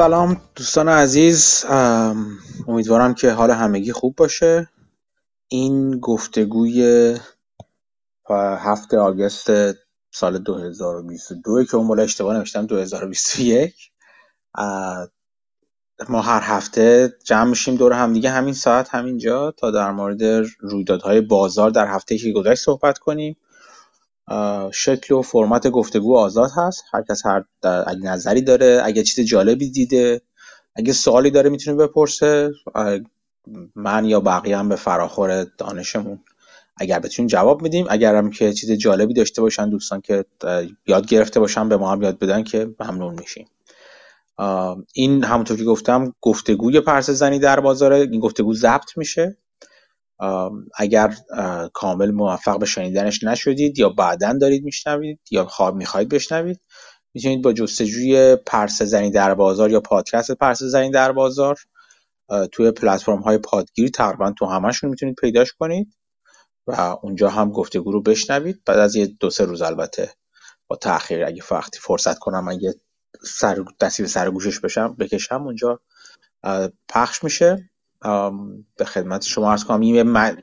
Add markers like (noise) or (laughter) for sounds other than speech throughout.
سلام دوستان عزیز. امیدوارم که حال همگی خوب باشه. این گفتگوی هفته آگست سال 2022 که اون مولا اشتباه نوشتم 2021 ما هر هفته جمع میشیم دور هم دیگه همین ساعت همینجا تا در مورد رویدادهای بازار در هفته که گذشت صحبت کنیم. شکل و فرمت گفتگو آزاد هست. هر کس هر نظری داره اگه چیز جالبی دیده اگه سوالی داره می‌تونه بپرسه. من یا بقیه هم به فراخور دانشمون. اگر بتونیم جواب میدیم اگر هم که چیز جالبی داشته باشن دوستان که یاد گرفته باشن به ما هم یاد بدن که ممنون میشیم. این همونطور که گفتم گفتگوی پرس زنی در بازاره. این گفتگو ضبط میشه. اگر کامل موفق به شنیدنش نشدید یا بعدا دارید میشنوید یا خواب می‌خواهید بشنوید می‌تونید با جستجوی پرس زنی در بازار یا پادکست پرس زنی در بازار توی پلتفرم های پادگیر تقریبا تو همشون می‌تونید پیداش کنید و اونجا هم گفتگو رو بشنوید. بعد از یه دو سه روز البته با تاخیر اگه وقتی فرصت کنم اگه سر دستی به سر گوشش بشم بکشم اونجا پخش میشه. به خدمت شما ارز کنم.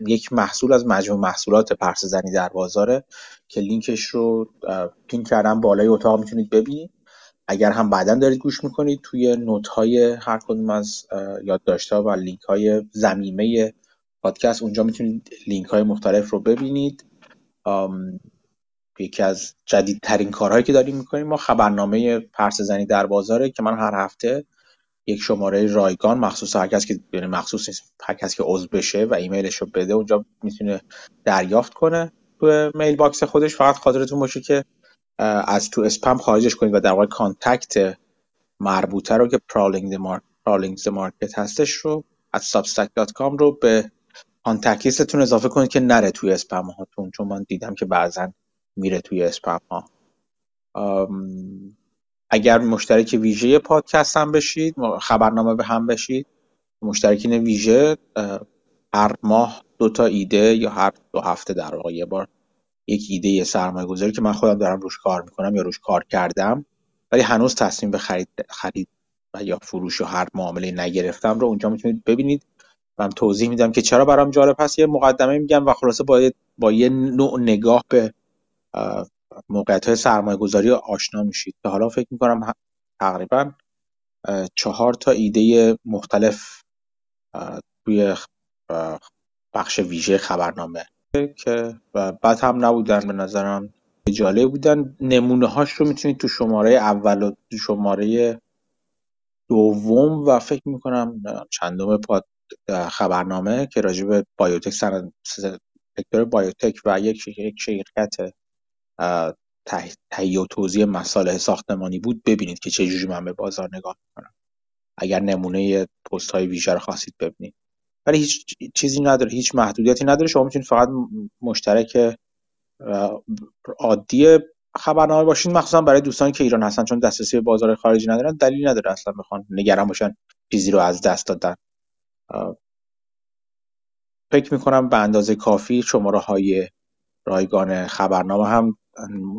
یک محصول از مجموع محصولات پرس زنی در بازاره که لینکش رو پین کردم بالای اتاق می‌تونید ببینید. اگر هم بعدا دارید گوش می‌کنید توی note های هر کدوم از یادداشت ها و لینک های ضمیمه پادکست اونجا می‌تونید لینک های مختلف رو ببینید. یکی از جدیدترین کارهایی که داریم می‌کنیم ما خبرنامه پرسه زنی در بازاره که من هر هفته یک شماره رایگان مخصوص هر کس که یعنی مخصوص نیست هر کس که عضو بشه و ایمیلش رو بده اونجا می‌تونه دریافت کنه تو mailbox خودش. فقط خاطرتون باشه که از تو اسپم خارجش کنید و در واقع contact مربوطه رو که Prowling Market market هستش رو از substack.com رو به contact اضافه کنید که نره توی اسپم هاتون چون من دیدم که بعضا میره توی اسپم ها اگر مشترک ویژه پادکست هم بشید خبرنامه به هم بشید مشترکین ویژه هر ماه دو تا ایده یا هر دو هفته در واقع یه بار یک ایده سرمایه گذاری که من خودم دارم روش کار می‌کنم یا روش کار کردم ولی هنوز تصمیم به خرید خرید و یا فروش و هر معامله نگرفتم رو اونجا می‌تونید ببینید. من توضیح میدم که چرا برام جالب هست. یه مقدمه میگم و خلاصه با با یه نوع نگاه به موقعیت های سرمایه گذاری آشنا میشید. که حالا فکر می‌کنم تقریبا چهار تا ایده مختلف توی بخش ویژه خبرنامه که بعد هم نبودن به نظرم. جالب بودن نمونه هاش رو می‌تونید تو شماره اول و تو شماره دوم و فکر می‌کنم چندم پاد خبرنامه که راجع به بایوتک سکتور بایوتک و یک شرکت تهیه و توضیح مسائل ساختمانی بود ببینید که چه جوری من به بازار نگاه می‌کنم. اگر نمونه پست های ویژه رو خواستید ببینید. ولی هیچ چیزی نداره هیچ محدودیتی نداره. شما می‌تونید فقط مشترک عادی خبرنامه باشین. مخصوصا برای دوستانی که ایران هستن چون دسترسی به بازار خارجی ندارن دلیلی نداره اصلا بخوان نگران باشن چیزی رو از دست دادن. فکر می‌کنم به اندازه کافی شماره های رایگان خبرنامه هم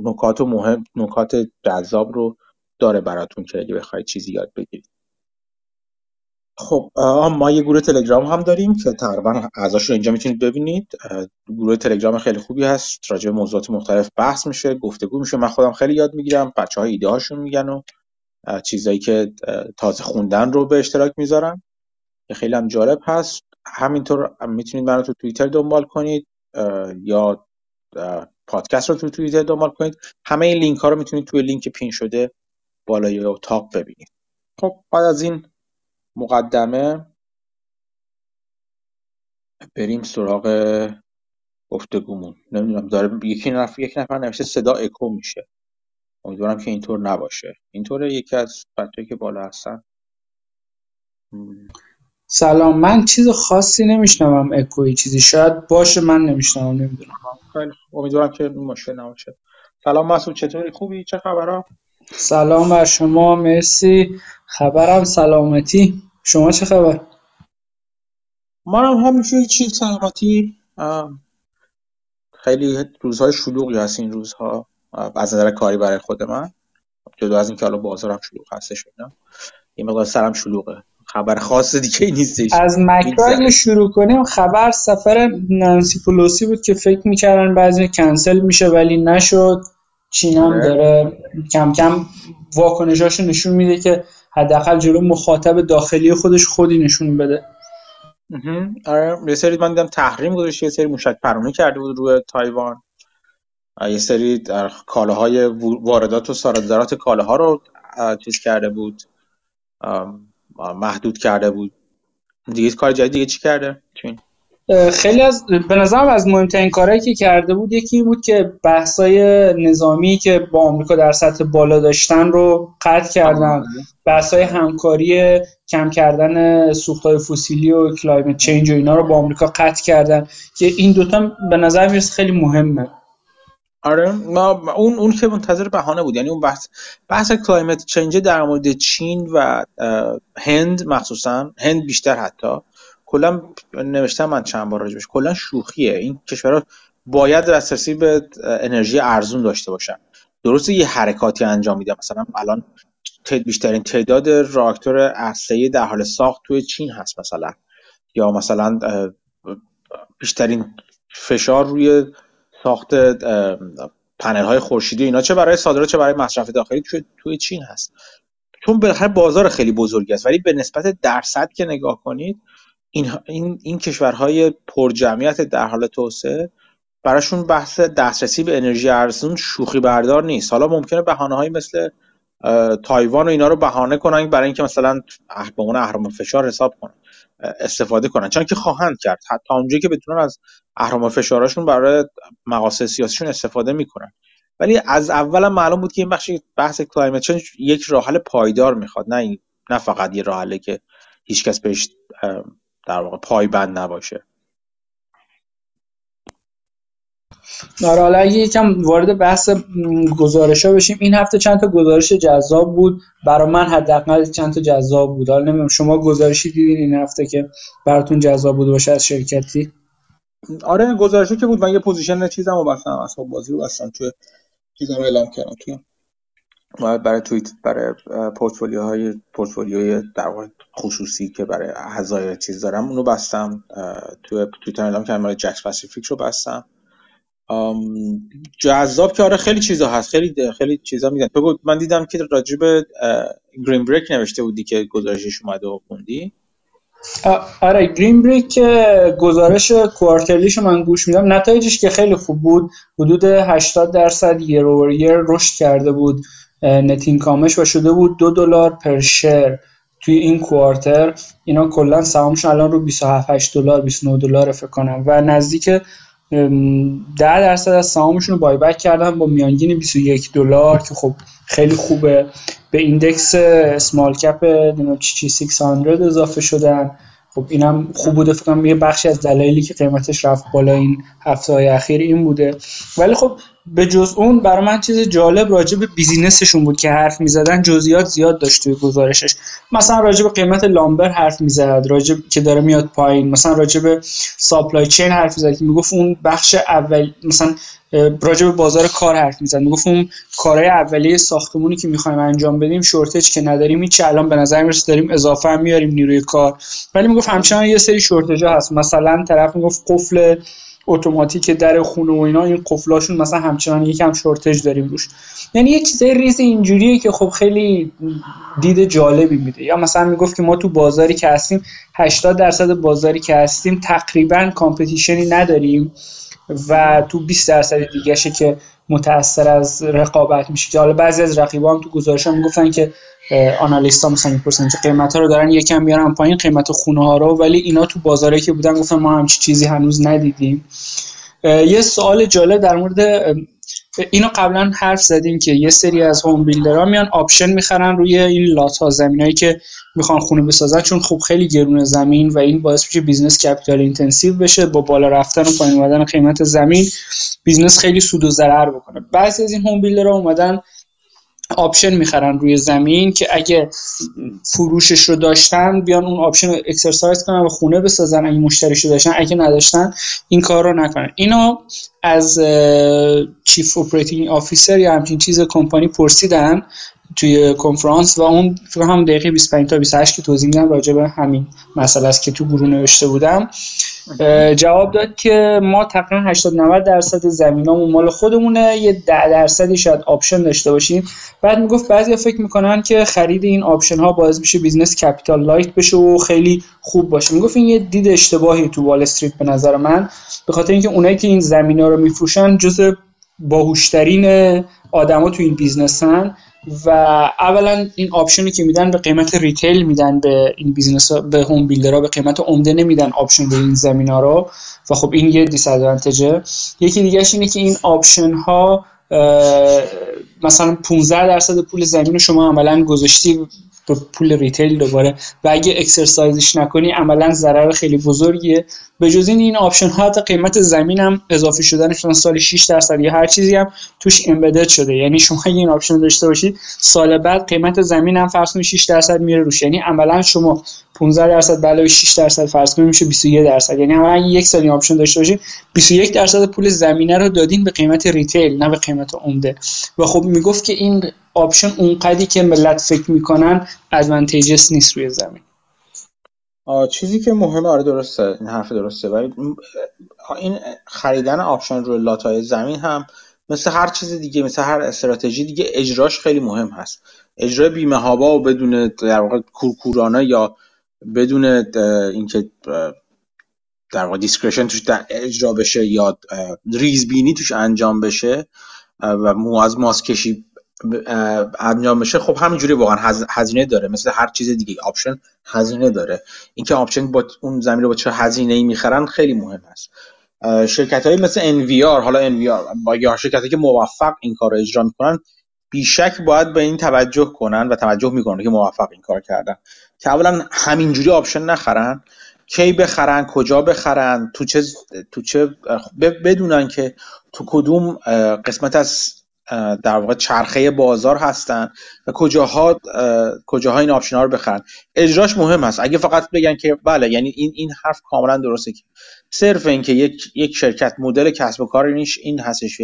نکات و مهم نکات جذاب رو داره براتون که اگه بخواید چیزی یاد بگیرید خب ما یه گروه تلگرام هم داریم که تقریبا اعضاش رو اینجا می‌تونید ببینید. گروه تلگرام خیلی خوبی هست. راجع به موضوعات مختلف بحث میشه گفتگو میشه. من خودم خیلی یاد می‌گیرم. بچه های ایده هاشون میگن و چیزایی که تازه خوندن رو به اشتراک می‌ذارم که خیلی هم جالب هست. همینطور می‌تونید من رو تو توییتر دنبال کنید. یا پادکست رو تو توییتر دنبال کنید. همه این لینک ها رو می‌تونید توی لینک پین شده بالای اتاق ببینید. خب بعد از این مقدمه بریم سراغ گفتگومون. نمی‌دونم داره یکی نفر یک نفر نوشته صدا اکو میشه. امیدوارم که اینطور نباشه. اینطوره یکی از بچه‌ای که بالا هستن. سلام من چیز خاصی نمیشنوم اکوی چیزی. شاید باشه من نمیشنوم نمی‌دونم. خیلی امیدوارم که مشکل نباشه. سلام مسعود چطوری؟ خوبی؟ چه خبرها؟ سلام بر شما مرسی. خبرم سلامتی. شما چه خبر؟ منم همیشه چی سلامتی. خیلی روزهای شلوغی هست این روزها. از نظر کاری برای خود من. جدا از اینکه حالا بازارم شلوغ هستش اینا. یه مقدار سرم شلوغه. خبر خاص دیگه ای نیستش. از مکرا شروع کنیم. خبر سفر نانسی پولوسی بود که فکر می‌کردن بعضی کنسل میشه ولی نشد. چین هم آره. داره کم کم واکنشاشو نشون میده که حداقل جلو مخاطب داخلی خودش خودی نشون بده. آره یه سری من دیدم تحریم گذاشته یه سری موشک پرونی کرده بود روی تایوان. یه سری کالاهای واردات و صادرات کالاها رو چیز کرده بود. محدود کرده بود. دیگه کار جدید دیگه چی کرده؟ چین. خیلی از به نظرم از مهمترین کارهایی که کرده بود یکی بود که بحثای نظامی که با آمریکا در سطح بالا داشتن رو قطع کردن. بحثای همکاری کم کردن سوختهای فسیلی و climate change و اینا رو با آمریکا قطع کردن. که این دوتا به نظر می‌رسه خیلی مهمه. آره ما اون اون که منتظر بهانه بود. یعنی اون بحث بحث کلایمت چنج در مورد چین و هند مخصوصا هند بیشتر حتی. کلا نوشتم من چند بار راجبش. کلا شوخیه. این کشورها باید دسترسی به انرژی ارزون داشته باشن درسته یه حرکاتی انجام میده. مثلا الان بیشترین تعداد راکتور اصلی در حال ساخت توی چین هست مثلا. یا مثلا بیشترین فشار روی ساخت پنل های خورشیدی اینا. چه برای صادرات چه برای مصرف داخلی توی چین هست. چون بالاخره بازار خیلی بزرگی است ولی به نسبت درصد که نگاه کنید این, این, این کشورهای پرجمعیت در حال توسعه براشون بحث دسترسی به انرژی ارزون شوخی بردار نیست. حالا ممکنه بهانه مثل تایوان و اینا رو بهانه کنن برای اینکه مثلا به عنوان اهرام فشار حساب کنن. استفاده کنن. چون که خواهند کرد. حتی اونجایی که بتونن از اهرام فشارشون برای مقاصد سیاسیشون استفاده می‌کنن. ولی از اول معلوم بود که این بخش بحث کلایمت چنج یک راه حل پایدار می‌خواد. نه نه فقط یه راه حلی که هیچکس بهش در واقع پایبند نباشه. آره حالا اگه یکم وارد بحث گزارش ها بشیم این هفته چند تا گزارش جذاب بود. برای من حداقل چند تا جذاب بود. حالا نمی‌دونم شما گزارشی دیدین این هفته که براتون جذاب بود باشه از شرکتی؟ آره گزارشی که بود. من یه position چیزم رو بستم. اصلا بازی رو بستم. تو چیزم اعلام کردم. تو برای تویت برای پورتفولیو های پورتفولیوی در واقع خصوصی که برای اعضای چیز دارم اونو بستم. تو توییتر اعلام کردم. برای JAKKS Pacific رو بستم. جذاب که آره خیلی چیزا هست خیلی خیلی چیزا میدن. تو من دیدم که راجب گرین بریک نوشته بودی که گزارشش اومده و خوندی. آره گرین بریک گزارش کوارترلیش من گوش میدم. نتایجش که خیلی خوب بود حدود 80 درصد یر اوور یر رشد کرده بود نت اینکامش و شده بود دو دلار پر شیر توی این کوارتر اینا کلا سهامشون الان رو 27 8 دلار 29 دلار فکر کنم. و نزدیک 10 درصد از سهامشون رو buyback کردن با میانگین 21 دلار که خب خیلی خوبه. به index small cap چی 600 اضافه شدن. خب اینم خوب بوده. فکر یه بخشی از دلایلی که قیمتش رفت بالا این هفته های اخیر این بوده. ولی خب به جز اون برای من چیز جالب راجع به business شون بود که حرف می‌زدن. جزئیات زیاد داشت توی گزارشش. مثلا راجع به قیمت lumber حرف می‌زد راجع که داره میاد پایین. مثلا راجع به supply chain حرف می‌زد که می‌گفت اون بخش اول مثلا راجع به بازار کار حرف می‌زد. می‌گفت اون کارهای اولیه ساختمونی که می‌خوایم انجام بدیم shortage که نداریم هیچ الان به نظر می‌رسه داریم اضافه هم میاریم نیروی کار. ولی می‌گفت همچنان یه سری shortage هست. مثلا طرف می‌گفت قفل اتوماتیک در خونه و اینا این قفلاشون مثلا همچنان یکم shortage داریم روش. یعنی یه چیزای ریز اینجوریه که خب خیلی دید جالبی میده. یا مثلا می‌گفت که ما تو بازاری که هستیم 80 درصد بازاری که هستیم تقریبا competition ی نداریم. و تو 20 درصد دیگهشه که متاثر از رقابت میشه. که حالا بعضی از رقیبان تو گزارش هم می‌گفتن که analyst ها مثلا می‌پرسن که قیمت ها رو دارن یکم بیارن پایین قیمت خونه ها رو ولی اینا تو بازاری که بودن گفتن ما همچی چیزی هنوز ندیدیم. یه سوال جالب در مورد اینو قبلا حرف زدیم که یه سری از home builder ها میان option می‌خرن روی این lot ها زمینایی که می‌خوان خونه بسازن چون خب خیلی گرونه زمین و این باعث میشه business capital intensive بشه با بالا رفتن و پایین اومدن قیمت زمین business خیلی سود و ضرر بکنه. بعضی از این home builder ها اومدن option می‌خرن روی زمین که اگه فروشش رو داشتن بیان اون option رو exercise کنن و خونه بسازن اگه مشتریش رو داشتن. اگه نداشتن این کار رو نکنن. اینو از chief operating officer یا همچین چیز کمپانی پرسیدن توی کنفرانس و اون فکر هم دقیقه 25 تا 28 که توضیح میدم راجع به همین مسئله است که تو گروه نوشته بودم. جواب داد که ما تقریبا 80 90 درصد زمینامون مال خودمونه یه 10 درصدی شاید option داشته باشیم. بعد می‌گفت بعضیا فکر می‌کنن که خرید این option ها باعث میشه business capital light بشه و خیلی خوب باشه. می‌گفت این یه دید اشتباهی تو وال استریت به نظر من به خاطر اینکه اونایی که این زمینا رو میفروشن جز باهوشترین آدما تو این business ن. و اولا این option ی که میدن به قیمت retail میدن به این business به home builder ها به قیمت عمده نمیدن option به این زمین ها رو و خب این یه disadvantage ه یکی دیگهش اینه که این option ها مثلا 15 درصد پول زمین رو شما عملا گذاشتی به پول retail دوباره. و اگه exercise ش نکنی عملا ضرر خیلی بزرگیه. به جز این این option ها حتی قیمت زمین هم اضافه شدنش سال 6 درصد یا هر چیزی هم توش embedded شده. یعنی شما اگه این option داشته باشید سال بعد قیمت زمین هم فرض کنید 6 درصد میره روش. یعنی عملا شما 15 درصد علاوه 6 درصد فرض کنید میشه 21 درصد. یعنی عملا یک سال option داشته باشید 21 درصد پول زمینه رو دادین به قیمت retail نه به قیمت عمده. و خب می‌گفت که این option اونقدی که ملت فکر می‌کنن advantageous نیست روی زمین. چیزی که مهمه آره درسته این حرف درسته. ولی این خریدن option روی lot های زمین هم مثل هر چیز دیگه مثل هر استراتژی دیگه اجراش خیلی مهم هست. اجرای بی‌محابا و بدون در واقع کورکورانه یا بدون اینکه در واقع discretion توش اجرا بشه یا ریزبینی توش انجام بشه و مو از ماست کشی انجام بشه خب همینجوری واقعا هزینه داره. مثل هر چیز دیگه option هزینه داره. اینکه option با اون زمین رو با چه هزینه ای می‌خرن خیلی مهم است. شرکت های مثل NVR حالا NVR با یا شرکت که موفق این کار رو اجرا می‌کنن بیشک باید به این توجه کنن و توجه می‌کنن که موفق این کار کردن. که اولا همینجوری option نخرن کی بخرن کجا بخرن تو چه تو چه بدونن که تو کدوم قسمت از در واقع چرخه بازار هستن و کجاها کجاها این option ها رو بخرن. اجراش مهم هست اگه فقط بگن که بله یعنی این این حرف کاملا درسته که صرف اینکه یک یک شرکت مدل کسب و کار این هستش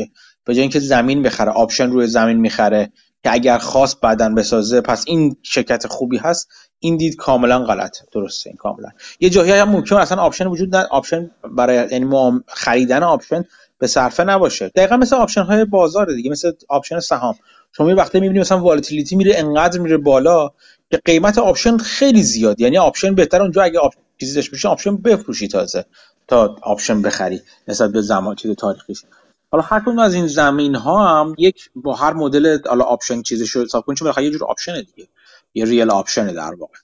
به جای اینکه زمین بخره option روی زمین می‌خره که اگر خواست بعدا بسازه پس این شرکت خوبی هست. این دید کاملا غلط درسته این کاملا. یه جایی هم ممکن اصلا option وجود نه option برای یعنی خریدن آپشن به صرفه نباشه. دقیقا مثل option های بازار دیگه مثل option سهام. شما یه وقتی می‌بینید مثلا volatility میره انقدر میره بالا که قیمت option خیلی زیاد. یعنی option بهتر اونجا اگه آپ... چیزی داشت option بفروشی تازه تا option بخری نسبت به زمان چیز تاریخیش حالا هر کدوم از این زمین ها هم یک با هر مدل حالا option چیزی شده حساب کنید چون یه جور option دیگه. یه real option در واقع.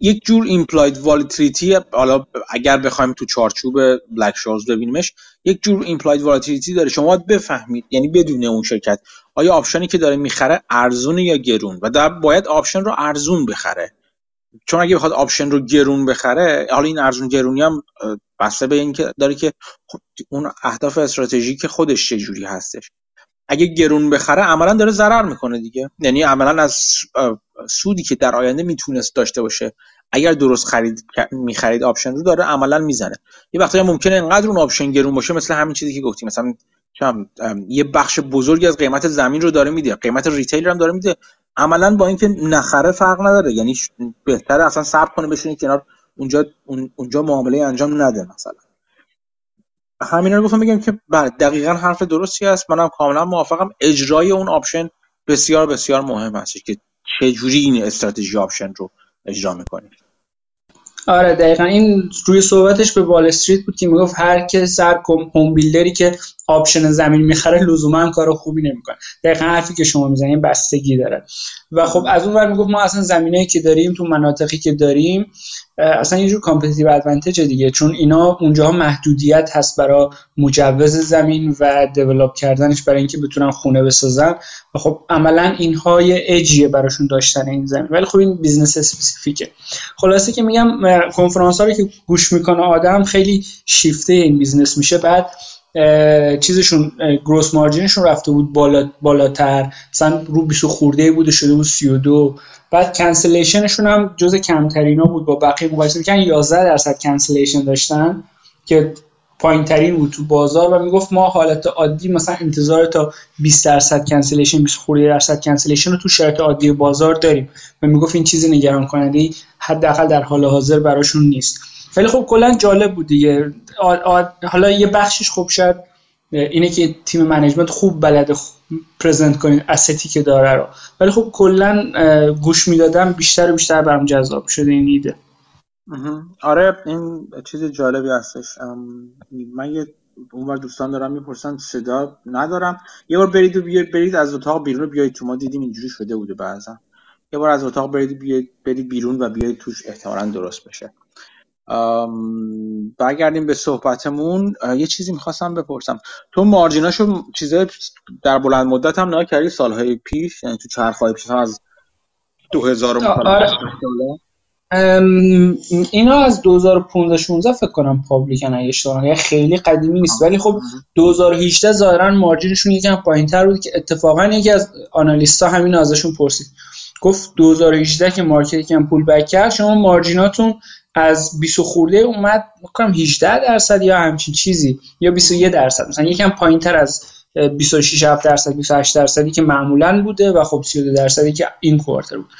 یک جور implied volatility حالا اگر بخوایم تو چارچوب Black-Scholes ببینیمش یک جور implied volatility داره. شما باید بفهمید یعنی بدون اون شرکت آیا option ی که داره می‌خره ارزون یا گرون؟ و در باید option رو ارزون بخره. چون اگه بخواد option رو گرون بخره حالا این ارزون گرونی هم بسته به اینکه داره که اون اهداف استراتژیک خودش چه جوری هستش. اگه گرون بخره عملا داره ضرر می‌کنه دیگه. یعنی عملا از سودی که در آینده می‌تونست داشته باشه اگر درست خرید می‌خرید option رو داره عملا می‌زنه. یه وقتی ممکنه انقدر اون option گرون باشه مثل همین چیزی که گفتیم. مثلا یه بخش بزرگی از قیمت زمین رو داره میده قیمت retail هم داره میده. عملا با اینکه نخره فرق نداره یعنی بهتره اصلا صبر کنه بشینه کنار اونجا اونجا معامله انجام نده مثلا. همینا رو گفتم بگم که بله دقیقا حرف درستی است منم کاملا موافقم. اجرای اون option بسیار بسیار مهم هست که جوری این استراتژی option رو اجرا می‌کنید آره دقیقا. این روی صحبتش به Wall Street بود که می‌گفت هر که سر home builder ی که option زمین می‌خره لزوما کار خوبی نمی‌کنه. دقیقا حرفی که شما می‌زنید بستگی داره. و خب از اون ور می‌گفت ما اصلا زمینه که داریم تو مناطقی که داریم اصلا یه جور competitive advantage دیگه چون اینا اونجاها محدودیت هست برای مجوز زمین و develop کردنش برای اینکه بتونن خونه بسازن. و خب عملا اینها یه اجیه براشون داشتن این زمین. ولی خب این business specific ه خلاصه که میگم کنفرانس ها رو که گوش می‌کنه آدم خیلی شیفته این business میشه. بعد چیزشون gross margin شون رفته بود بالا بالاتر. مثلا رو 20 خورده بود شده بود 32 بعد cancellation شون هم جز کمترینا بود با بقیه مقایسه می‌کنن 11 درصد cancellation داشتن که پایین ترین بود تو بازار و می‌گفت ما حالت عادی مثلا انتظار تا 20 درصد cancellation 20 خورده درصد cancellation رو تو شرایط عادی بازار داریم. و می‌گفت این چیزی نگران کننده حداقل در حال حاضر براشون نیست. ولی خب کلا جالب بود دیگه. حالا یه بخشش خوب شد اینه که team management خوب بلده present کنه این asset ی که داره رو. ولی خب کلا گوش می‌دادم بیشتر و بیشتر برام جذاب شده این ایده. آره این چیز جالبی هستش. من یه اونور دوستان دارم می‌پرسن صدا ندارم. یه بار برید و برید از اتاق بیرون بیایید تو ما. دیدیم اینجوری شده بوده بعضا. یه بار از اتاق برید بیایید برید بیرون و بیایید توش احتمالا درست بشه. برگردیم به صحبتمون. یه چیزی می‌خواستم بپرسم. تو مارجیناشو چیزای در بلند مدت هم نها کردی سالهای پیش؟ یعنی تو چرخهای پیش از 2000 آره. اینا از 2015 16 فکر کنم پابلیکن اگه اشتباه خیلی قدیمی نیست. ولی خب 2018 ظاهرا مارجینشون یکم پایینتر بود که اتفاقا یکی از آنالیستا همین ازشون پرسید. گفت 2018 که مارکت یکم پول بک کرد شما مارجیناتون از 20 خورده اومد میگم 18 درصد یا همچین چیزی یا 21 درصد. مثلا یکم پایینتر از 26 درصد 28 درصدی که معمولا بوده و خب 32 درصدی که این quarter بود.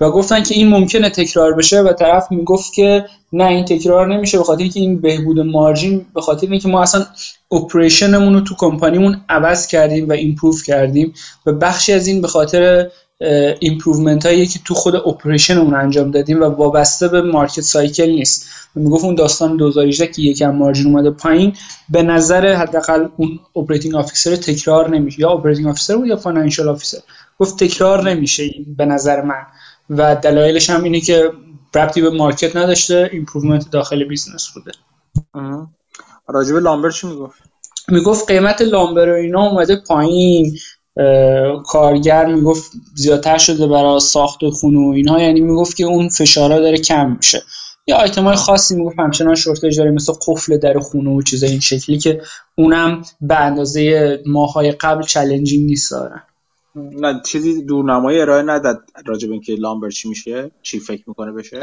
و گفتن که این ممکنه تکرار بشه و طرف می‌گفت که نه این تکرار نمیشه به خاطر اینکه این بهبود margin به خاطر اینکه ما اصلا operation مون رو تو کمپانیمون عوض کردیم و improve کردیم. و بخشی از این به خاطر improvement هایی که تو خود operation مون انجام دادیم و وابسته به market cycle نیست. می‌گفت اون داستان 2018 که یکم margin اومده پایین به نظر حداقل اون operating officer تکرار نمیشه. یا operating officer بود یا financial officer گفت تکرار نمیشه به نظر من. و دلایلش هم اینه که ربطی به market نداشته improvement داخل business بوده. راجب lumber چی می‌گفت؟ می‌گفت قیمت lumber و اینا اومده پایین. کارگر می‌گفت زیادتر شده برای ساخت خونه و اینها یعنی می‌گفت که اون فشارا داره کم میشه. یا آیتم های خاصی می‌گفت همچنان shortage داره مثل قفل در خونه و چیزای این شکلی که اونم به اندازه ماهای قبل challenging نیست دارن نه چیزی دورنمایی ارائه نداد راجب اینکه lumber چی میشه چی فکر می‌کنه بشه؟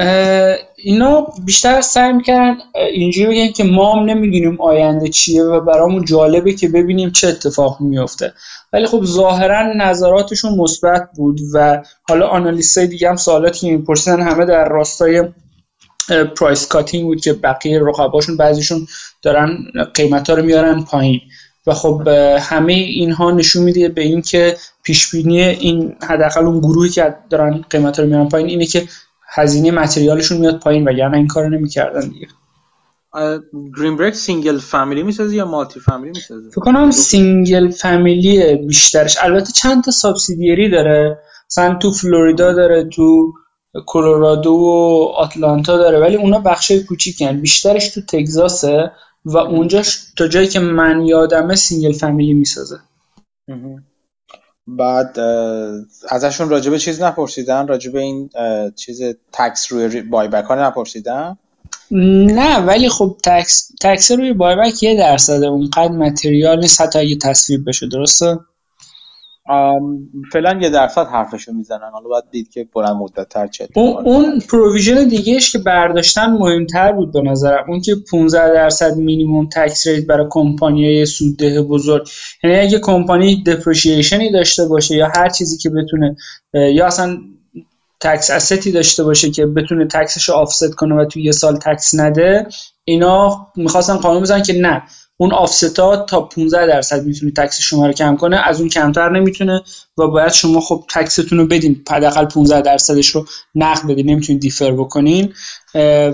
اینا بیشتر سعی می‌کردن اینجوری بگن که ما هم نمی‌دونیم آینده چیه و برامون جالبه که ببینیم چه اتفاق میفته ولی خب ظاهرا نظراتشون مثبت بود و حالا analyst دیگه هم سوالاتی که میپرسیدن همه در راستای price cutting بود که بقیه رقباشون بعضیشون دارن قیمت ها رو میارن پایین. و خب همه اینها نشون میده به اینکه پیش بینی این حداقل اون گروهی که دارن قیمت رو میارن پایین اینه که هزینه material شون میاد پایین وگرنه این کارو نمی‌کردن دیگه. Green Brick single family می‌سازه یا multi family می‌سازه؟ فکر کنم single family بیشترش. البته چند تا subsidiary داره. مثلا تو فلوریدا داره تو کلرادو و آتلانتا داره ولی اونا بخشای کوچیکن بیشترش تو تگزاسه. و اونجاش تا جایی که من یادمه single family می‌سازه. بعد ازشون راجبه چیز نپرسیدن؟ راجبه این چیز tax روی buyback ها نپرسیدن؟ نه ولی خب tax tax روی buyback یه درصده اونقدر material نیست حتی اگه تصویب بشه درسته؟ فعلا یه درصد حرفشو می‌زنن. حالا باید دید که بلند مدت تر چه اون, اون provision دیگهش که برداشتن مهمتر بود به نظرم. اون که 15 درصد minimum tax rate برای کمپانیای سودده بزرگ. یعنی اگه company depreciation ی داشته باشه یا هر چیزی که بتونه یا اصلا tax asset ی داشته باشه که بتونه tax ش رو offset کنه و توی یه سال tax نده اینا می‌خواستن قانون بزنن که نه. اون offset ا تا 15 درصد می‌تونه tax شما رو کم کنه از اون کمتر نمی‌تونه و باید شما خب تکستون رو بدین حداقل 15 درصدش رو نقد بدین نمی‌تونید دیفر بکنین.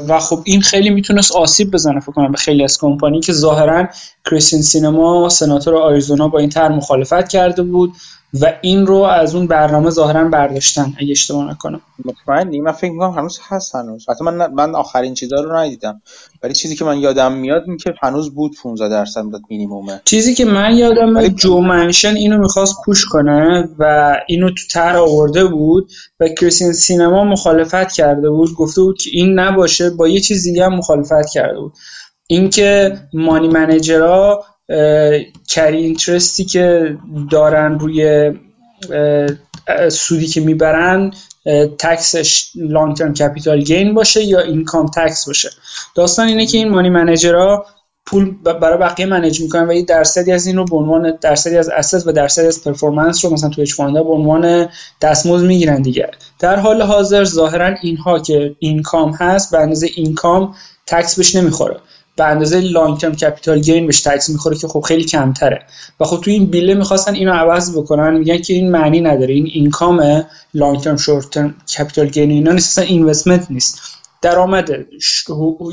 و خب این خیلی می‌تونست آسیب بزنه فکر کنم به خیلی از کمپانی که ظاهرا کریستین سینما سناتور آریزونا با این طرح مخالفت کرده بود. و این رو از اون برنامه ظاهرا برداشتن اگه اشتباه نکنم. مطمئنی؟ من فکر می‌کنم هنوز هست هنوز. حتی من من آخرین چیزا رو ندیدم. ولی چیزی که من یادم میاد این که هنوز بود 15 درصد مینیمومه. چیزی که من یادم ولی... جو منچین اینو می‌خواست push کنه و اینو تو طرح آورده بود و کریستین سینما مخالفت کرده بود. گفته بود که این نباشه با یه چیز دیگه هم مخالفت کرده بود. اینکه money manager ها carry interest ی که دارن روی سودی که می‌برن tax ش long term capital gain باشه یا income tax باشه. داستان اینه که این money manager ها پول برای بقیه manage می‌کنن و یه درصدی از این رو به عنوان درصدی از asset و درصدی از performance رو مثلا two ا چ به عنوان دستمزد می‌گیرن دیگه. در حال حاضر ظاهرا اینها که income هست به اندازه income tax بهش نمی‌خوره. به اندازه long term capital gain بهش tax می‌خوره که خب خیلی کمتره. و خب تو این bill ه می‌خواستن اینو عوض بکنن میگن که این معنی نداره. این income long term short term capital gain اینا نیست investment نیست. درآمد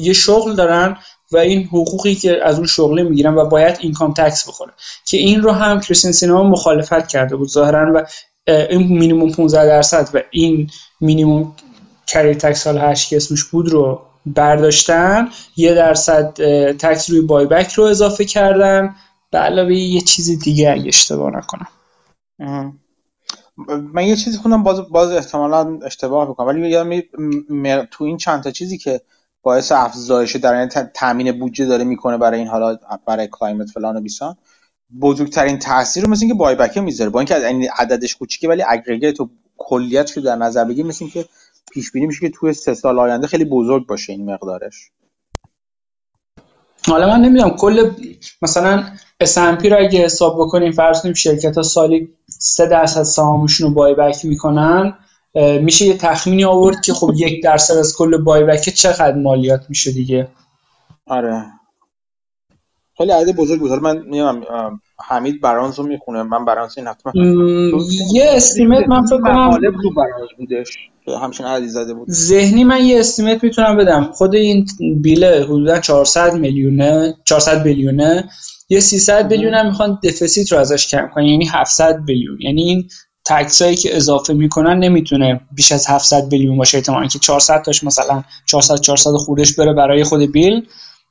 یه شغل دارن و این حقوقی که از اون شغله می‌گیرن و باید income tax بخوره. که این رو هم کریستین سینما مخالفت کرده بود ظاهرا و این مینیموم 15 درصد و این minimum carry tax سال 8 که اسمش بود رو برداشتن یه درصد tax روی buyback رو اضافه کردن. به علاوه یه چیز دیگه اگه اشتباه نکنم. من یه چیزی خوندم باز باز احتمالا اشتباه بکنم ولی یادم تو این چند تا چیزی که باعث افزایش در تامین بودجه داره می‌کنه برای این حالا برای کلایمت فلان و بیسان بزرگترین تاثیر رو مثل اینکه بای بک می‌ذاره. با اینکه این عددش کوچیکه ولی اگریگیت و کلیت رو در نظر بگیر مثل اینکه پیش بینی میشه که توی سه سال آینده خیلی بزرگ باشه این مقدارش. حالا من نمی‌دونم کل مثلا S&P رو اگه حساب بکنیم فرض کنیم شرکت ها سالی 3 درصد سهامشون رو بای بک می‌کنن میشه یه تخمینی آورد که خب یک درصد از کل بای بک چقدر مالیات میشه دیگه؟ آره. خیلی عدد بزرگ بود. من میام حمید برانز رو می‌خونه. من برانز این هفته یه استیمت من فکر کنم تو برانز بودش. همچین عددی زده بود. ذهنی من یه استیمت می‌تونم بدم. خود این بیله حدودا 400 میلیونه 400 بیلیونه. یه 300 بیلیون هم می‌خوان دفیسیت رو ازش کم کنن. یعنی 700 بیلیون. یعنی این تکسایی که اضافه می‌کنن نمی‌تونه بیش از 700 بیلیون باشه. احتمالاً که 400 تاش مثلا 400 400 خوردش بره برای خود بیل.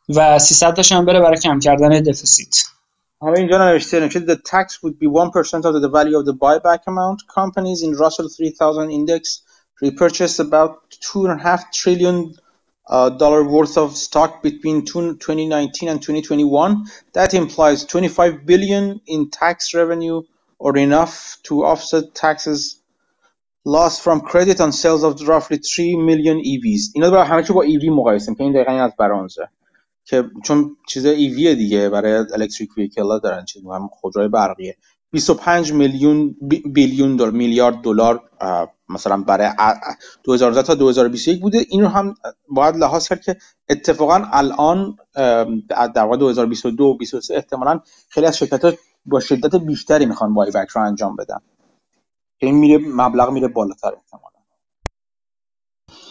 و 300 تاش هم بره برای کم کردن دفیسیت حالا اینجا نوشته نمیشه the tax would be 1% of the value of the buyback amount companies in Russell 3000 index repurchased about 2.5 trillion uh, dollar worth of stock between 2019 and 2021 that implies 25 billion in tax revenue or enough to offset taxes lost from credit on sales of roughly 3 million EVs اینا برای همه چی با EV مقایسه که این دقیقا این از برانزه که چون چیز ایوی دیگه برای الکتریک ویکل ها دارن چیز هم خودروی برقیه. 25 میلیون بیلیون دلار میلیارد دلار مثلا برای 2010 تا 2021 بوده. این رو هم باید لحاظ کرد که اتفاقا الان در واقع 2022 و 2023 احتمالا خیلی از شرکت ها با شدت بیشتری می‌خوان بای بک رو انجام بدن. این میره مبلغ میره بالاتر احتمالا.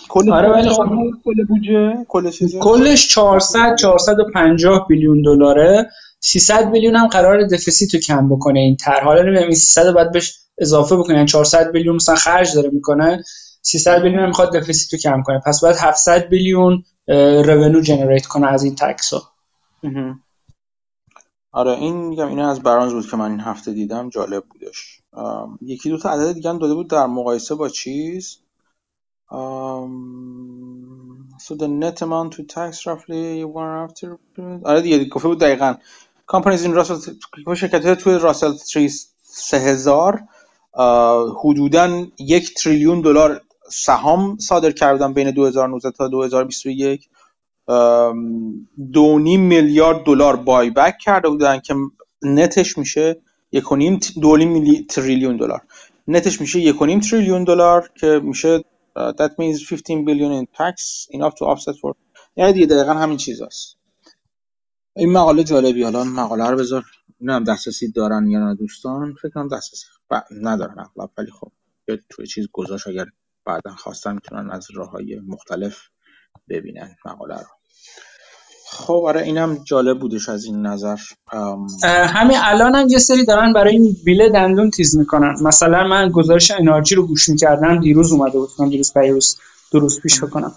کل آره ولی خب کل بودجه؟ کل کلش 400 450 بیلیون دلاره. 300 بیلیون هم قرار دفیسیت رو کم بکنه. این طرح حالا نمی‌دونم این 300 باید بهش اضافه بکنن 400 بیلیون مثلا خرج داره می‌کنه. 300 بیلیون هم می‌خواد دفیسیت رو کم کنه. پس باید 700 بیلیون رونو جنریت کنه از این تکس ها آره این میگم اینا از برانز بود که من این هفته دیدم جالب بودش. یکی دو تا عدد دیگه هم داده بود در مقایسه با چیز. Um, so the net amount to tax roughly one after آره دیگه گفته بود دقیقا. Companies in Russell شرکت توی راسل 3000 حدودا یک تریلیون دلار سهام صادر کردن بین 2019 تا 2021 دو میلیارد دلار بای بک کرده بودن که نتش میشه یک و نیم دو تریلیون دلار. نتش میشه یک و نیم تریلیون دلار که میشه that means 15 billion in tax enough to offset for یعنی دیگه دقیقا همین چیز هست این مقاله جالبی حالا مقاله رو بذار. نه دسترسی دارن یا نه دوستان. فکر کنم دسترسی ب... ندارن اغلب. ولی خب توی چیز گذاشت. اگر بعدا خواستن می‌تونن از راه های مختلف ببینن مقاله رو. خب آره اینم جالب بودش از این نظر. همین الان هم یه سری دارن برای این بیله دندون تیز می‌کنن. مثلا من گزارش انرژی رو گوش می‌کردم دیروز اومده بود دیروز پیروز درست پیش بکنم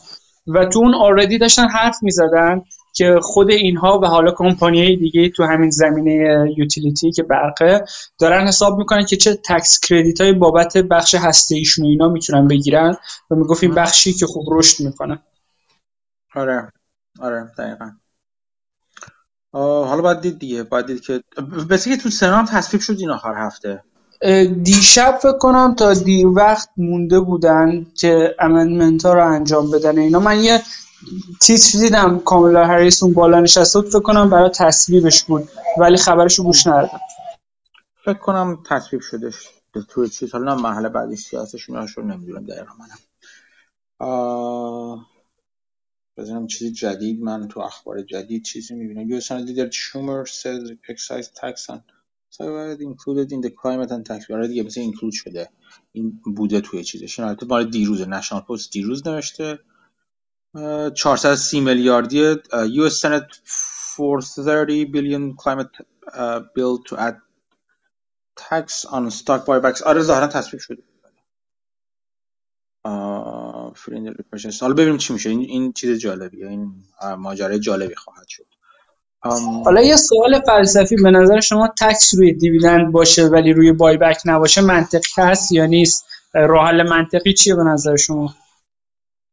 و تو اون آردی داشتن حرف می‌زدن که خود اینها و حالا کمپانی دیگه تو همین زمینه یوتیلیتی که برقه دارن حساب می‌کنن که چه تکس کردیت های بابت بخش هسته ایشون و اینا می‌تونن بگیرن. و می‌گفت این بخشی که خوب رشد می‌کنه. آره. آره دقیقا. حالا باید دید دیگه باید دید که بسی که تو سنا تصویب شد این آخر هفته. دیشب فکر کنم تا دیر وقت مونده بودن که امندمنت ها رو انجام بدن اینا. من یه تیتر دیدم کاملا هریس اون بالا نشسته فکر کنم برای تصویبش بود ولی خبرشو گوش ندادم فکر کنم تصویب شدش توی چیز. حالا محل بعدش سیاستشون رو نمی‌دونم دقیقا منم. بزنم چیزی جدید من تو اخبار جدید چیزی می‌بینم. یو سن لیدر شومر says excise tax on so included in the climate and tax. آره دیگه مثل اینکلود شده. این بوده توی چیزش. این البته مال دیروزه. نشنال پست دیروز نوشته. 430 میلیاردی US Senate 430 billion climate bill to add tax on stock buybacks. آره ظاهرا تصویب شده. حالا ببینیم چی میشه. این, این چیز جالبیه. این ماجرای جالبی خواهد شد. حالا یه سوال فلسفی. به نظر شما تکس روی دیویدند باشه ولی روی بای بک نباشه منطقی هست یا نیست؟ راه حل منطقی چیه به نظر شما؟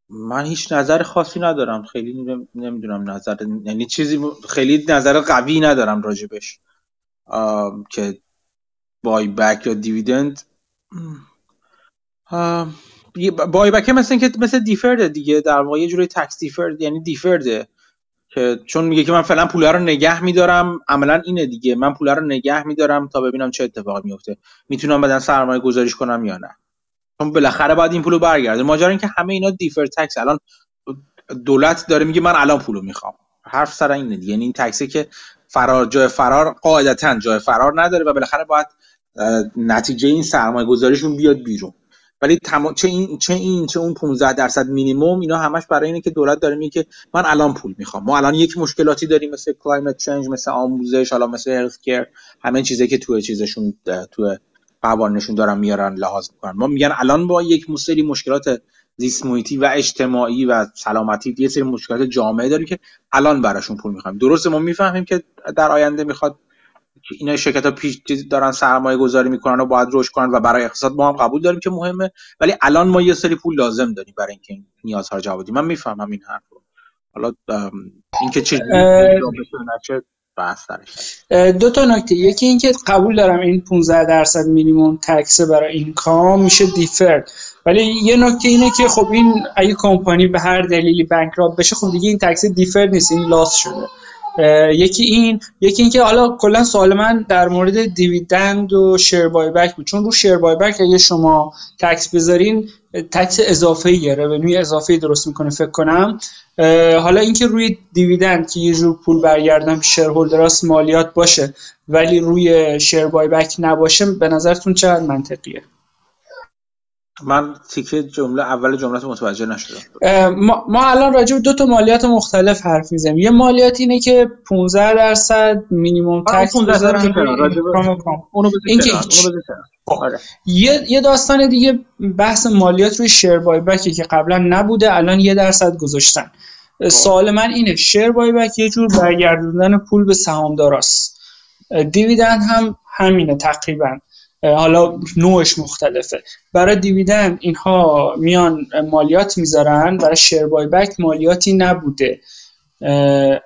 من هیچ نظر خاصی ندارم. خیلی نمی‌دونم نظر یعنی چیزی خیلی نظر قوی ندارم راجبش. که بای بک یا دیویدند. بای بک مثل اینکه مثل دیفرده دیگه در واقع یه جوری تکس دیفرد یعنی دیفرده. که چون میگه که من فعلا پوله رو نگه میدارم عملا اینه دیگه. من پوله رو نگه میدارم تا ببینم چه اتفاقی میفته می‌تونم بدن سرمایه گذاریش کنم یا نه. چون بالاخره باید این پولو برگرده. ماجرا این که همه اینا دیفر تکس الان دولت داره میگه من الان پولو می‌خوام. حرف سر اینه دیگه. یعنی این تکسی که فرار جای فرار قاعدتا جای فرار نداره و بالاخره باید نتیجه این سرمایه گذاریشون بیاد بیرون. ولی تم... چه این چه این چه اون 15 درصد مینیمم اینا همش برای اینه که دولت داره میگه که من الان پول می‌خوام. ما الان یک مشکلاتی داریم مثل کلایمت چنج مثل آموزش حالا مثل هلت کیر همه چیزایی که توی چیزشون توی قوانینشون دارن میارن لحاظ می‌کنن. ما میگن الان با یک سری مشکلات زیست و اجتماعی و سلامتی یه سری مشکلات جامعه داریم که الان براشون پول می‌خوایم. درسته ما می‌فهمیم که در آینده می‌خواد اینا شرکت ها پیش دارن سرمایه گذاری می‌کنن و باید رشد کنن و برای اقتصاد ما هم قبول داریم که مهمه. ولی الان ما یه سری پول لازم داریم برای اینکه این نیازها رو جواب بدیم. من می‌فهمم این حرف رو حالا اینکه چه دو تا نکته. یکی اینکه قبول دارم این 15 درصد مینیمم تکس برای این کام میشه دیفرد. ولی یه نکته اینه که خب این اگه کمپانی به هر دلیلی بانکراپ بشه خب دیگه این تکس دیفرد نیست این لاس شده. یکی این یکی اینکه حالا کلا سوال من در مورد دیویدند و شیر بای بک بود. چون رو شیر بای بک اگه شما تکس بذارین تکس اضافه ایه رونوی اضافه درست می‌کنه فکر کنم. حالا اینکه روی دیویدند که یه جور پول برگردن شیرهولدراست مالیات باشه ولی روی شیر بای بک نباشه به نظرتون چقدر منطقیه؟ من تیکه جمله اول جمله متوجه نشدم. ما, ما الان راجع به دو تا مالیات مختلف حرف می‌زنیم. یه مالیات اینه که 15 درصد مینیمم تکس بذارن این که آره. یه یه داستان دیگه بحث مالیات روی شیر بای بکی که قبلا نبوده الان یه درصد گذاشتن. خب. سوال من اینه شیر بای بک یه جور برگردوندن پول به سهامداراست. دیویدند هم همینه تقریبا. حالا نوعش مختلفه. برای دیویدند اینها میان مالیات می‌ذارن برای شیر بای بک مالیاتی نبوده.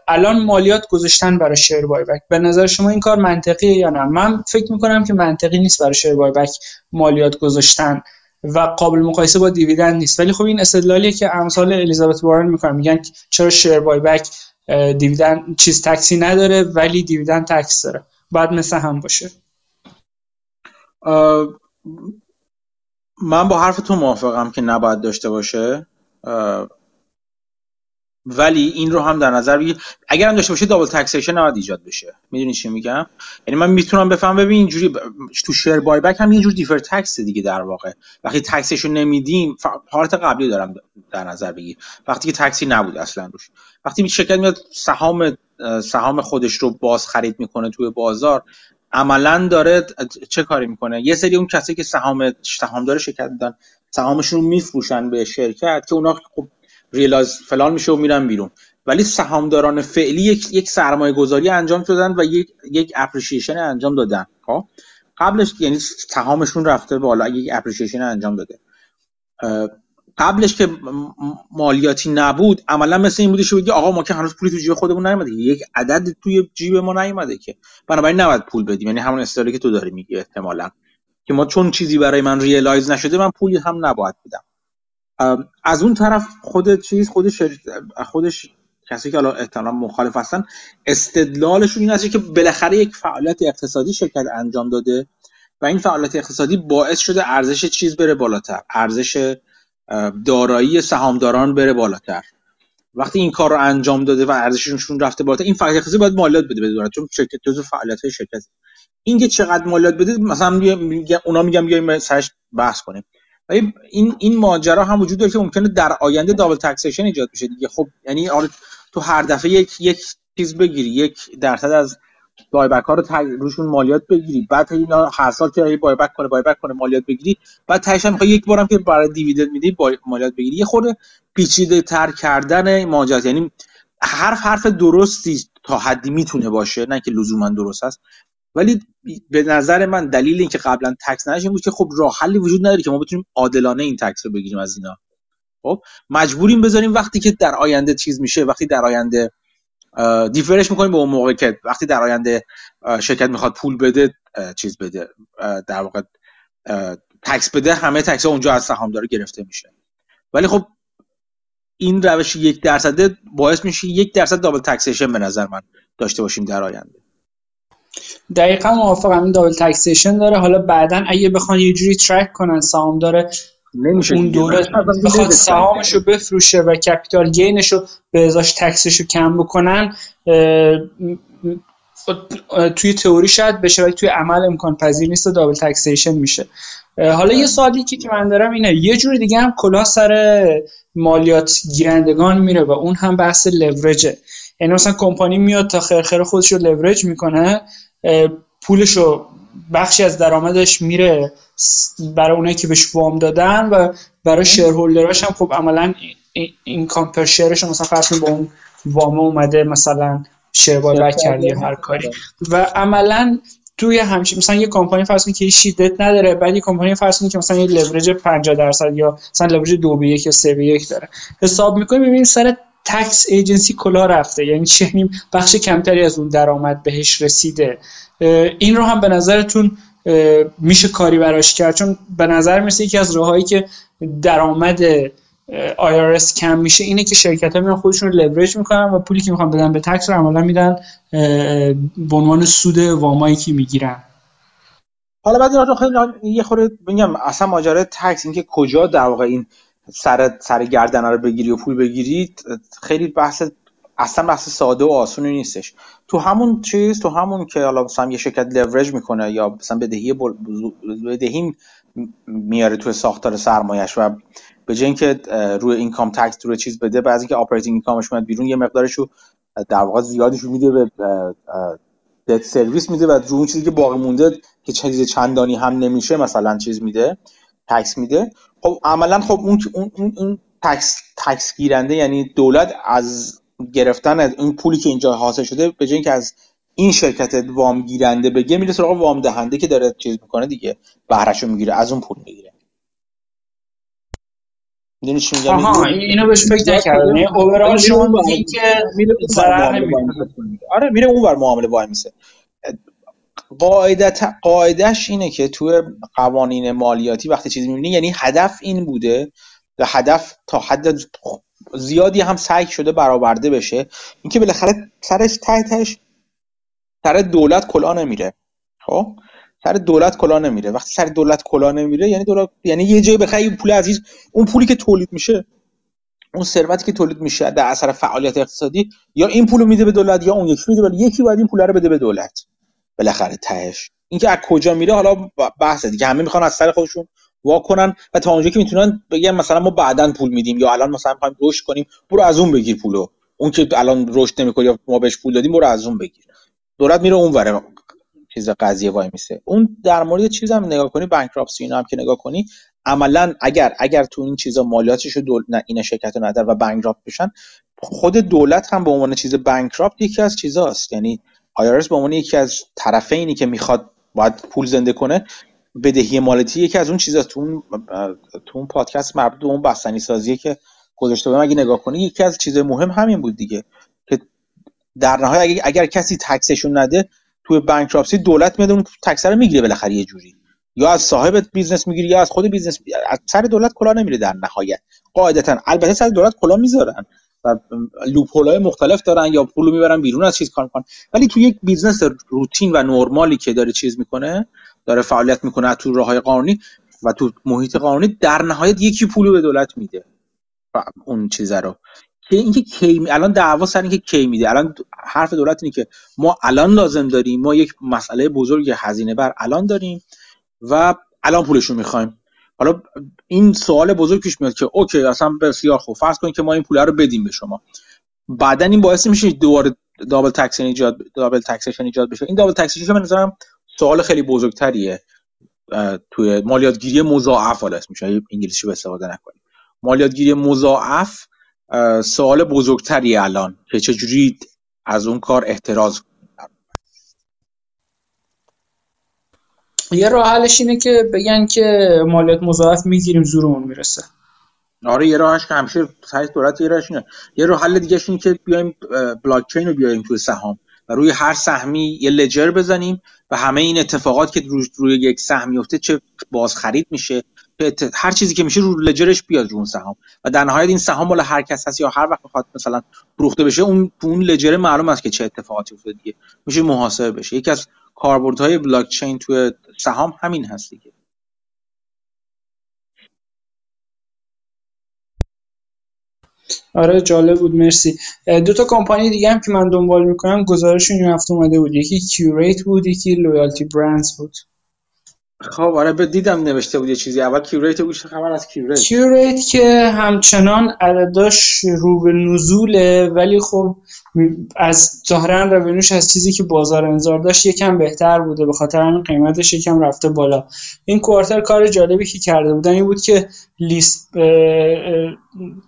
الان مالیات گذاشتن برای شیر بای بک به نظر شما این کار منطقیه یا نه؟ من فکر می‌کنم که منطقی نیست برای شیر بای بک مالیات گذاشتن و قابل مقایسه با دیویدند نیست. ولی خب این استدلالیه که امثال الیزابت وارن می‌کنن. میگن چرا شیر بای بک دیویدند چیز تکسی نداره ولی دیویدند تکس داره. بعد مثل هم باشه. من با حرف تو موافقم که نباید داشته باشه. ولی این رو هم در نظر بگیر اگر هم داشته باشه دابل تکسیشن نباید ایجاد بشه. می‌دونی چی میگم؟ یعنی من می‌تونم بفهم ببین اینجوری تو شیر بای بک هم یه جور دیفر تکس دیگه در واقع. وقتی تکسشو نمیدیم پارت قبلی دارم در نظر بگیر. وقتی که تکسی نبود اصلا روش. وقتی شرکت میاد سهام سهام خودش رو باز خرید می‌کنه توی بازار عملا داره چه کاری می‌کنه؟ یه سری اون کسی که سهام سهامدار شرکت دادن سهامشون رو میفروشن به شرکت که اونا خب ریلاز فلان میشه و میرن بیرون. ولی سهامداران فعلی یک, یک سرمایه گذاری انجام شدن و یک یک appreciation انجام دادن. خب؟ قبلش یعنی سهامشون رفته بالا یک appreciation انجام داده. قبلش که مالیاتی نبود عملا مثل این بودش بگی آقا ما که هنوز پولی تو جیب خودمون نیومده. یک عدد توی جیب ما نیومده که. بنابراین نباید پول بدیم. یعنی همون استوری که تو داری میگی احتمالا. که ما چون چیزی برای من realize نشده من پولی هم نباید بدم. از اون طرف خود چیز خودش خودش کسی که الان احتمالا مخالف هستن استدلالشون این است که بالاخره یک فعالیت اقتصادی شرکت انجام داده و این فعالیت اقتصادی باعث شده ارزش چیز بره بالاتر. ارزش دارایی سهامداران بره بالاتر. وقتی این کار رو انجام داده و ارزششون رفته بالاتر این فعالیت اقتصادی باید مالیات بده به چون شرکت جزو فعالیت های شرکت اینکه چقدر مالیات بده مثلا میگه اونا میگم بیایم سرش بحث کنیم. ولی این این ماجرا هم وجود داره که ممکنه در آینده دابل تکسیشن ایجاد بشه دیگه. خب یعنی تو هر دفعه یک یک چیز بگیری یک درصد از بای بک ها رو روشون مالیات بگیری. بعد اینا هر سال که بای بک کنه بای بک کنه مالیات بگیری. بعد تهش هم یک بارم که برای دیویدند میدی مالیات بگیری. یه خورده پیچیده تر کردن ماجرا. یعنی حرف حرف درستی تا حدی می‌تونه باشه. نه که لزوما درست است ولی به نظر من دلیل اینکه قبلا تکس نداشت بود که خب راه حلی وجود نداره که ما بتونیم عادلانه این تکس رو بگیریم از اینا. خب مجبوریم بذاریم وقتی که در آینده چیز میشه وقتی در آینده دیفرش می‌کنیم به اون موقع که وقتی در آینده شرکت می‌خواد پول بده چیز بده. در واقع تکس بده همه تکس اونجا از سهامدار گرفته میشه. ولی خب این روش یک درصده باعث میشه یک درصد دابل تکسیشن به نظر من داشته باشیم در آینده. دقیقا موافقم این double taxation داره. حالا بعدا اگه بخوان یه جوری track کنن سهامدار نمیشه اون دوره بخواد سهامش رو بفروشه و capital gain ش رو به ازاش tax ش رو کم بکنن توی تئوری شاید بشه ولی توی عمل امکان پذیر نیست و double taxation میشه. حالا یه سوالی که من دارم اینه یه جوری دیگه هم کلا سر مالیات گیرندگان میره و اون هم بحث لورجه. یعنی مثلا کمپانی میاد تا خرخره خودش رو لورج می‌کنه پولش رو بخشی از درآمدش میره برای اونایی که بهش وام دادن و برای شیرهولدراش هم خب عملا این کامپر شیرش مثلا فرض با اون وام اومده مثلا شیر بای کردی هر کاری. و عملا توی همچین مثلا یه کمپانی فرض کنید که شیدت نداره بعد یه کمپانی فرض کنید که مثلا یه لورج 50 درصد یا مثلا لورج 2 به 1 یا 3 به 1 داره. حساب می‌کنیم ببینید سر تکس ایجنسی کلا رفته. یعنی چه؟ بخش کمتری از اون درآمد بهش رسیده. این رو هم به نظرتون میشه کاری براش کرد؟ چون به نظر میسه یکی از راههایی که درآمد IRS کم میشه اینه که شرکت ها میان خودشون رو لورج می‌کنن و پولی که می‌خوان بدن به تکس رو عملا میدن به عنوان سود وامایی که می‌گیرن. حالا بعد خیلی یه خورده بگم اصلا ماجرا تکس اینکه کجا در واقع این سر سر گردن رو بگیری و پول بگیری خیلی بحث اصلا بحث ساده و آسونی نیستش. تو همون چیز تو همون که حالا مثلا یه شرکت لورج می‌کنه یا مثلا بدهی بدهی میاره تو ساختار سرمایش و به جای اینکه روی income tax روی چیز بده بعضی که operating income ش میاد بیرون یه مقدارش رو در واقع زیادش میده به debt service میده و رو اون چیزی که باقی مونده که چیز چندانی هم نمیشه مثلا چیز میده تکس میده. خب عملا خب اون اون اون تکس تکس گیرنده یعنی دولت از گرفتن از این پولی که اینجا حاصل شده به جای اینکه از این شرکت وام گیرنده بگه میره سراغ وام دهنده که داره چیز می‌کنه دیگه بهرهشو می‌گیره از اون پول می‌گیره. می‌دونی چی میگم؟ آها اینو بهش فکر نکردم. یعنی اوورال شما میگی که ضرر آره میره اون ور معامله وای میسه. قاعدت قاعدش اینه که تو قوانین مالیاتی وقتی چیزی می‌بینی یعنی هدف این بوده و هدف تا حد زیادی هم سعی شده برآورده بشه اینکه بالاخره سرش تحتش سر دولت کلا نمیره. خب؟ سر دولت کلا نمیره. وقتی سر دولت کلا نمیره یعنی دولت یعنی یه جایی بخری پول عزیز اون پولی که تولید میشه اون ثروتی که تولید میشه در اثر فعالیت اقتصادی یا این پولو میده به دولت یا اون یکی میده ولی یکی باید این پول رو بده به دولت. بالاخره تهش. اینکه از کجا میره حالا بحثه دیگه. همه می‌خوان از سر خودشون وا کنن و تا اونجا که می‌تونن بگن مثلا ما بعدا پول میدیم یا الان مثلا می‌خوایم رشد کنیم برو از اون بگیر پولو. اون که الان رشد نمی‌کنه یا ما بهش پول دادیم برو از اون بگیر. دولت میره اون وره چیز قضیه وای میسه اون در مورد چیز هم نگاه کنی بانکراپسی اینا هم که نگاه کنی عملا اگر اگر تو این چیزا مالیاتش رو دول... نه این شرکت رو نداره و بانکراپت بشن خود دولت هم به عنوان چیز bankrupt یکی از چیزاست. یعنی IRS به عنوان یکی از طرفینی که می‌خواد باید پول زنده کنه بدهی مالیاتی یکی از اون چیزا تو اون تو اون پادکست مربوط به اون بستنی سازیه که گذاشته بودم. اگه نگاه کنی یکی از چیزهای مهم همین بود دیگه که در نهایت اگر, اگر کسی tax شون نده توی bankruptcy دولت میاد اون tax رو می‌گیره بالاخره یه جوری. یا از صاحب business می‌گیری یا از خود business از سر دولت کلاه نمیره در نهایت. قاعدتا. البته سر دولت کلاه می‌ذارن و loophole های مختلف دارن یا پولو می‌برن بیرون از چیز کار می‌کنن. ولی تو یک business روتین و نرمالی که داره چیز می‌کنه داره فعالیت می‌کنه تو راه قانونی و تو محیط قانونی در نهایت یکی پولو به دولت میده. اون چیزه رو. که اینکه کی الان دعوا سر اینکه کی میده. الان حرف دولت اینه که ما الان لازم داریم ما یک مسئله بزرگ هزینه بر الان داریم و الان پولشون می‌خوایم. حالا این سوال بزرگ پیش میاد که okay اصلا بسیار خوب. فرض کنید که ما این پول رو بدیم به شما. بعدا این باعث میشه دوباره double taxation ایجاد double taxation ایجاد بشه. این double taxation به نظرم سوال خیلی بزرگتریه. توی مالیاتگیری مضاعف حالا میشه انگلیسی به استفاده نکنیم. مالیاتگیری مضاعف سوال بزرگتری الان که چجوری از اون کار احتراز یه راه حلش اینه که بگن که مالیات مضاعف می‌گیریم زورمون می‌رسه. آره یه راهش که همیشه سعی دولت یه راهش اینه. یه راه حل دیگه اینه که بیایم بلاک چین رو بیاریم توی سهام. و روی هر سهمی یه لجر بزنیم و همه این اتفاقات که روی, روی یک سهم میفته چه باز خرید میشه هر چیزی که میشه رو لجرش بیاد رو اون سهام. و در نهایت این سهام مال هر کس هست یا هر وقت بخواد مثلا فروخته بشه اون اون لجر معلوم است که چه اتفاقاتی افتاده دیگه. میشه محاسبه بشه. یکی از کاربردهای بلاک چین توی سهام همین هست دیگه. آره جالب بود مرسی. دو تا کمپانی دیگه هم که من دنبال می‌کنم گزارشون این هفته اومده بود. یکی Qurate بود یکی Loyalty Brands بود. خب آره به دیدم نوشته بود یه چیزی. اول Qurate چه خبر از Qurate Qurate که همچنان عدداش رو به نزوله ولی خب از ظاهرا روینوش از چیزی که بازار انظار داشت یکم بهتر بوده. به خاطر همین قیمتش یکم رفته بالا. این کوارتر کار جالبی که کرده بودن این بود که لیست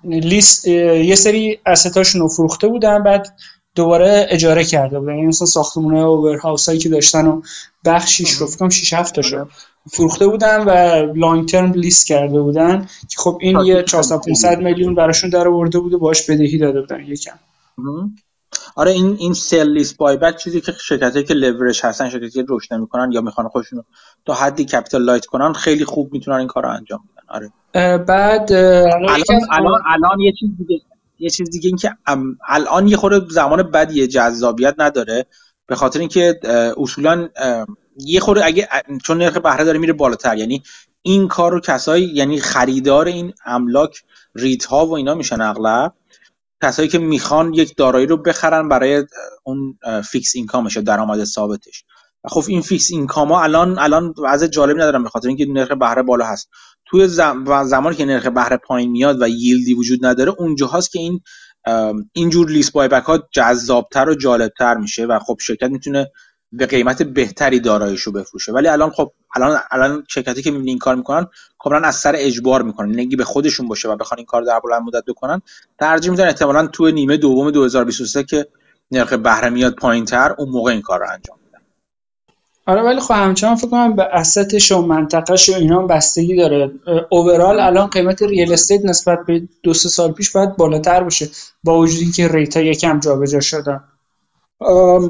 لیست یه سری اسستاشون رو فروخته بودن. بعد دوباره اجاره کرده بودن. یعنی مثلا ساختمونه و هایی که داشتن و بخشیش رو فکرم 6 7 تاشو فروخته بودن و لانگ ترم لیست کرده بودن که خب این یه 400 500 میلیون براشون در آورده بود و باش بدهی داده بودن یکم. آره این این sale lease buyback چیزی که شرکتی که large هستن شرکتی که رشد نمی‌کنن یا می‌خوان خودشون تا حدی capital light کنن خیلی خوب می‌تونن این کارو انجام بدن. آره. بعد الان الان الان یه چیز دیگه یه چیز دیگه این که الان یه خورده زمان بدیه جذابیت نداره. به خاطر اینکه اصولا یه خورده اگه چون نرخ بهره داره میره بالاتر. یعنی این کار رو کسایی یعنی خریدار این املاک REIT ها و اینا میشن اغلب. کسایی که می‌خوان یک دارایی رو بخرن برای اون fixed income ش درآمد ثابتش. خب این fixed income ها الان الان وضع جالب ندارن به خاطر اینکه نرخ بهره بالا هست. توی زمانی که نرخ بهره پایین میاد و yield ی وجود نداره اونجاهاست که این اینجور buyback ها جذابتر و جالبتر میشه و خب شرکت می‌تونه به قیمت بهتری داراییشو بفروشه. ولی الان خب الان الان شرکتی که می‌بینی کار می‌کنن کاملا از سر اجبار می‌کنن. نگی به خودشون باشه و بخوان این کار در بلند مدت بکنن ترجیح میدن احتمالاً تو نیمه دوم 2023 که نرخ بهره میاد پایینتر اون موقع این کار رو انجام آره ولی خب همچنان فکر کنم به اسستش و منطقهش و اینا بستگی داره. اوورال الان قیمت ریل استیت نسبت به دو سه سال پیش باید بالاتر باشه با وجودی که ریتا یکم جابجا شدن.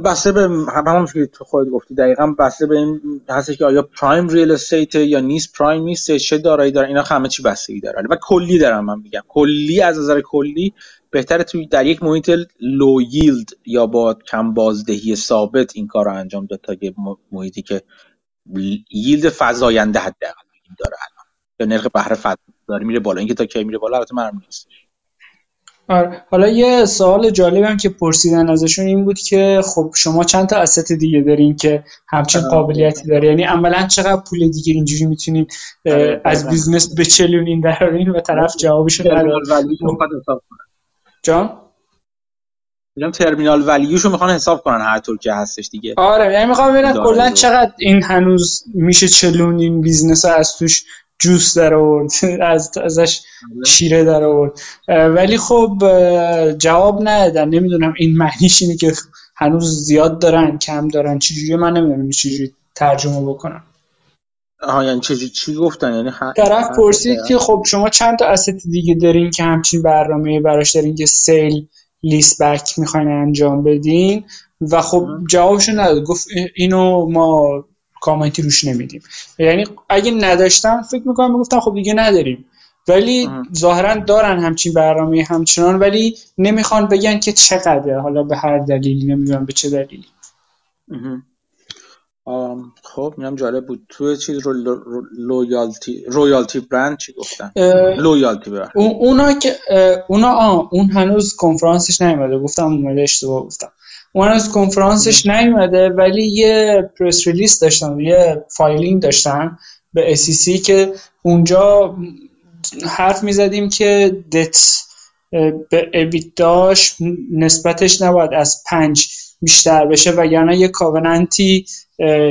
بسته به همون که تو خودت گفتی دقیقا بسته به این هستش که آیا prime real estate یا نیست prime نیست چه دارایی داره اینا همه چی بستگی داره. و کلی دارم من میگم. کلی از نظر کلی بهتره توی در یک محیط low yield یا با کم بازدهی ثابت این کار رو انجام داد تا یه محیطی که yield فزاینده حداقل داره الان. یا نرخ بهره داره میره بالا. اینکه تا کی میره بالا البته معلوم نیست. آره. حالا یه سوال جالبی هم که پرسیدن ازشون این بود که خب شما چند تا asset دیگه دارین که همچین قابلیتی داره؟ یعنی عملا چقدر پول دیگه اینجوری می‌تونین آره، از business بچلونین درارین و طرف جوابش رو جان؟ میگم terminal value شو می‌خوان حساب کنن هر طور که هستش دیگه. آره یعنی می‌خوام ببینم کلا چقدر این هنوز میشه چلون این business از توش juice در آورد از ازش بله. شیره در آورد. ولی خب جواب ندادن. نمی‌دونم این معنیش اینه که هنوز زیاد دارن کم دارن چجوری؟ من نمی‌دونم چجوری ترجمه بکنم. آها یعنی چی چی گفتن؟ یعنی طرف پرسید که خب شما چند تا اسست دیگه دارین که همچین برنامه براش دارین که سیل لیست بک می‌خواین انجام بدین؟ و خب جوابشو نداد. گفت اینو ما کامنتی روش نمیدیم. یعنی اگه نداشتم فکر می‌کنم می‌گفتم خب دیگه نداریم. ولی ظاهرا دارن همچین برنامه همچنان ولی نمی‌خوان بگن که چقدر حالا به هر دلیلی نمی‌دونم به چه دلیلی. خب اینم جالب بود. تو چیز رو Loyalty Royalty Brand چی گفتن؟ Loyalty Brand اونا که اونا آه اون هنوز کنفرانسش نیومده. گفتم اومده اشتباه گفتم. اون هنوز کنفرانسش نیومده ولی یه press release داشتن یه filing داشتن به SEC که اونجا حرف می‌زدیم که debt به EBITDA ش نسبتش نباید از پنج بیشتر بشه وگرنه یه covenant ی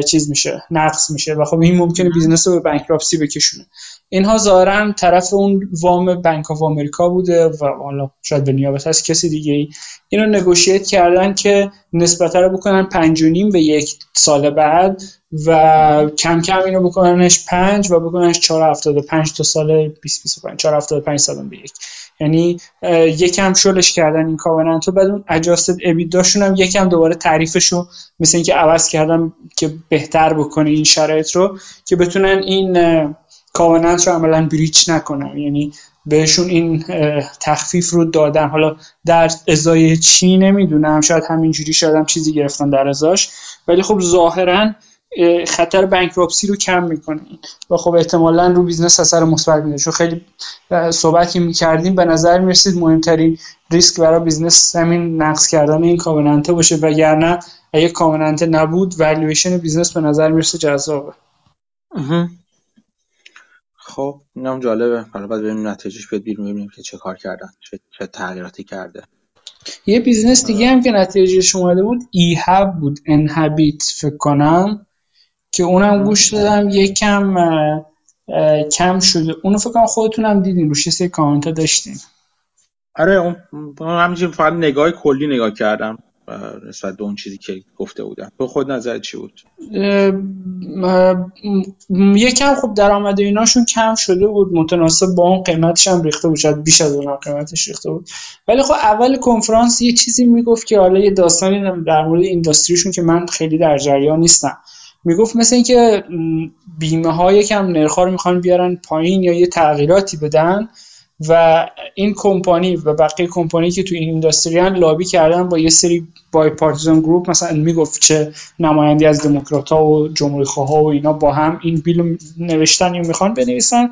چیز میشه نقض میشه. و خب این ممکنه business رو به bankruptcy بکشونه. اینها ظاهرا طرف اون وام بانک آف آمریکا بوده و حالا شاید به نیابت از کسی دیگه ای. اینو negotiate کردن که نسبت رو بکنن پنج و نیم به یک سال بعد و کم کم اینو بکننش پنج و بکننش چهار هفتاد و پنج تا سال 2025 چهار هفتاد و پنج سال به یک. یعنی یکم شلش کردن این کاوننت رو بعد اون اجاستد ابیداشون هم یکم دوباره تعریفشو مثل اینکه عوض کردن که بهتر بکنه این شرایط رو که بتونن این کاوننت رو عملا بریچ نکنن یعنی بهشون این تخفیف رو دادن. حالا در ازای چی نمی‌دونم. شاید همینجوری شاید هم چیزی گرفتن در ازاش. ولی خب ظاهرا خطر بانکراپسی رو کم می‌کنه. و خب احتمالا رو business اثر مثبت میده. چون خیلی صحبتی می‌کردیم به نظر می‌رسید مهمترین ریسک برای business همین نقض کردن این covenant ه باشه. وگرنه اگه covenant ه نبود valuation business به نظر می‌رسه جذابه. خب اینم جالبه. حالا بعد ببینیم نتیجهش بیاد بیرون ببینیم که چه کار کردن چه, چه تغییراتی کرده. یه business دیگه هم که نتیجهش اومده بود ای بود انهابیت فکر کنم که اونم گوش دادم یکم کم شده. اونو فکر کنم خودتونم دیدین روش سه کامنت داشتین. آره اون همینجوری فقط نگاه کلی نگاه کردم. نسبت به اون چیزی که گفته بودم. تو خود نظر چی بود؟ یکم خب درآمد ایناشون کم شده بود. متناسب با اون قیمتش هم ریخته بود. شاید بیش از اون قیمتش ریخته بود. ولی خب اول کنفرانس یه چیزی می‌گفت که حالا یه داستانی در مورد اینداستریشون که من خیلی در جریان نیستم. می‌گفت مثل اینکه بیمه های یکم نرخ‌ها رو می‌خوان بیارن پایین یا یه تغییراتی بدن. و این کمپانی و بقیه کمپانی که تو این اینداستریان لابی کردن با یه سری بای پارتیزان گروپ مثلا می‌گفت چه نمایندی از دموکرات ها و جمهوری ها و اینا با هم این بیل نوشتن یا می‌خوان بنویسن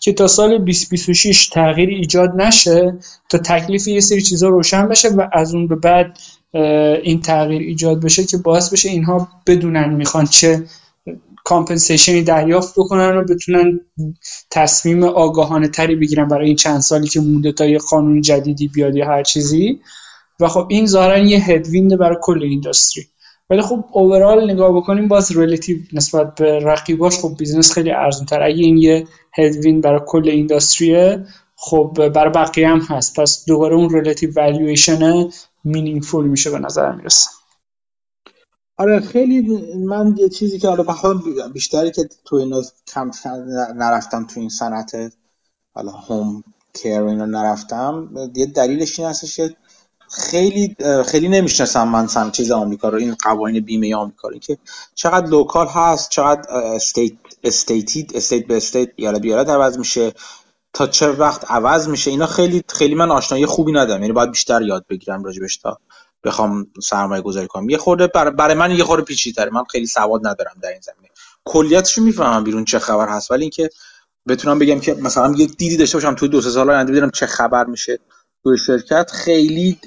که تا سال 2026 تغییر ایجاد نشه تا تکلیف یه سری چیزا روشن بشه و از اون به بعد این تغییر ایجاد بشه که باعث بشه اینها بدونن می‌خوان چه compensation ی دریافت بکنن و بتونن تصمیم آگاهانه تری بگیرن برای این چند سالی که مونده تا یه قانون جدیدی بیاد یا هر چیزی. و خب این ظاهرا یه headwind ه برای کل industry ولی خب overall نگاه بکنیم باز relative نسبت به رقیباش خب business خیلی ارزون تر اگه این یه headwind برای کل industry ه خب برای بقیه هم هست. پس دوباره اون relative valuation meaningful میشه به نظر می‌رسه. آره خیلی من یه چیزی که حالا بخوام بیشتری که تو اینا کم نرفتم تو این صنعت حالا home care اینا نرفتم یه دلیلش این هستش که خیلی خیلی نمی‌شناسم من سن چیز آمریکا رو این قوانین بیمه آمریکا رو. که چقدر local هست چقدر state stated state به state ایالت به عوض میشه تا چه وقت عوض میشه اینا خیلی خیلی من آشنایی خوبی ندارم. یعنی باید بیشتر یاد بگیرم راجبش تا بخوام سرمایه گذاری کنم. یه خورده برای من یه خورده پیچیده‌تره. من خیلی سواد ندارم در این زمینه. کلیتش می‌فهمم بیرون چه خبر هست. ولی اینکه بتونم بگم که مثلا یه دیدی داشته باشم توی دو سه سال آینده ببینم چه خبر میشه توی شرکت خیلی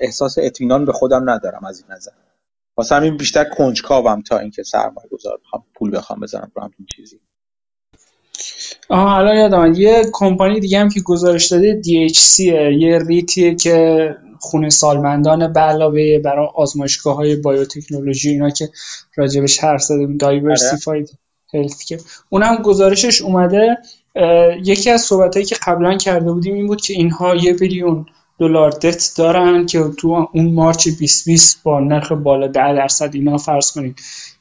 احساس اطمینان به خودم ندارم از این نظر. واسه همین بیشتر کنجکاوم تا اینکه سرمایه گذار بخوام پول بخوام بزنم رو همین چیزی. آها الان یادم یه کمپانی دیگه هم که گزارش داده DHC یه ریتیه که خونه سالمندان به علاوه برای آزمایشگاه های بایوتکنولوژی اینا که راجبش حرف زدیم دایورسیفاید هلت که اونم گزارشش اومده یکی از صحبتهایی که قبلا کرده بودیم این بود که اینها یه بیلیون دلار دت دارن که تو اون March 2020 با نرخ بالا 10 درصد اینا فرض کنید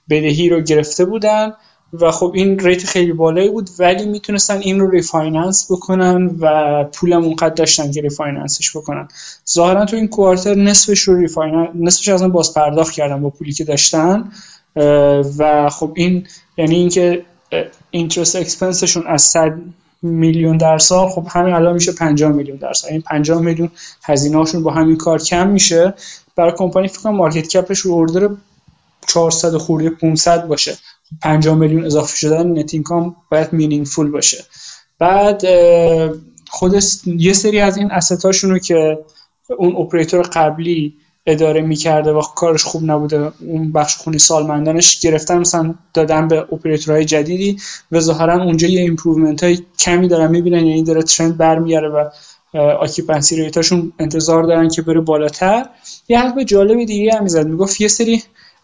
بدهی رو گرفته بودن. و خب این rate خیلی بالایی بود ولی می‌تونستن این رو refinance بکنن و پولم اونقدر داشتن که refinance ش بکنن. ظاهرا تو این quarter نصفش رو refinance نصفش از باز پرداخت کردن با پولی که داشتن و خب این یعنی اینکه interest expense شون از 100 میلیون در سال خب همین الان میشه 50 میلیون در سال این 50 میلیون هزینه هاشون با همین کار کم میشه. برای کمپانی فکر کنم market cap ش رو order 400 خورده 500 باشه. 50 میلیون اضافه شدن net income باید meaningful باشه. بعد خود یه سری از این asset اشون رو که اون اپراتور قبلی اداره می‌کرده و کارش خوب نبوده اون بخش خونه‌ی سالمندانش گرفتن مثلا دادن به اپراتورهای جدیدی و ظاهرا اونجا یه improvement های کمی دارن می‌بینن یعنی داره trend برمیگرده و occupancy rate اشون انتظار دارن که بره بالاتر. یه حرف جالب دیگه هم می‌زد می‌گفت یه سری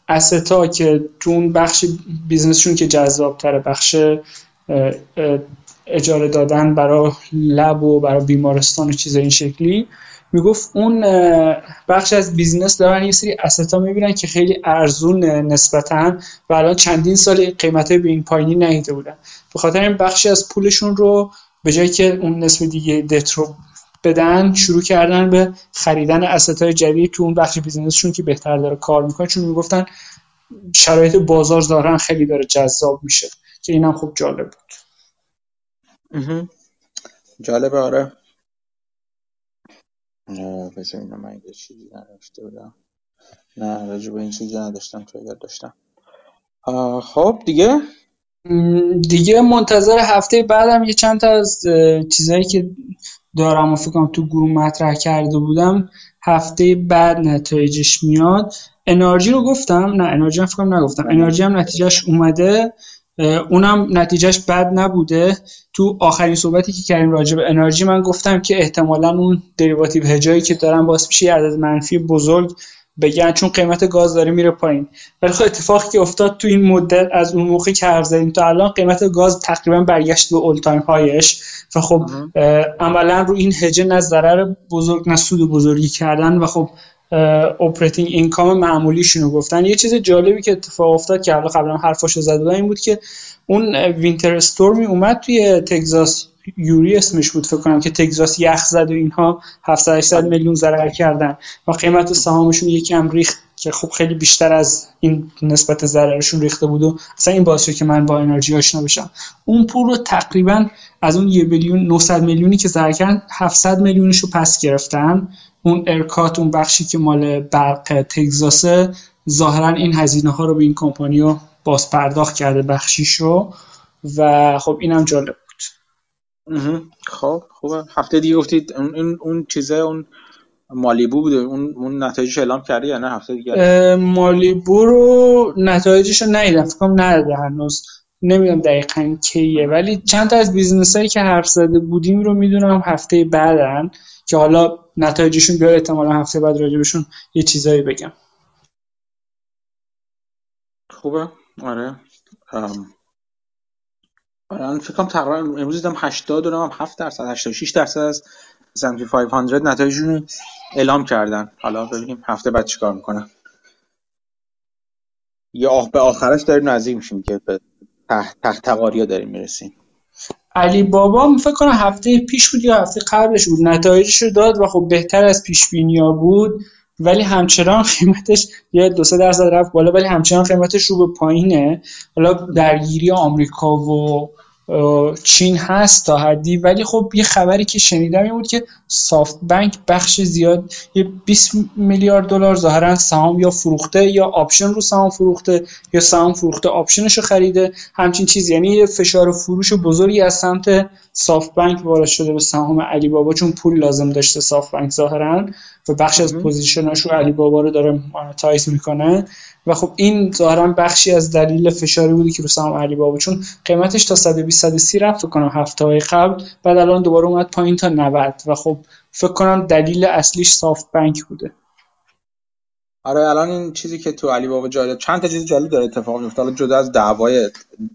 asset ا که تو اون بخش business شون که جذاب تره بخش اجاره دادن برای lab و برای بیمارستان و چیز این شکلی. می‌گفت اون بخش از business دارن یه سری asset ا می‌بینن که خیلی ارزون نسبتا و الان چندین سال قیمت به این پایینی نیده بودن. به خاطر این بخشی از پولشون رو به جایی که اون نسبت دیگه دت رو بدن شروع کردن به خریدن های جدید تو اون بخش بیزنسشون که بهتر داره کار می‌کنه. چون می‌گفتن شرایط بازار دارن خیلی داره جذاب میشه که اینم خوب جالب بود. جالبه آره. بذار من یه چیزی نداشته بودم. نه راجع به این چیزی نداشتم تو یاد داشتم. خب دیگه؟ دیگه منتظر هفته بعدم یه چند تا از چیزهایی که دارم و فکرم تو گروه مطرح کرده بودم هفته بعد نتایجش میاد. انرژی رو گفتم نه انرژی هم فکرم نگفتم. انرژی هم نتیجهش اومده اونم نتیجهش بد نبوده. تو آخرین صحبتی که کردیم راجع به انرژی من گفتم که احتمالا اون دریواتیو هجایی که دارن باعث میشه عدد منفی بزرگ بگن چون قیمت گاز داره میره پایین. ولی خب اتفاقی که افتاد تو این مدت از اون موقع که حرف زدیم تا الان قیمت گاز تقریبا برگشت به all time high ش و خب عملا رو این هجه نه ضرر بزرگ نه سود بزرگی کردن و خب operating income معمولیشون رو گفتن. یه چیز جالبی که اتفاق افتاد که قبلا حرفاشو زده این بود که اون winter storm ی اومد توی تگزاس. یوری اسمش بود فکر کنم که تگزاس یخ زد و اینها 700 800 میلیون ضرر کردن و قیمت سهامشون یکم ریخت که خب خیلی بیشتر از این نسبت ضررشون ریخته بود و اصلا این باعث که من با انرژی آشنا بشم. اون پول رو تقریبا از اون یه میلیون 900 میلیونی که ضرر کردن 700 میلیونش رو پس گرفتن. اون ارکات اون بخشی که مال برق تگزاسه ظاهرا این هزینه ها رو به این کمپانی رو باز پرداخت کرده بخشیش رو و خب اینم جالب خب خوبه. هفته دیگه گفتید اون اون چیزه اون مالیبو بوده. اون اون نتایجش اعلام کردی یا نه؟ هفته دیگه؟ مالیبو رو نتایجش رو ندیدم. فکر کنم نداده هنوز. نمی‌دونم دقیقا کیه. ولی چند تا از business هایی که حرف زده بودیم رو می‌دونم هفته بعدن که حالا نتایجشون بیاد. احتمالا هفته بعد راجبشون یه چیزایی بگم. خوبه. آره. آره فکر کنم تقریبا امروز دیدم 80 و 7 درصد 86 درصد از S&P 500 نتایجشون اعلام کردن. حالا ببینیم هفته بعد چیکار می‌کنن یا به آخرش داریم نزدیک میشیم که به تحت تقاریا داریم می‌رسیم. علی بابا فکر کنم هفته پیش بود یا هفته قبلش بود. نتایجش رو داد و خب بهتر از پیش ها بود. ولی همچنان قیمتش یه دو سه درصد رفت بالا ولی همچنان قیمتش رو به پایینه. حالا درگیری آمریکا و چین هست تا حدی ولی خب یه خبری که شنیدم این بود که سافت بانک بخش زیاد یه 20 میلیارد دلار ظاهرا سهام یا فروخته یا option رو سهام فروخته یا سهام فروخته option ش رو خریده. همچین چیز یعنی یه فشار فروش بزرگی از سمت سافت بانک وارد شده به سهام علی بابا چون پول لازم داشته سافت بانک ظاهرا و بخش از position اش رو علی بابا رو داره monetize می‌کنه. و خب این ظاهرا بخشی از دلیل فشاری بودی که رو سهام علی بابا چون قیمتش تا 120 130 رفت کنم هفته های قبل بعد الان دوباره اومد پایین تا 90 و خب فکر کنم دلیل اصلیش سافت بانک بوده. آره الان این چیزی که تو علی بابا جالب چند تا چیز جالب داره اتفاق میفته. حالا جدا از دعوای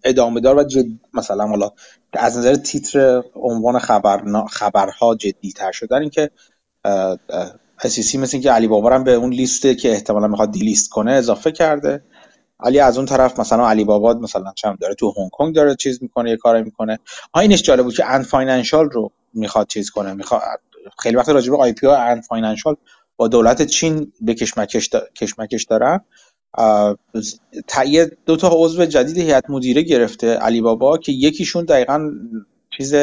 ادامه دار و جد مثلا حالا از نظر تیتر عنوان خبر خبرها جدی تر شدن این SEC مثل که علی بابا به اون لیسته که احتمالا می‌خواد delist کنه اضافه کرده. علی از اون طرف مثلا علی بابا مثلا چم داره تو هنگ کنگ داره چیز می‌کنه یه کاری می‌کنه. اینش جالب بود که Ant Financial رو می‌خواد چیز کنه می‌خواد خیلی وقت راجع به IPO Ant Financial با دولت چین به کشمکش, دا... کشمکش دارن. تایید دو تا عضو جدید هیئت مدیره گرفته علی بابا که یکیشون دقیقا چیز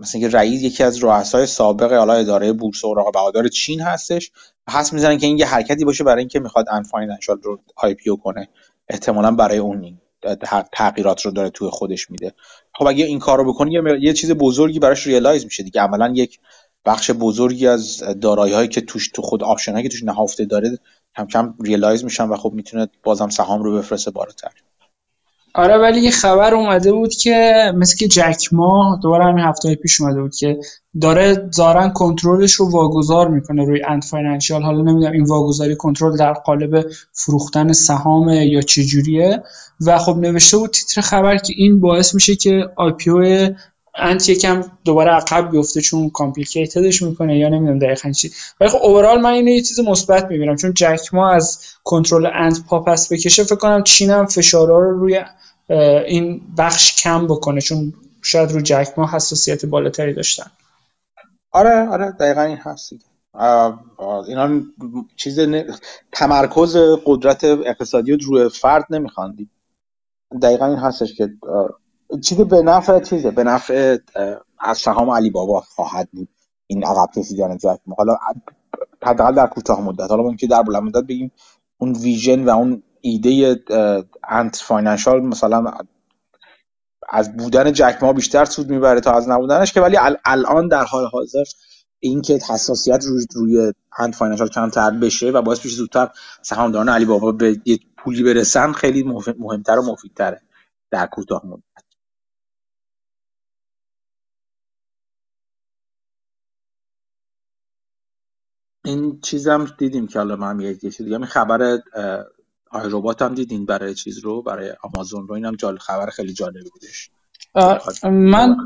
مثلا که رئیس یکی از رؤسای سابق حالا اداره بورس اوراق بهادار چین هستش. حدس می‌زنن که این یه حرکتی باشه برای اینکه می‌خواد Ant Financial رو IPO کنه. احتمالا برای اون تغییرات رو داره توی خودش میده. خب اگه این کار رو بکنی یه چیز بزرگی براش realize میشه دیگه. عملا یک بخش بزرگی از دارایی هایی که توش تو خود option که توش نهفته داره کم کم realize میشن و خب می‌تونه بازم سهام رو بفرسته بالاتر. آره ولی یه خبر اومده بود که مثل که جک ما دوباره همین هفته پیش اومده بود که داره زارن کنترلش رو واگذار می‌کنه روی Ant Financial حالا نمی‌دونم این واگذاری کنترل در قالب فروختن سهام یا چجوریه. و خب نوشته بود تیتر خبر که این باعث میشه که IPO Ant یکم دوباره عقب بیفته چون complicated ش می‌کنه یا نمی‌دونم دقیقا چی. ولی خب overall من اینو یه چیز مثبت می‌بینم چون جک ما از کنترل انت پا پس بکشه فکر کنم چین هم فشارها رو روی این بخش کم بکنه چون شاید رو جک ما حساسیت بالاتری داشتن. آره آره دقیقا این هست اینا چیز تمرکز قدرت اقتصادی رو روی فرد نمیخواندی دقیقا این هستش که چیزی به نفع چیزه؟ به نفع از سهام علی بابا خواهد بود این عقب کشیدن جک ما حالا حداقل در کوتاه مدت. حالا ممکن در بلند مدت بگیم اون vision و اون ایده Ant Financial مثلا از بودن جک ما بیشتر سود می‌بره تا از نبودنش که ولی الان در حال حاضر اینکه حساسیت روی روی Ant Financial کمتر بشه و باعث بشه زودتر سهامداران علی بابا به یه پولی برسن خیلی مهمتر و مفیدتره در کوتاه مدت. این چیزم دیدیم که حالا من چیز دیگه. خبر آی ربات هم دیدین برای چیز رو برای آمازون رو. اینم جالب خبر خیلی جالبی بودش. من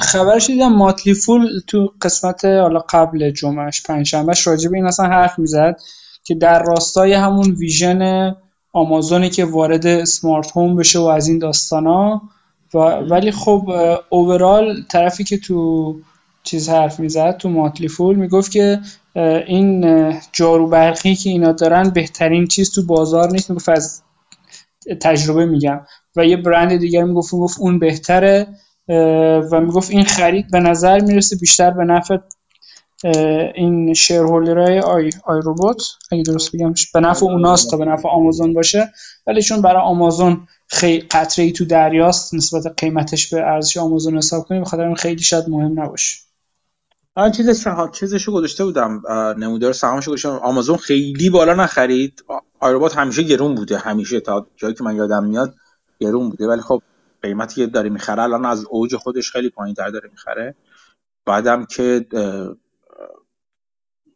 خبرش دیدم ماتلی فول تو قسمت حالا قبل جمعش پنجشنبهش راجع به این اصلا حرف می‌زد که در راستای همون ویژن آمازونی که وارد سمارت هوم بشه و از این داستانا و ولی خب اوورال طرفی که تو چیز حرف می‌زد تو ماتلی فول می‌گفت که این جارو برقی که اینا دارن بهترین چیز تو بازار نیست. می‌گفت از تجربه میگم. و یه برند دیگر می‌گفت می‌گفت اون بهتره و می‌گفت این خرید به نظر می‌رسه بیشتر به نفع این شیرهولدرهای آی, آی روبوت. اگه درست بگم به نفع اوناست تا به نفع آمازون باشه. ولی چون برای آمازون خیلی قطره ای تو دریاست نسبت قیمتش به ارزش آمازون حساب کنیم بخاطر خیلی شاید مهم نباشه. من چیز چیزشو گذاشته بودم نمودار سهامشو گذاشتم. آمازون خیلی بالا نخرید. آیروبات همیشه گرون بوده. همیشه تا جایی که من یادم میاد گرون بوده. ولی خب قیمتی که داره می‌خره. الان از اوج خودش خیلی پایین تر داره می‌خره. بعدم که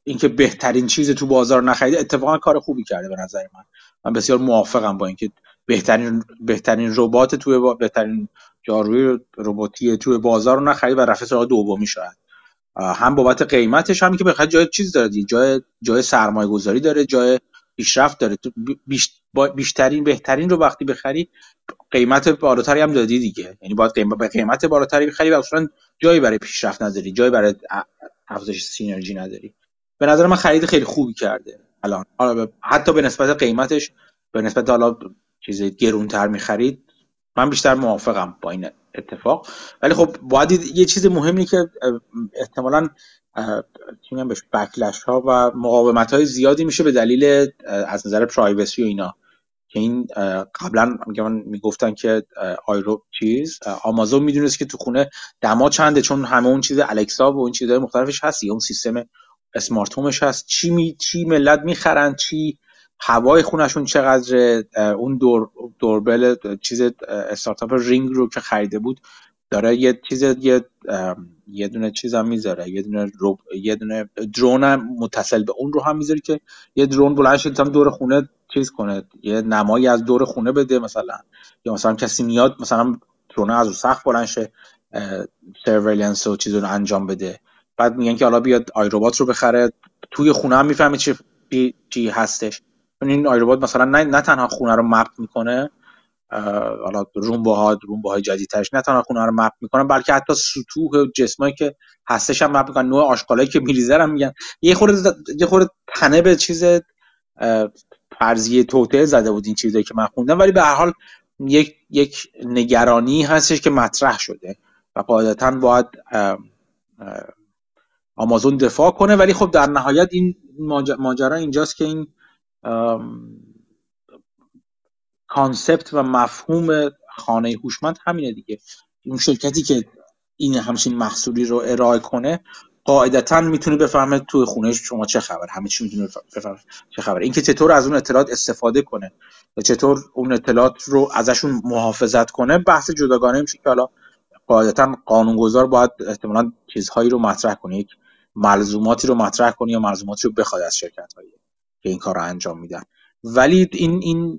اینکه بهترین چیز تو بازار نخریده اتفاقا کار خوبی کرده به نظر من. من بسیار موافقم با اینکه بهترین بهترین ربات با... بهترین جاروی رباتی توی بازار رو نخرید و رفت سراغ دومی شاید. هم بابت قیمتش هم که بخاطر جای چیز داره جای جای سرمایه گذاری داره جای پیشرفت داره. تو بیشترین بهترین رو وقتی بخری قیمت بالاتری هم دادی دیگه. یعنی باید قیمت قیمت بالاتری بخری و اصلا جایی برای پیشرفت نداری جایی برای افزایش سینرژی نداری. به نظر من خرید خیلی خوبی کرده الان. حتی به نسبت قیمتش به نسبت حالا چیز گرونتر می‌خرید من بیشتر موافقم با این اتفاق. ولی خب باید یه چیز مهمی که احتمالا چی بهش بکلش ها و مقاومت های زیادی میشه به دلیل از نظر پرایوسی و اینا. که این قبلا می‌گفتن که آیرو چیز آمازون می‌دونست که تو خونه دما چنده چون همه اون چیز الکسا و اون چیزهای مختلفش هست. اون سیستم اسمارت هومش هست. چی می چی ملت می‌خرن؟ چی هوای خونشون چقدر اون دور دوربل چیز استارتاپ رینگ رو که خریده بود داره یه چیز یه یه دونه چیز هم می‌ذاره یه دونه رو یه دونه درون هم متصل به اون رو هم می‌ذاری که یه درون بلند شد دور خونه چیز کنه یه نمایی از دور خونه بده مثلا. یا مثلا کسی میاد مثلا درون از رو سقف بلند شه سرویلنس و چیز رو انجام بده. بعد میگن که حالا بیاد آیروبات رو بخره توی خونه هم می‌فهمه چی چی هستش. این آیروبات مثلا نه, نه تنها خونه رو مپ می‌کنه حالا رومباها رومباهای جدیدترش نه تنها خونه رو مپ می‌کنن بلکه حتی سطوح جسمایی که هستش هم مپ می‌کنن نوع آشغالایی که میریزه هم میگن. یه خورده یه خورده تنه به چیز فرضیه توطعه زده بود این چیزایی که من خوندم. ولی به هر حال یک یک نگرانی هستش که مطرح شده و قاعدتا باید آمازون دفاع کنه. ولی خب در نهایت این ماجرا اینجاست که این کانسپت و مفهوم خانه هوشمند همینه دیگه. اون شرکتی که این همچین محصولی رو ارائه کنه قاعدتا می‌تونه بفهمه تو خونه شما چه خبر همه چی می‌تونه بفهمه چه خبر اینکه چطور از اون اطلاعات استفاده کنه و چطور اون اطلاعات رو ازشون محافظت کنه بحث جداگانه میشه که حالا قاعدتا قانونگذار باید احتمالا چیزهایی رو مطرح کنه یک ملزوماتی رو مطرح کنه یا ملزوماتی رو بخواد از شرکت هایی که این کار رو انجام میدن. ولی این این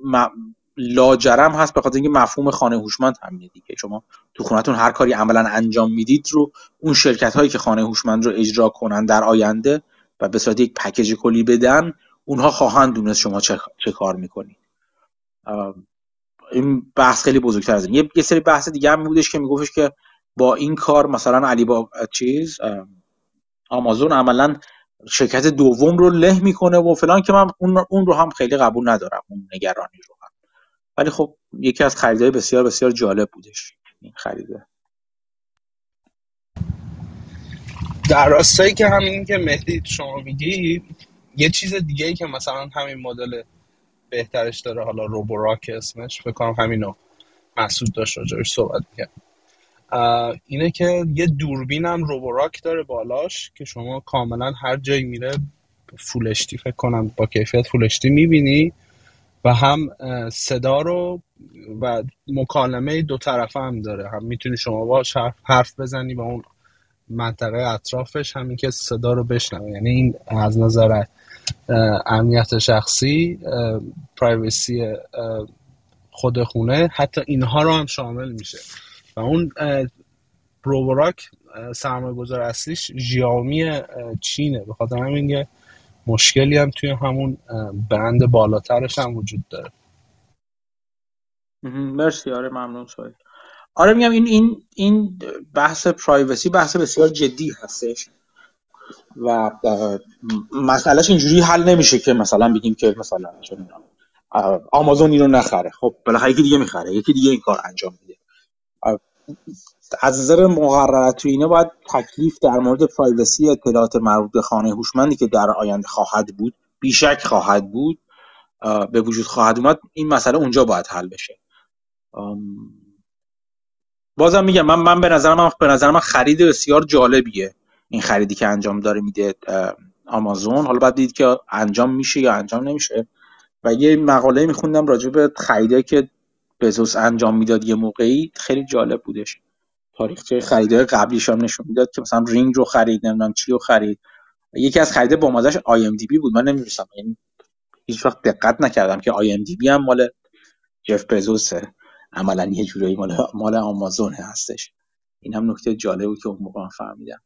لاجرم هست به خاطر اینکه مفهوم خانه هوشمند همینه دیگه. شما تو خونتون هر کاری عملا انجام می‌دید رو اون شرکت هایی که خانه هوشمند رو اجرا کنن در آینده و به صورت یک پکیج کلی بدن اونها خواهند دونست شما چه, چه کار می‌کنید. این بحث خیلی بزرگتر از این. یه, سری بحث دیگه هم بودش که میگفتش که با این کار مثلا علی با چیز آمازون عملا شرکت دوم رو له می‌کنه و فلان که من اون, رو هم خیلی قبول ندارم اون نگرانی رو هم. ولی خب یکی از خریدهای بسیار بسیار جالب بودش این خریده. در راستایی که همین که مهدی شما میگی یه چیز دیگه ای که مثلا همین مدل بهترش داره حالا روبوراک اسمش فکر کنم همینو محسود داشت راجعش صحبت می‌کرد. اینه که یه دوربین هم روبوراک داره بالاش که شما کاملا هر جایی میره فولشتی فکر کنم با کیفیت فولشتی می‌بینی و هم صدا رو و مکالمه دو طرفه هم داره. هم می‌تونی شما باش حرف بزنی با اون منطقه اطرافش همین که صدا رو بشنوه یعنی این از نظر امنیت شخصی پرایوسی خود خونه حتی اینها رو هم شامل میشه. و اون روبراک سرمایه گذار اصلیش ژیامی چینه. به خاطر همین مشکلی هم توی همون بند بالاترش هم وجود داره. مرسی. آره ممنون سوال آره میگم این این این بحث پرایوسی بحث بسیار جدی هستش و مسئلهش اینجوری حل نمیشه که مثلا بگیم که مثلا آمازون اینو نخره. خب بالاخره یکی دیگه می‌خره یکی دیگه این کار انجام از نظر مقررات تو اینه باید تکلیف در مورد پرایوسی اطلاعات مربوط به خانه هوشمندی که در آینده خواهد بود بیشک خواهد بود به وجود خواهد اومد این مسئله اونجا باید حل بشه. بازم میگم من من به نظر من به نظر من خرید بسیار جالبیه این خریدی که انجام داره میده آمازون. حالا بعد دید که انجام میشه یا انجام نمیشه. و یه مقاله میخوندم راجع به خریدایی که بزوس انجام می‌داد یه موقعی خیلی جالب بودش. تاریخچه خریدای قبلیش هم نشون می‌داد که مثلا رینگ رو خرید نمی‌دونم چی رو خرید. یکی از خریده با مازش IMDb بود. من نمی‌دونستم یعنی هیچ وقت دقت نکردم که آی ام دی بی هم مال جف بزوسه. عملا یه جورایی مال مال آمازون هستش. این هم نکته جالب بود که اون موقع فهمیدم.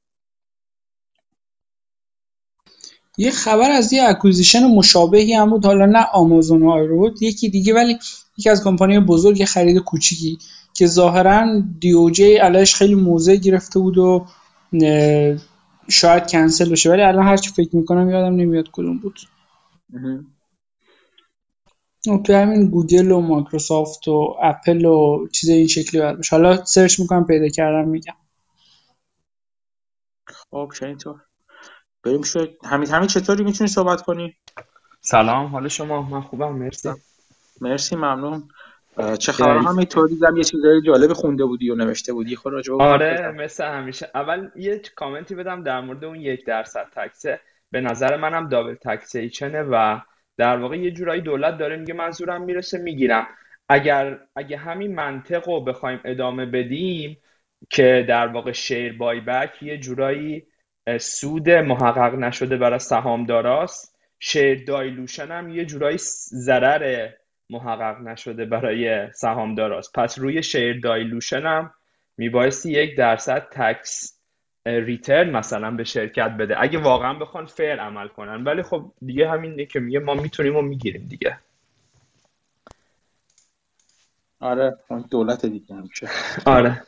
یه خبر از یه acquisition مشابهی هم بود. حالا نه آمازون و بود یکی دیگه ولی یکی از کمپانی بزرگ خرید کوچیکی که ظاهرا DOJ علیش خیلی موضع گرفته بود و شاید کنسل بشه. ولی الان هرچی فکر می‌کنم یادم نمیاد کدوم بود. تو همین گوگل و مایکروسافت و اپل و چیز این شکلی باشه. حالا search می‌کنم پیدا کردم میگم. خب تو بریم شد همین همین چطوری؟ می‌تونی صحبت کنی؟ سلام حال شما؟ من خوبم مرسی. مرسی ممنون. چه خبر؟ همینطوری دیدم یه چیزای جالب خونده بودی و نوشته بودی. خود راجع آره مثل همیشه. اول یه کامنتی بدم در مورد اون یک درصد تکسه. به نظر منم دابل تکسیشنه و در واقع یه جورایی دولت داره میگه منظورم می‌رسه می‌گیرم. اگر اگه همین منطق رو بخوایم ادامه بدیم که در واقع شیر بای بک یه جورایی سود محقق نشده برای سهامداراست شیر دایلوشن هم یه جورایی ضرر محقق نشده برای سهامداراست. پس روی شیر دایلوشن هم میبایستی یک درصد tax return مثلا به شرکت بده. اگه واقعا بخوان fair عمل کنن. ولی خب دیگه همین که میگه ما می‌تونیم و می‌گیریم دیگه. آره دولت دیگه همیشه آره.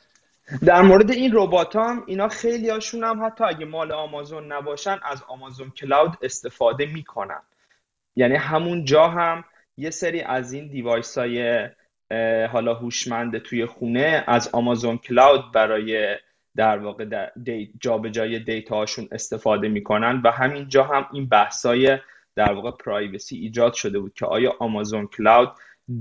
در مورد این ربات هم اینا خیلی هاشون هم حتی اگه مال آمازون نباشن از آمازون cloud استفاده می‌کنن. یعنی همون جا هم یه سری از این device های حالا هوشمند توی خونه از آمازون کلاود برای در واقع جابجایی دیتا هاشون استفاده می‌کنن و همینجا هم این بحثای در واقع پرایوسی ایجاد شده بود که آیا آمازون کلاود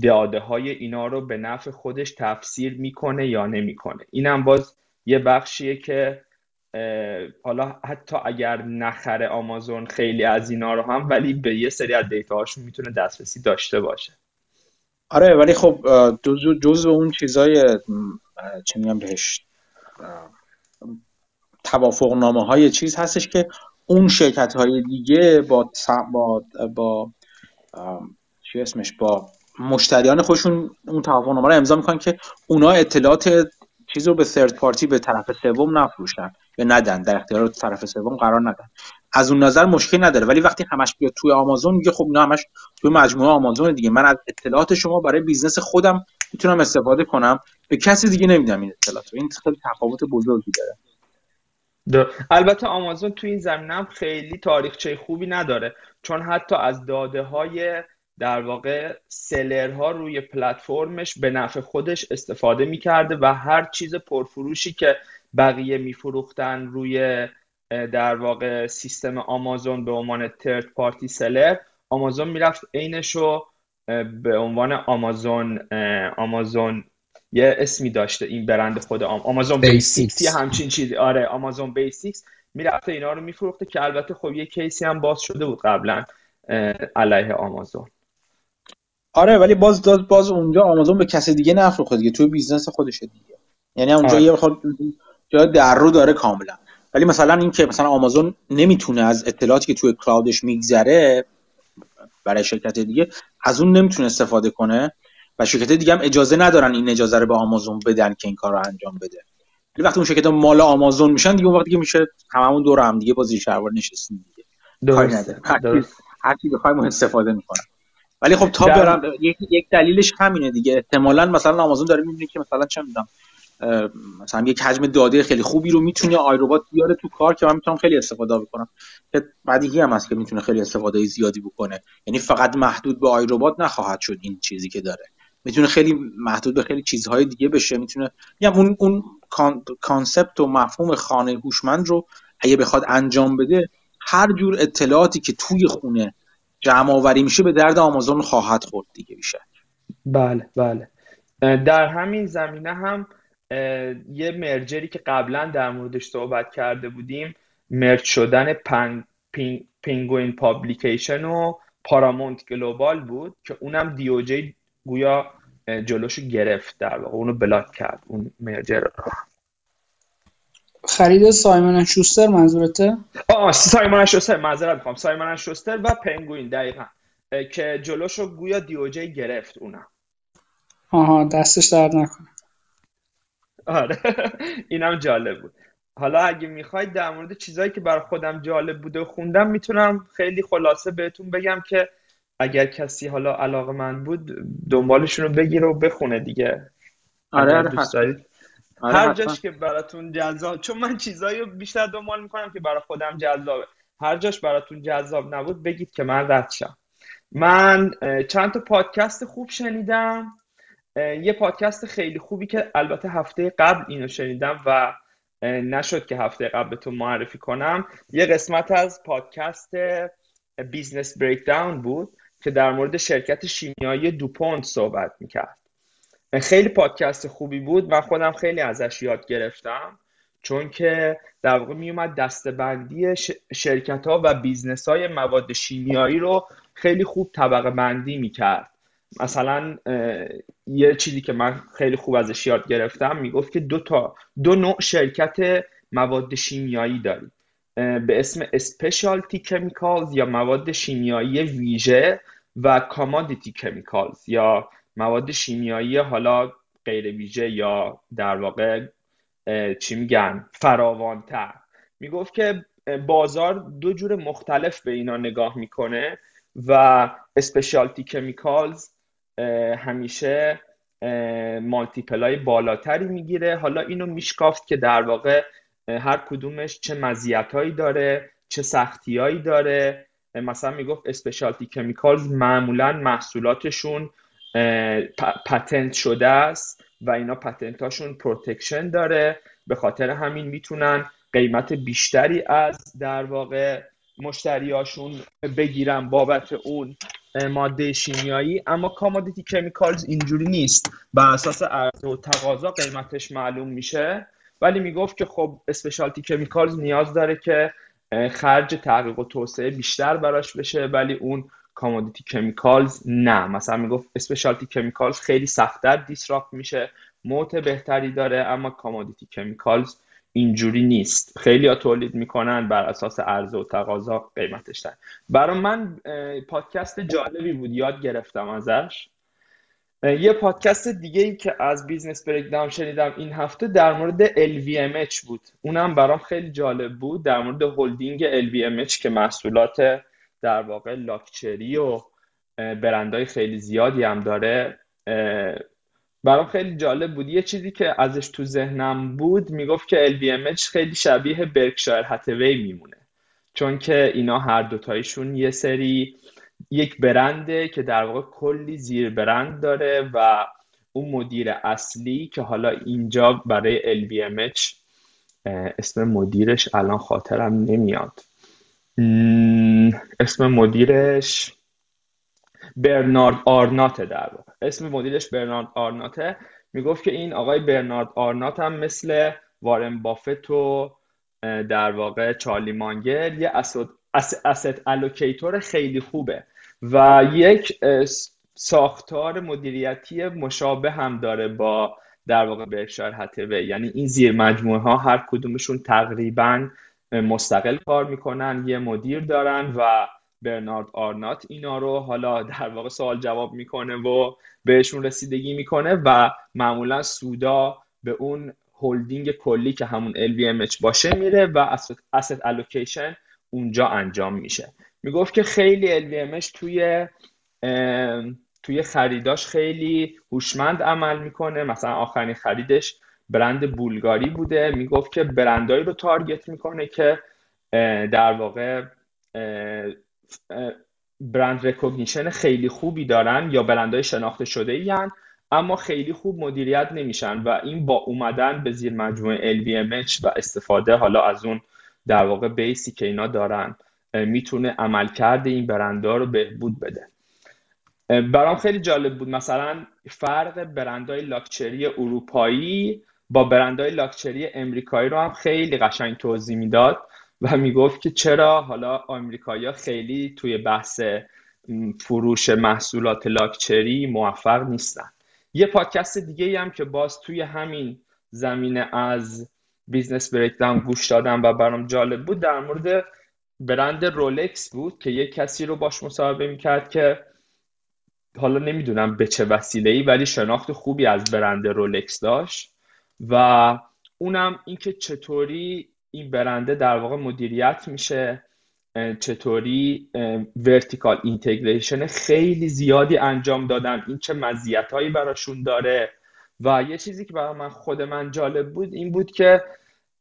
داده های اینا رو به نفع خودش تفسیر می‌کنه یا نمی‌کنه. اینم باز یه بخشیه که حالا حتی اگر نخره آمازون خیلی از اینا رو هم ولی به یه سری از دیتا هاشون می‌تونه دسترسی داشته باشه. آره ولی خب جز اون چیزای چه میگم بهش توافق نامه های چیز هستش که اون شرکت های دیگه با با با چی اسمش با مشتریان خودشون اون توافق نامه رو امضا می‌کنن که اونا اطلاعات چیز رو به ثرد پارتی به طرف سوم نفروشن یا ندن در اختیار طرف سوم قرار ندن. از اون نظر مشکل نداره ولی وقتی همش بیاد توی آمازون میگه خب اینا همش توی مجموعه آمازون دیگه. من از اطلاعات شما برای business خودم می‌تونم استفاده کنم. به کسی دیگه نمیدم این اطلاعات این خیلی تفاوت بزرگی داره. البته آمازون تو این زمینه هم خیلی تاریخچه خوبی نداره. چون حتی از داده های در واقع seller ها روی پلتفرمش به نفع خودش استفاده می‌کرده و هر چیز پرفروشی که بقیه میفروختن روی در واقع سیستم آمازون به عنوان third party seller آمازون می‌رفت عینش رو به عنوان آمازون آمازون یه اسمی داشته این برند خود آم... Amazon Basics یه همچین چیزی. آره Amazon Basics می‌رفته اینا رو میفروخته که البته خب یه case ی هم باز شده بود قبلا علیه آمازون. آره ولی باز باز, باز اونجا آمازون به کسی دیگه نفروخته دیگه. توی business خودشه دیگه. یعنی اونجا آره. یه خود جای در رو داره کاملا. ولی مثلا این که مثلا آمازون نمی‌تونه از اطلاعاتی که توی کلاودش میگذره برای شرکت دیگه از اون نمی‌تونه استفاده کنه و شرکت دیگه هم اجازه ندارن این اجازه رو به آمازون بدن که این کار رو انجام بده. ولی وقتی اون شرکت مال آمازون میشن دیگه اون وقتی که میشه هممون دور هم دیگه با زیر شلوار نشستیم دیگه. درست. هر کی بخوایم استفاده می‌کنن ولی خب تا برم یک, یک دلیلش همینه دیگه. احتمالا مثلا آمازون داره می‌بینه که مثلا چه می‌دونم مثلا یک حجم داده خیلی خوبی رو می‌تونه آیروبات بیاره تو کار که من می‌تونم خیلی استفاده بکنم. که بدیهی هم هست که می‌تونه خیلی استفاده زیادی بکنه. یعنی فقط محدود به آیروبات نخواهد شد این چیزی که داره. می‌تونه خیلی محدود به خیلی چیزهای دیگه بشه. می‌تونه یا اون اون کانسپت و مفهوم خانه هوشمند رو اگه بخواد انجام بده هر جور اطلاعاتی که توی خونه جمع آوری میشه به درد آمازون خواهد خورد دیگه بیشتر. بله بله. در همین زمینه هم یه merger ی که قبلا در موردش صحبت کرده بودیم merge شدن پن، پین، Penguin Publication و Paramount Global بود که اونم DOJ گویا جلوشو گرفت در واقع اونو block کرد اون merger خرید Simon Schuster منظورته؟ آه Simon Schuster معذرت می‌خوام. Simon Schuster و پنگوین دقیقا. که جلوشو گویا دیوجی گرفت اونم. آها دستش درد نکنه. آره. (laughs) اینم جالب بود. حالا اگه می‌خواید در مورد چیزهایی که برای خودم جالب بوده و خوندم می‌تونم خیلی خلاصه بهتون بگم که اگر کسی حالا علاقه من بود دنبالشون رو بگیره و بخونه دیگه. آره آره دوست دارید. آره هر جاش که براتون جذاب چون من چیزایی بیشتر دنبال می‌کنم که برای خودم جذابه. هر جاش براتون جذاب نبود بگید که من رد شم. من چند تا پادکست خوب شنیدم. یه پادکست خیلی خوبی که البته هفته قبل اینو شنیدم و نشد که هفته قبل بهتون معرفی کنم. یه قسمت از پادکست Business Breakdown بود که در مورد شرکت شیمیایی DuPont صحبت می‌کرد. خیلی پادکست خوبی بود. و خودم خیلی ازش یاد گرفتم. چون که در واقع میومد دسته بندی شرکت ها و business های مواد شیمیایی رو خیلی خوب طبقه بندی می‌کرد. مثلا یه چیزی که من خیلی خوب ازش یاد گرفتم می‌گفت که دو تا دو نوع شرکت مواد شیمیایی داریم. به اسم specialty chemicals یا مواد شیمیایی ویژه و commodity chemicals یا مواد شیمیایی حالا غیر ویژه یا در واقع چی میگن فراوانتر. می‌گفت که بازار دو جور مختلف به اینا نگاه می‌کنه و specialty chemicals همیشه multiple بالاتری می‌گیره. حالا اینو میشکافت که در واقع هر کدومش چه مزیتهایی داره چه سختیهایی داره. مثلا می‌گفت specialty chemicals معمولا محصولاتشون patent شده است و اینا patent اشون protection داره. به خاطر همین می‌تونن قیمت بیشتری از در واقع مشتریاشون بگیرن بابت اون ماده شیمیایی. اما commodity chemicals اینجوری نیست. بر اساس عرضه و تقاضا قیمتش معلوم میشه. ولی می‌گفت که خب specialty chemicals نیاز داره که خرج تحقیق و توسعه بیشتر براش بشه. ولی اون commodity chemicals نه. مثلا می‌گفت specialty chemicals خیلی سختتر disrupt میشه moat بهتری داره اما commodity chemicals اینجوری نیست. خیلی ها تولید می‌کنن بر اساس عرضه و تقاضا قیمتش در برای من پادکست جالبی بود. یاد گرفتم ازش. یه پادکست دیگه ای که از Business Break شنیدم این هفته در مورد LVMH بود. اونم برام خیلی جالب بود. در مورد هلدینگ LVMH که محصولات در واقع لاکچری و برندهای خیلی زیادی هم داره. برام خیلی جالب بود. یه چیزی که ازش تو ذهنم بود می‌گفت که LVMH خیلی شبیه برکشایر هتوی میمونه. چون که اینا هر دوتایشون یه سری یک برنده که در واقع کلی زیر برند داره و اون مدیر اصلی که حالا اینجا برای LVMH اسم مدیرش الان خاطرم نمیاد. اسم مدیرش برنارد آرناته در واقع. اسم مدیرش برنارد آرناته. می‌گفت که این آقای برنارد آرنات هم مثل وارن بافت و در واقع چارلی مانگر یه اسید الوکیتور خیلی خوبه و یک ساختار مدیریتی مشابه هم داره با در واقع برکشایر هتوی یعنی این زیر مجموعه ها هر کدومشون تقریبا مستقل کار می‌کنن یه مدیر دارن و برنارد آرنات اینا رو حالا در واقع سوال جواب می‌کنه و بهشون رسیدگی می‌کنه و معمولا سودا به اون هلدینگ کلی که همون LVMH باشه میره و asset allocation اونجا انجام میشه. می‌گفت که خیلی LVMH توی توی خریداش خیلی هوشمند عمل می‌کنه. مثلا آخرین خریدش برند بولگاری بوده. می‌گفت که برندهایی رو target می‌کنه که در واقع brand recognition خیلی خوبی دارن یا برندهای شناخته شده این اما خیلی خوب مدیریت نمیشن و این با اومدن به زیر مجموعه LVMH و استفاده حالا از اون در واقع base ی که اینا دارن. می‌تونه عملکرد این برندها رو بهبود بده. برام خیلی جالب بود. مثلا فرق برندهای لاکچری اروپایی با برندهای لاکچری امریکایی رو هم خیلی قشنگ توضیح می‌داد و می‌گفت که چرا حالا آمریکایی خیلی توی بحث فروش محصولات لاکچری موفق نیستن. یه پادکست دیگه هم که باز توی همین زمینه از Business Breakdown گوش دادم و برام جالب بود در مورد برند رولکس بود که یه کسی رو باش مصاحبه می‌کرد که حالا نمی‌دونم به چه وسیله ای ولی شناخت خوبی از برند رولکس داشت. و اونم اینکه چطوری این برنده در واقع مدیریت میشه چطوری vertical integration خیلی زیادی انجام دادن این چه مزیتایی براشون داره و یه چیزی که برای من خود من جالب بود این بود که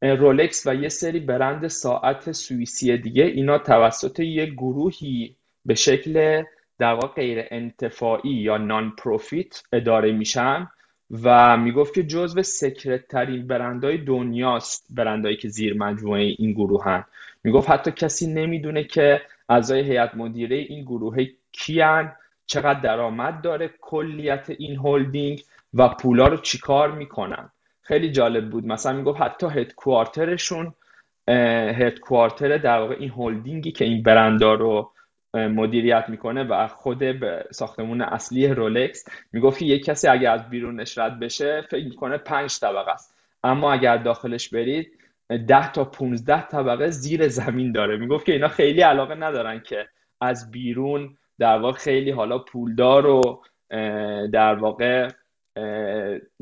رولکس و یه سری برند ساعت سوئیسی دیگه اینا توسط یه گروهی به شکل در واقع غیر انتفاعی یا نان پروفیت اداره میشن. و می‌گفت که جزو سکرت ترین برندهای دنیاست برندهایی که زیر مجموعه این گروه هن. می‌گفت حتی کسی نمی‌دونه که اعضای هیئت مدیره این گروه کیان چقدر درآمد داره کلیت این هلدینگ و پولا رو چیکار می‌کنن. خیلی جالب بود. مثلا می‌گفت حتی هدکوارترشون هدکوارتر در واقع این هلدینگی که این برندا رو مدیریت می‌کنه و خود ساختمون اصلی رولکس می‌گفت یک کسی اگر از بیرونش رد بشه فکر می‌کنه پنج طبقه است. اما اگر داخلش برید ده تا 15 طبقه زیر زمین داره. می‌گفت که اینا خیلی علاقه ندارن که از بیرون در واقع خیلی حالا پولدار و در واقع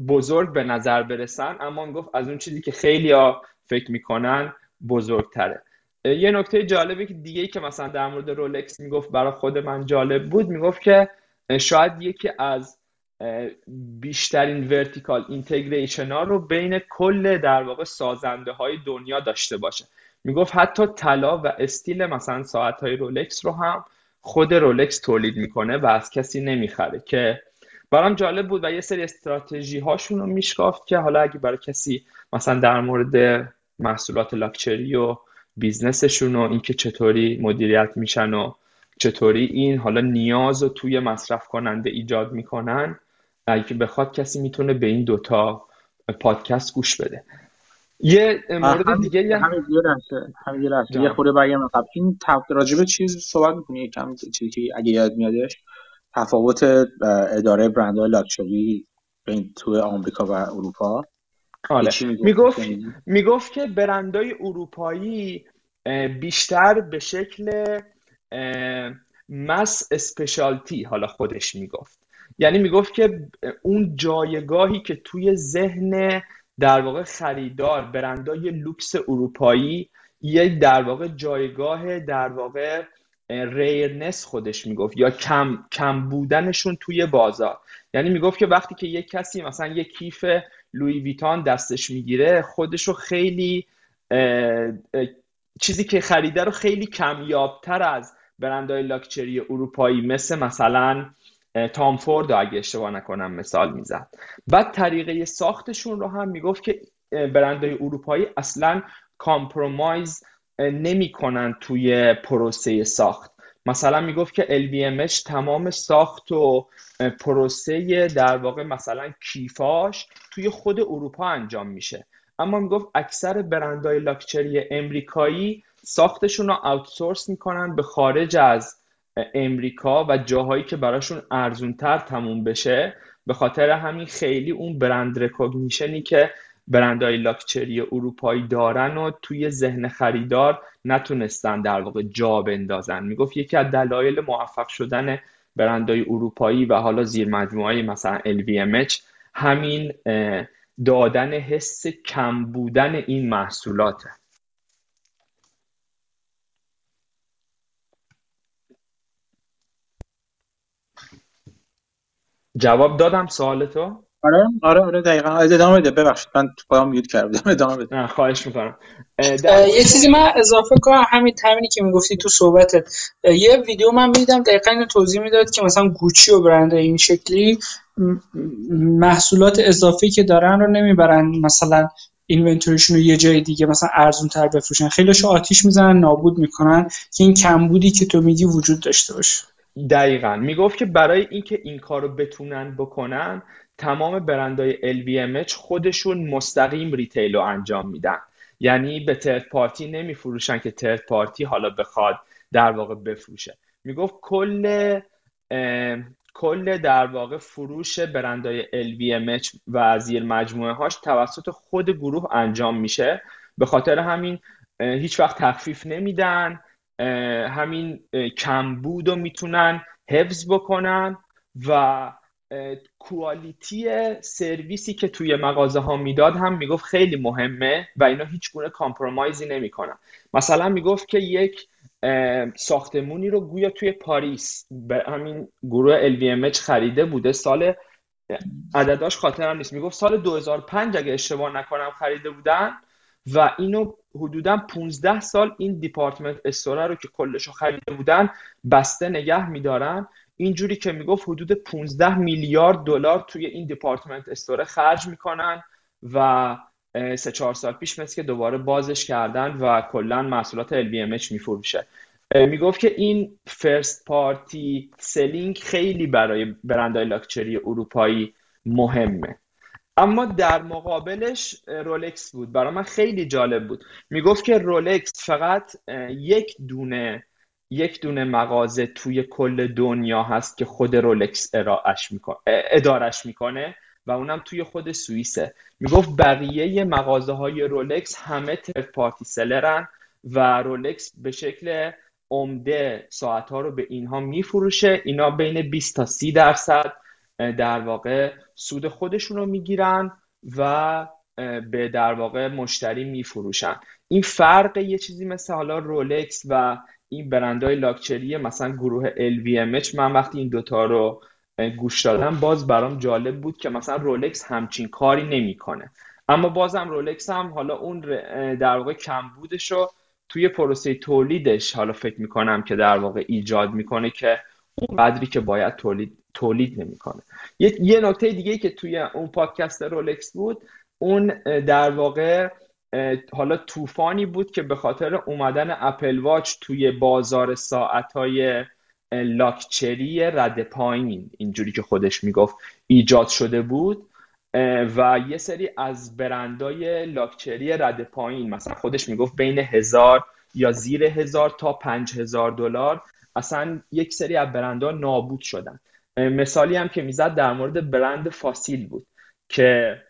بزرگ به نظر برسن. اما می‌گفت از اون چیزی که خیلی ها فکر می‌کنن بزرگتره. یه نکته جالبی که دیگه که مثلا در مورد رولکس می‌گفت برای خود من جالب بود می‌گفت که شاید یکی از بیشترین vertical integration ها رو بین کل در واقع سازنده های دنیا داشته باشه. می‌گفت حتی طلا و استیل مثلا ساعت های رولکس رو هم خود رولکس تولید می‌کنه و از کسی نمی‌خره. که برام جالب بود و یه سری استراتژی هاشون رو میشکافت که حالا اگه برای کسی مثلا در مورد محصولات لاکچری و business شون و اینکه چطوری مدیریت میشن و چطوری این حالا نیاز رو توی مصرف کننده ایجاد می‌کنن اگه بخواد کسی می‌تونه به این دوتا پادکست گوش بده. یه مورد دیگه یه همین یه لحظه همین یه خورده برگردم قبل این راجبه چیز صحبت می‌کنی؟ یکم چیزی که اگه یاد میادش. تفاوت اداره برندهای لاکچری بین تو آمریکا و اروپا. آره. می‌گفت می‌گفت که برندهای اروپایی بیشتر به شکل مس اسپشالتی حالا خودش می‌گفت. یعنی می‌گفت که اون جایگاهی که توی ذهن در واقع خریدار برندهای لوکس اروپایی یک در واقع جایگاه در واقع rareness خودش می‌گفت یا کم, کم بودنشون توی بازار. یعنی می‌گفت که وقتی که یک کسی مثلا یک کیف Louis Vuitton دستش می‌گیره خودش رو خیلی چیزی که خریده رو خیلی کمیابتر از برندهای لاکچری اروپایی مثل مثلا Tom Ford اگه اشتباه نکنم مثال می‌زد. بعد طریقه ساختشون رو هم می‌گفت که برندهای اروپایی اصلا compromise نمی‌کنن توی پروسه ساخت. مثلا می‌گفت که LVMH تمام ساخت و پروسه در واقع مثلا کیفاش توی خود اروپا انجام میشه. اما می‌گفت اکثر برندهای لاکچری امریکایی ساختشون رو outsource می‌کنن به خارج از امریکا و جاهایی که براشون ارزونتر تموم بشه. به خاطر همین خیلی اون برند رکوگنیشنی که برندهای لاکچری اروپایی دارن و توی ذهن خریدار نتونستن در واقع جا بندازن. می‌گفت یکی از دلایل موفق شدن برندهای اروپایی و حالا زیر مجموعه مثلا LVMH همین دادن حس کم بودن این محصولاته. جواب دادم سوال تو؟ آره؟ آره آره دقیقا. ادامه بده ببخشید. من تو میوت کردم. (laughs) ادامه بده. خواهش می‌کنم. یه چیزی من اضافه کنم. همین تامینی که می‌گفتی تو صحبتت. یه ویدیو من می‌دیدم دقیقا اینو توضیح می‌داد که مثلا گوچی و برند این شکلی محصولات اضافی که دارن رو نمی‌برن. مثلا اینونتوریشون رو یه جای دیگه مثلا ارزون تر بفروشن خیلیشو آتیش می‌زنن نابود می‌کنن که این کمبودی که تو میگی وجود داشته باشه. دقیقا. می‌گفت که برای اینکه این کار رو بتونن بکنن تمام برندهای LVMH خودشون مستقیم ریتیل رو انجام میدن. یعنی به ترد پارتی نمیفروشن که ترد پارتی حالا بخواد در واقع بفروشه. می‌گفت کل کل در واقع فروش برندهای LVMH و زیر مجموعه هاش توسط خود گروه انجام میشه. به خاطر همین هیچ وقت تخفیف نمیدن. همین کمبود رو می‌تونن حفظ بکنن و کوالیتی سرویسی که توی مغازه ها می‌داد هم می‌گفت خیلی مهمه و اینا هیچ گونه کامپرومایزی نمی‌کنن. مثلا می‌گفت که یک ساختمونی رو گویا توی پاریس به همین گروه LVMH خریده بوده. سال عدداش خاطرم نیست. می‌گفت سال 2005 اگه اشتباه نکنم خریده بودن و اینو حدودا 15 سال این department store ه رو که کلش رو خریده بودن بسته نگه میدارن. اینجوری که می‌گفت حدود 15 میلیارد دلار توی این department store ه خرج می‌کنن و سه چهار سال پیش مثل که دوباره بازش کردن و کلا محصولات LVMH میفروشه. می‌گفت که این first party selling خیلی برای برندهای لاکچری اروپایی مهمه. اما در مقابلش رولکس بود. برای من خیلی جالب بود. می‌گفت که رولکس فقط یک دونه یک دونه مغازه توی کل دنیا هست که خود رولکس می‌کنه ادارش می‌کنه و اونم توی خود سوئیسه. می‌گفت بقیه مغازه های رولکس همه ترد پارتی سلرن و رولکس به شکل عمده ساعت ها رو به اینها میفروشه. اینا بین 20 تا 30 درصد در واقع سود خودشون رو می‌گیرن و به در واقع مشتری میفروشن. این فرق یه چیزی مثل حالا رولکس و این برندهای لاکچری مثلا گروه LVMH من وقتی این دوتا رو گوش دادم باز برام جالب بود که مثلا رولکس همچین کاری نمی‌کنه. اما بازم رولکس هم حالا اون در واقع کمبودش رو توی پروسه تولیدش حالا فکر می‌کنم که در واقع ایجاد می‌کنه که اون قدری که باید تولید تولید نمی‌کنه. یه یه نکته دیگه که توی اون پادکست رولکس بود اون در واقع حالا طوفانی بود که به خاطر اومدن اپل واچ توی بازار ساعتهای لاکچری رد پایین اینجوری که خودش می‌گفت ایجاد شده بود. و یه سری از برندای لاکچری رد پایین مثلا خودش می‌گفت بین هزار یا زیر هزار تا پنج هزار دلار اصلا یک سری از برندها نابود شدن. مثالی هم که می‌زد در مورد برند فاسیل بود که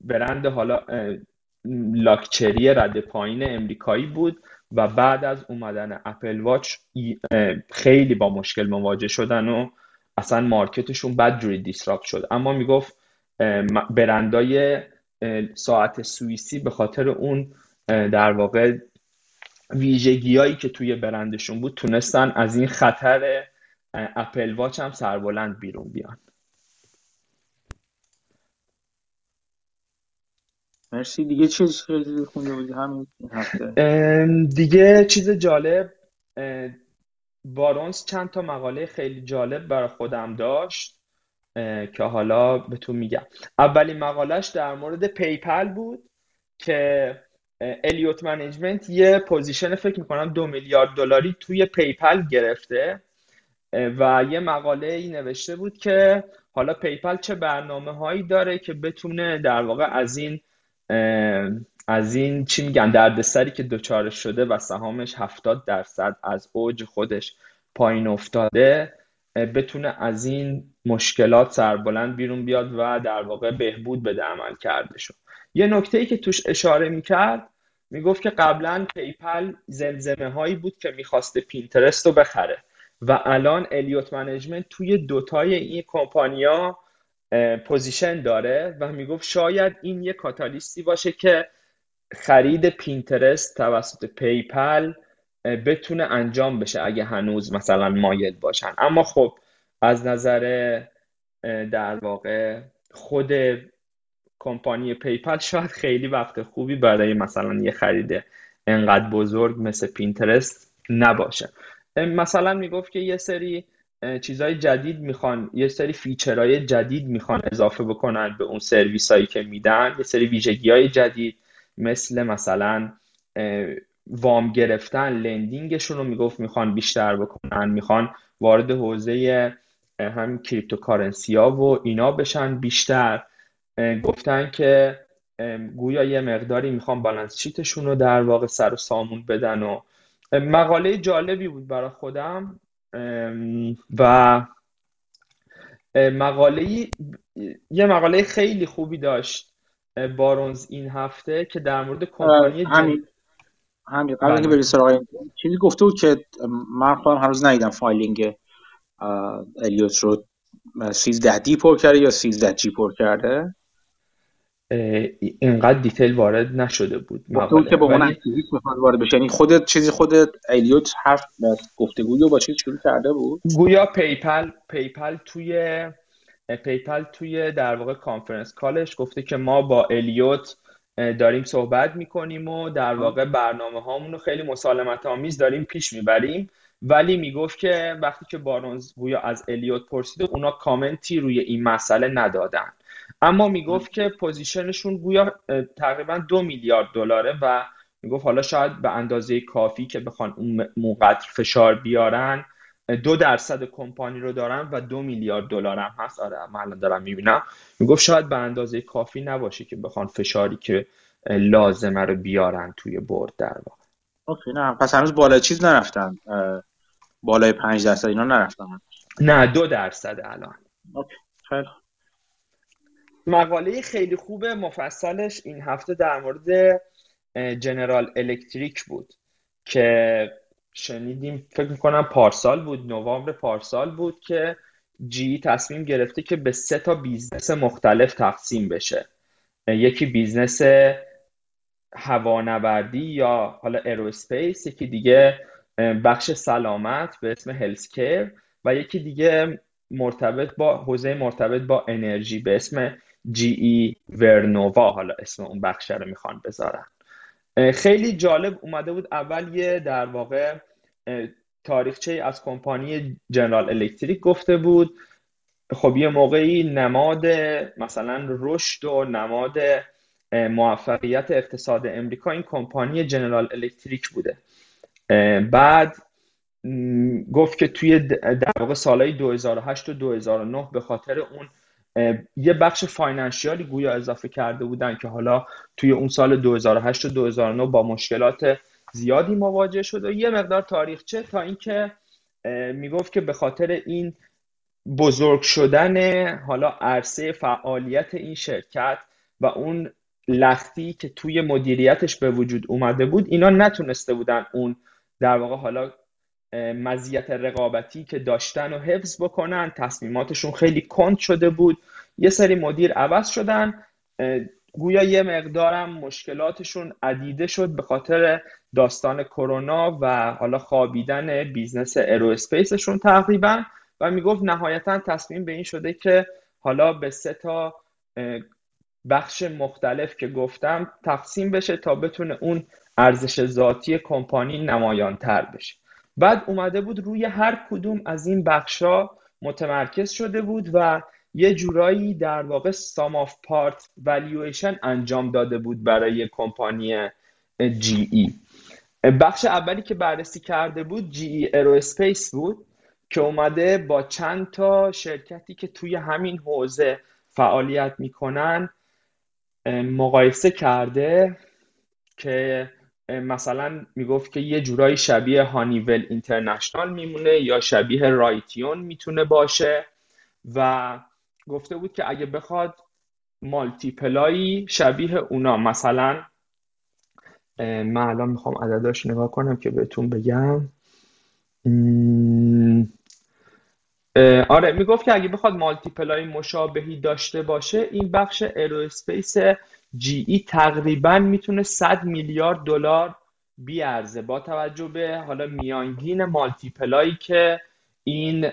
برند حالا لاکچری رد پایین امریکایی بود و بعد از اومدن اپل واچ خیلی با مشکل مواجه شدن و اصلا مارکتشون بدجوری دیسراپت شد. اما می‌گفت برندای ساعت سوئیسی به خاطر اون در واقع ویژگیهایی که توی برندشون بود تونستن از این خطر اپل واچ هم سربلند بیرون بیان. مرسی. دیگه چیز خیلی خونده بودی؟ همین هفته. دیگه چیز جالب بارونز چند تا مقاله خیلی جالب برای خودم داشت که حالا به تو میگم. اولین مقالش در مورد PayPal بود که Elliott Management یه position فکر می‌کنم دو میلیارد دلاری توی PayPal گرفته و یه مقاله ای نوشته بود که حالا PayPal چه برنامه هایی داره که بتونه در واقع از این از این چی میگن دردسری که دچارش شده و سهامش 70 درصد از اوج خودش پایین افتاده بتونه از این مشکلات سربلند بیرون بیاد و در واقع بهبود بده عملکردشو. یه نکته ای که توش اشاره می‌کرد می‌گفت که قبلا PayPal زمزمه هایی بود که می‌خواسته Pinterest رو بخره و الان Elliott Management توی دوتای این کمپانیا position داره و می‌گفت شاید این یه کاتالیستی باشه که خرید Pinterest توسط PayPal بتونه انجام بشه اگه هنوز مثلا مایل باشن. اما خب از نظر در واقع خود کمپانی PayPal شاید خیلی وقت خوبی برای مثلا یه خرید انقدر بزرگ مثل Pinterest نباشه. مثلا می‌گفت که یه سری چیزهای جدید می‌خوان یه سری feature های جدید می‌خوان اضافه بکنن به اون سرویس هایی که میدن. یه سری ویژگی های جدید مثل مثلا وام گرفتن lending شون رو می‌گفت می‌خوان بیشتر بکنن. می‌خوان وارد حوزه هم cryptocurrency ها و اینا بشن بیشتر. گفتن که گویا یه مقداری می‌خوان balance sheet شون رو در واقع سر و سامون بدن و مقاله جالبی بود برای خودم. و مقاله یه مقاله خیلی خوبی داشت Barron's این هفته که در مورد کمپانی همین. همین. قبل اینکه بله. سراغ چیزی گفته بود که من خودم هنوز ندیدم filing Elliott رو 13D پر کرده یا 13G پر کرده؟ اینقدر detail وارد نشده بود مقاله. که به عنوان activist می‌خواد وارد بشه. یعنی خودت چیزی خودت Elliott حرف گفتگویی با چیز شروع کرده بود. گویا PayPal PayPal توی PayPal توی در واقع conference call ش گفته که ما با Elliott داریم صحبت می‌کنیم و در واقع برنامه هامون رو خیلی مسالمت آمیز داریم پیش می‌بریم. ولی می‌گفت که وقتی که Barron's گویا از Elliott پرسید اونا کامنتی روی این مسئله ندادن. اما می‌گفت که position شون گویا تقریبا دو میلیارد دلاره و می‌گفت حالا شاید به اندازه کافی که بخوان اون موقع فشار بیارن دو درصد کمپانی رو دارن و دو میلیارد دلار هم هست. آره من الان دارم می‌بینم. می‌گفت شاید به اندازه کافی نباشه که بخوان فشاری که لازمه رو بیارن توی board در واقع. okay نه پس هنوز بالا چیز نرفتن. بالای پنج درصد اینا نرفتن. نه دو درصد الان. okay خیلی مقاله خیلی خوب مفصلش این هفته در مورد جنرال الکتریک بود که شنیدیم فکر می‌کنم پارسال بود نوامبر پارسال بود که GE تصمیم گرفته که به سه تا business مختلف تقسیم بشه. یکی business هوانوردی یا حالا aerospace یکی دیگه بخش سلامت به اسم healthcare و یکی دیگه مرتبط با حوزه مرتبط با انرژی به اسم GE Vernova حالا اسم اون بخش رو می‌خوان بذارن. خیلی جالب اومده بود اول یه در واقع تاریخچه از کمپانی جنرال الکتریک گفته بود. خب یه موقعی نماد مثلا رشد و نماد موفقیت اقتصاد امریکا این کمپانی جنرال الکتریک بوده. بعد گفت که توی در واقع سالهای 2008 و 2009 به خاطر اون یه بخش فاینانشیالی گویا اضافه کرده بودن که حالا توی اون سال 2008 و 2009 با مشکلات زیادی مواجه شد و یه مقدار تاریخچه تا اینکه می‌گفت که به خاطر این بزرگ شدن حالا عرصه فعالیت این شرکت و اون لختی که توی مدیریتش به وجود اومده بود اینا نتونسته بودن اون در واقع حالا مزیت رقابتی که داشتن و حفظ بکنن تصمیماتشون خیلی کند شده بود. یه سری مدیر عوض شدن. گویا یه مقدارم مشکلاتشون عدیده شد به خاطر داستان کرونا و حالا خوابیدن business space شون تقریبا. و می‌گفت نهایتا تصمیم به این شده که حالا به سه تا بخش مختلف که گفتم تقسیم بشه تا بتونه اون ارزش ذاتی کمپانی نمایان تر بشه. بعد اومده بود روی هر کدوم از این بخشا متمرکز شده بود و یه جورایی در واقع sum of part valuation انجام داده بود برای کمپانی GE. بخش اولی که بررسی کرده بود GE Aerospace بود که اومده با چند تا شرکتی که توی همین حوزه فعالیت می‌کنن مقایسه کرده که مثلا می‌گفت که یه جورایی شبیه Honeywell International میمونه یا شبیه Raytheon می‌تونه باشه و گفته بود که اگه بخواد multiple ی شبیه اونا. مثلا من الان می‌خوام عدداش نگاه کنم که بهتون بگم. آره می‌گفت که اگه بخواد multiple مشابهی داشته باشه این بخش aerospace GE تقریبا می‌تونه 100 میلیارد دلار بیارزه. با توجه به حالا میانگین multiple ی که این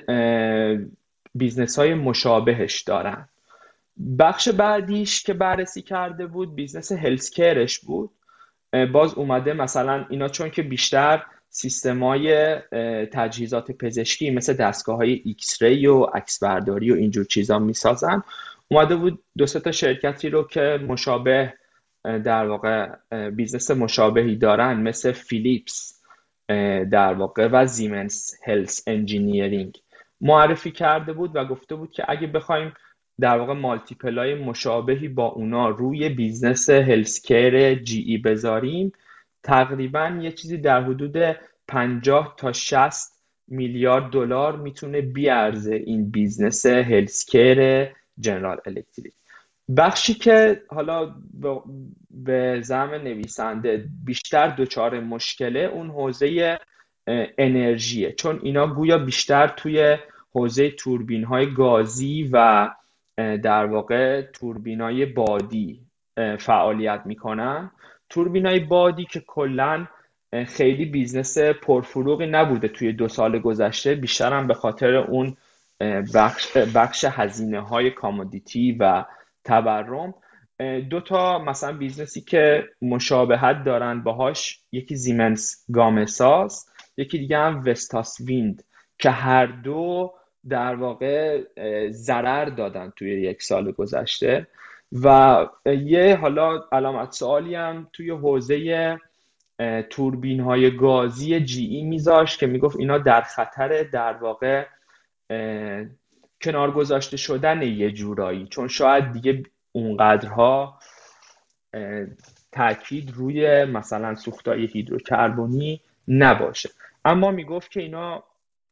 business های مشابهش دارن. بخش بعدیش که بررسی کرده بود business healthcare ش بود. باز اومده مثلا اینا چون که بیشتر سیستمای تجهیزات پزشکی مثل دستگاه های X-ray و عکس برداری و اینجور چیزا می‌سازن. اومده بود دو تا شرکتی رو که مشابه در واقع business مشابهی دارن مثل Philips در واقع و Siemens Healthineers معرفی کرده بود و گفته بود که اگه بخوایم در واقع multiple مشابهی با اونا روی business healthcare GE بذاریم تقریبا یه چیزی در حدود 50 تا 60 میلیارد دلار می‌تونه بیارزه این business healthcare General Electric. بخشی که حالا به زعم نویسنده بیشتر دچار مشکله اون حوزه انرژیه چون اینا گویا بیشتر توی حوزه توربین های گازی و در واقع توربین های بادی فعالیت می‌کنن. توربین های بادی که کلا خیلی business پرفروغی نبوده توی دو سال گذشته بیشتر هم به خاطر اون بخش, بخش هزینه های commodity و تورم. دو تا مثلا business ی که مشابهت دارن باهاش یکی Siemens Gamesa س یکی دیگه هم Vestas Wind که هر دو در واقع ضرر دادن توی یک سال گذشته. و یه حالا علامت سوالی هم توی حوزه توربین های گازی GE میذاشت که می‌گفت اینا در خطر در واقع کنار گذاشته شدن یه جورایی. چون شاید دیگه اونقدرها تاکید روی مثلا سوختای هیدروکربنی نباشه. اما می‌گفت که اینا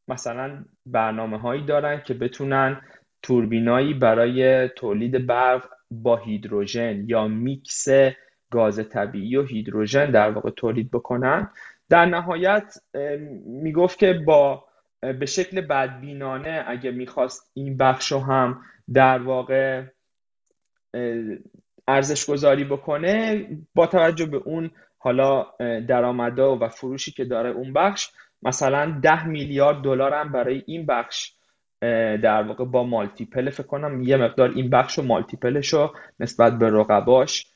مثلا برنامه هایی دارن که بتونن توربینایی برای تولید برق با هیدروژن یا میکس گاز طبیعی و هیدروژن در واقع تولید بکنن. در نهایت می‌گفت که با به شکل بدبینانه اگه می‌خواست این بخش رو هم در واقع ارزش گذاری بکنه با توجه به اون حالا درآمدا و فروشی که داره اون بخش مثلا ده میلیارد دلار هم برای این بخش در واقع با مالتیپل فکر کنم یه مقدار این بخش و مالتیپلش رو نسبت به رقباش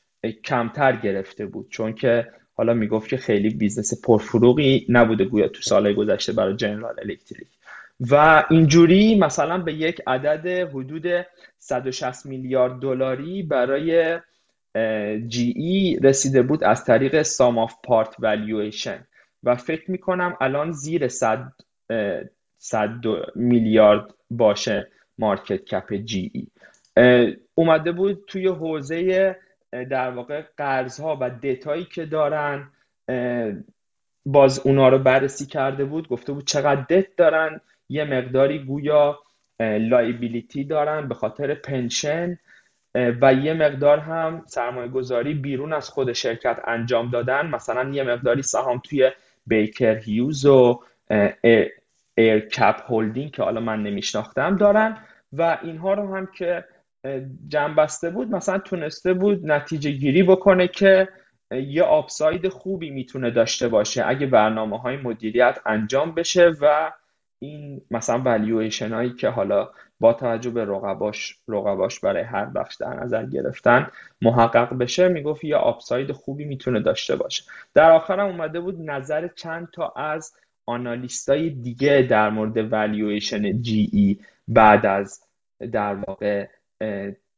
کمتر گرفته بود. چون که حالا می‌گفت که خیلی business پرفروغی نبوده گویا تو سالهای گذشته برای General Electric. و اینجوری مثلا به یک عدد حدود 160 میلیارد دلاری برای GE رسیده بود از طریق sum of part valuation و فکر می‌کنم الان زیر 100 100 میلیارد باشه market cap GE. اومده بود توی حوزه در واقع قرضها و دتایی که دارن باز اونا رو بررسی کرده بود گفته بود چقدر دت دارن. یه مقداری گویا liability دارن به خاطر پنشن و یه مقدار هم سرمایه گذاری بیرون از خود شرکت انجام دادن. مثلا یه مقداری سهام توی Baker Hughes و AerCap Holding که حالا من نمیشناختم دارن. و اینها رو هم که جنبسته بود مثلا تونسته بود نتیجه گیری بکنه که یه آپساید خوبی می‌تونه داشته باشه اگه برنامه های مدیریت انجام بشه و این مثلا ولیویشن هایی که حالا با توجه به رقباش رقباش برای هر بخش در نظر گرفتن محقق بشه می‌گفت یه آپساید خوبی می‌تونه داشته باشه. در آخر هم اومده بود نظر چند تا از analyst ای دیگه در مورد ولیویشن جی ای بعد از در واقع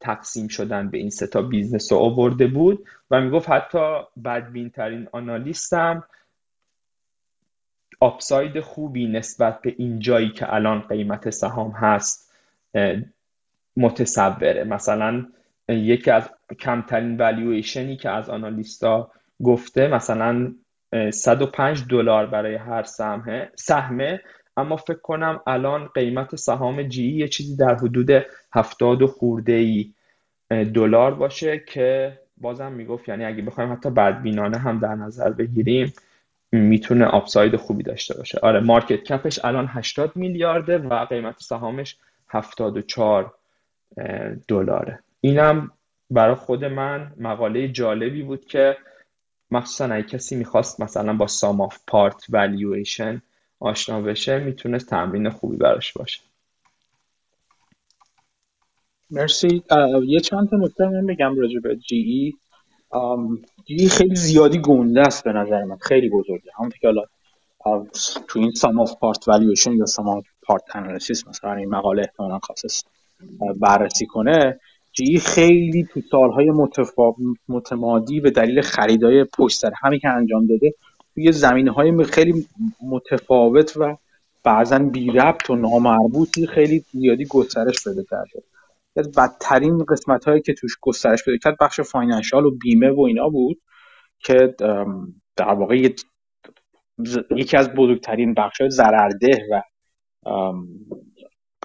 تقسیم شدن به این سه تا business رو آورده بود و می‌گفت حتی بدبین ترین analyst م upside خوبی نسبت به این جایی که الان قیمت سهام هست متصوره. مثلا یکی از کمترین والویشنی که از analyst ا گفته مثلا 105 دلار برای هر سهمه سهمه اما فکر کنم الان قیمت سهام جی یه چیزی در حدود 70 خورده ای دلار باشه که بازم می‌گفت یعنی اگه بخوایم حتی بدبینانه هم در نظر بگیریم می‌تونه آپساید خوبی داشته باشه. آره مارکت کپش الان 80 میلیارده و قیمت سهامش 74 دلاره. اینم برای خود من مقاله جالبی بود که مخصوصا اگه کسی می‌خواست مثلا با sum of part valuation آشنا بشه می‌تونست تمرین خوبی براش باشه. مرسی. یه چند تا نکته من بگم راجع به جی ای. جی خیلی زیادی گنده است به نظر من. خیلی بزرگه. همون که حالا تو این sum of part valuation یا sum of part analysis مثلا این مقاله احتمالاً خاص بررسی کنه جی خیلی تو سالهای متفا... متمادی به دلیل خریدای پشت سر همی که انجام داده توی زمینه های خیلی متفاوت و بعضا بی ربط و نامربوطی خیلی زیادی گسترش پیدا کرده. بدترین قسمت هایی که توش گسترش پیدا کرد بخش فاینانشال و بیمه و اینا بود که در واقع یکی از بزرگترین بخش های ضررده و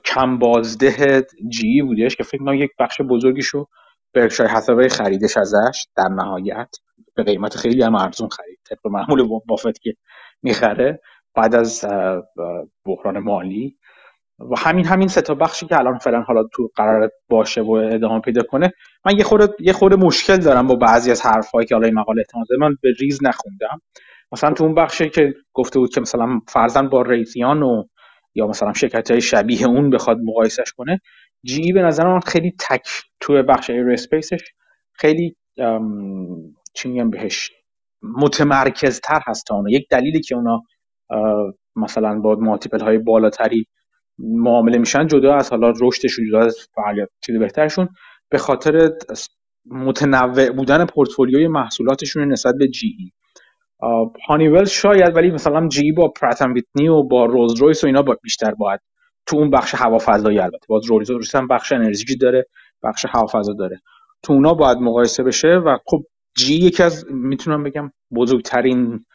کم بازده جی بودش که فکر کنم یک بخش بزرگیشو برکشایر حسابه خریدش ازش در نهایت. به قیمت خیلی هم ارزون خرید. طبق معمول بافت که می‌خره بعد از بحران مالی. و همین همین سه تا بخشی که الان فعلا حالا تو قرار باشه و ادامه پیدا کنه من یه خورده یه خورده مشکل دارم با بعضی از حرفایی که حالا این مقاله احتمال من به ریز نخوندم. مثلا تو اون بخشی که گفته بود که مثلا فرزن با ریتیان و یا مثلا شرکت های شبیه اون بخواد مقایسش کنه جی به نظر من خیلی تک تو بخش ایرسپیسش خیلی چی میگم بهش متمرکز تر هست تا یک دلیلی که اونا مثلا با مالتیپل های بالاتری معامله میشن جدا از حالا رشدشون جدا از فعالیت چیز بهترشون به خاطر متنوع بودن پورتفولیوی محصولاتشون نسبت به جی ای. Honeywell شاید ولی مثلا GE با Pratt & Whitney و با Rolls Royce و اینا با بیشتر باید تو اون بخش هوافضایی البته. باز Rolls Royce هم بخش انرژی داره بخش هوافضا داره. تو اونا باید مقایسه بشه و خب GE یکی از می‌تونم بگم بزرگترین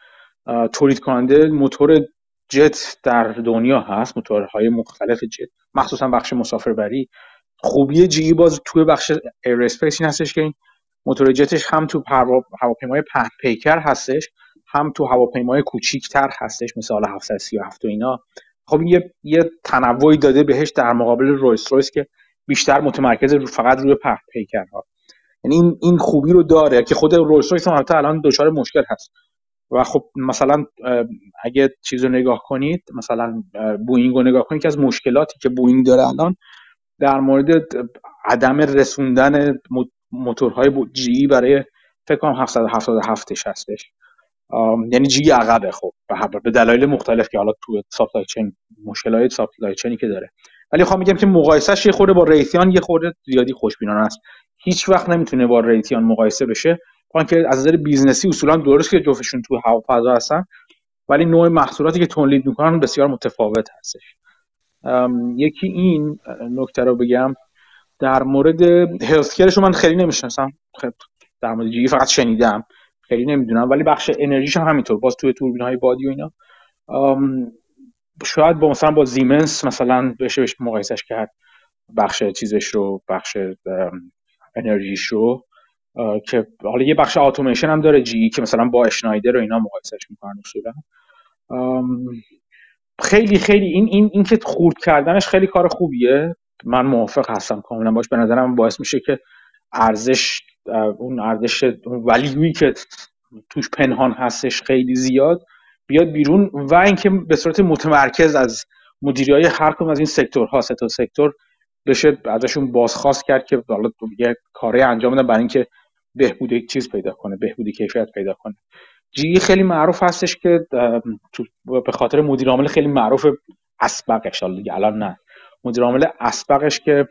تولید کننده موتور جت در دنیا هست موتورهای مختلف جت مخصوصا بخش مسافربری. خوبی GE باز توی بخش aerospace این هستش که این موتور جتش هم تو هواپیمای پهن پیکر هستش هم تو هواپیمای کوچیکتر هستش مثل 737 و اینا. خب یه یه تنوعی داده بهش در مقابل Rolls Royce که بیشتر متمرکز رو فقط روی پهن پیکرها. یعنی این این خوبی رو داره که خود Rolls Royce هم الان دچار مشکل هست. و خب مثلا اگه چیز رو نگاه کنید مثلا بوینگ رو نگاه کنید که از مشکلاتی که بوینگ داره الان در مورد عدم رسوندن موتورهای GE برای فکر کنم 777 هستش. یعنی GE عقبه خب به دلایل مختلف که حالا تو supply chain مشکلات supply chain ی که داره. ولی خواهم میگم که مقایسهش یه خورده با Raytheon یه خورده زیادی خوشبینانه است. هیچ وقت نمی‌تونه با Raytheon مقایسه بشه. با که از نظر business ی اصولا درست که جفتشون تو هوافضا هستن ولی نوع محصولاتی که تولید می‌کنن بسیار متفاوت هستش. یکی این نکته رو بگم. در مورد هلت من خیلی نمی‌شناسم. خب در مورد جی فقط شنیدم. خیلی نمی‌دونم. ولی بخش انرژیش هم همینطور. باز توی توربین های بادی و اینا. شاید با مثلا با زیمنس مثلا بشه بشه مقایسش کرد بخش چیزش رو بخش انرژیش رو که حالا یه بخش اتوماسیون هم داره جی که مثلا با اشنایدر و اینا مقایسش می‌کنن اصولا. خیلی خیلی این این این که خورد کردنش خیلی کار خوبیه. من موافق هستم کاملا. باش به نظرم باعث میشه که ارزش اون ارزش اون ولیویی که توش پنهان هستش خیلی زیاد. بیاد بیرون و اینکه به صورت متمرکز از مدیری های هر کدوم از این سکتورها سه سکتور بشه ازشون بازخواست کرد که حالا یه کاری انجام بدن برای اینکه بهبود یک چیز پیدا کنه بهبودی کیفیت پیدا کنه. جی خیلی معروف هستش که به خاطر مدیر عامل خیلی معروف اسبقش. دیگه الان نه. مدیر عامل اسبقش که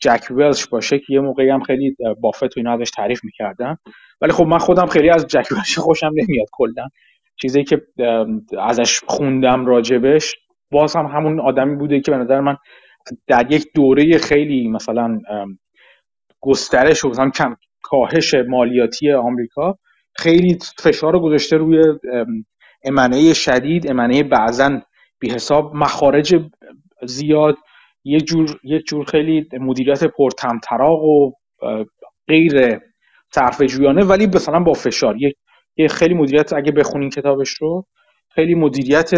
جک ولش باشه که یه موقعی هم خیلی بافت و اینا ازش تعریف می‌کردن. ولی خب من خودم خیلی از جک ولش خوشم نمیاد کلا. چیزی که ازش خوندم راجبش باز هم همون آدمی بوده که به نظر من در یک دوره خیلی مثلا گسترش و مثلا کم کاهش مالیاتی آمریکا خیلی فشار رو گذاشته روی امنه شدید امنه بعضا بی حساب مخارج زیاد یه جور یه جور خیلی مدیریت پرتمطراق و غیر صرف جویانه ولی مثلا با فشار یه خیلی مدیریت اگه بخونین کتابش رو خیلی مدیریت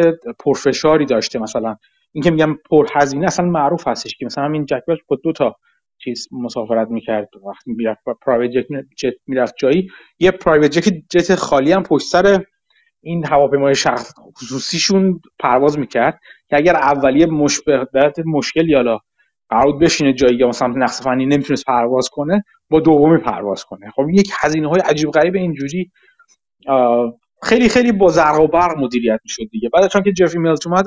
پرفشاری داشته مثلا. این که میگم پرهزینه اصلا معروف هستش که مثلا همین جک با دو تا چیز مسافرت می‌کرد وقتی می‌رفت پرایوت جت می‌رفت جایی یه پرایوت جت جت خالی هم پشت سر این هواپیمای شخص خصوصیشون پرواز می‌کرد که اگر اولیه مشبهت مشکل یالا قرار بشینه جایی یا مثلا نقص فنی نمی‌تونست پرواز کنه با دومی پرواز کنه. خب یک هزینه های عجیب غریب اینجوری خیلی خیلی با زرق و برق مدیریت می‌شد دیگه. بعد چون که جفری میلز اومد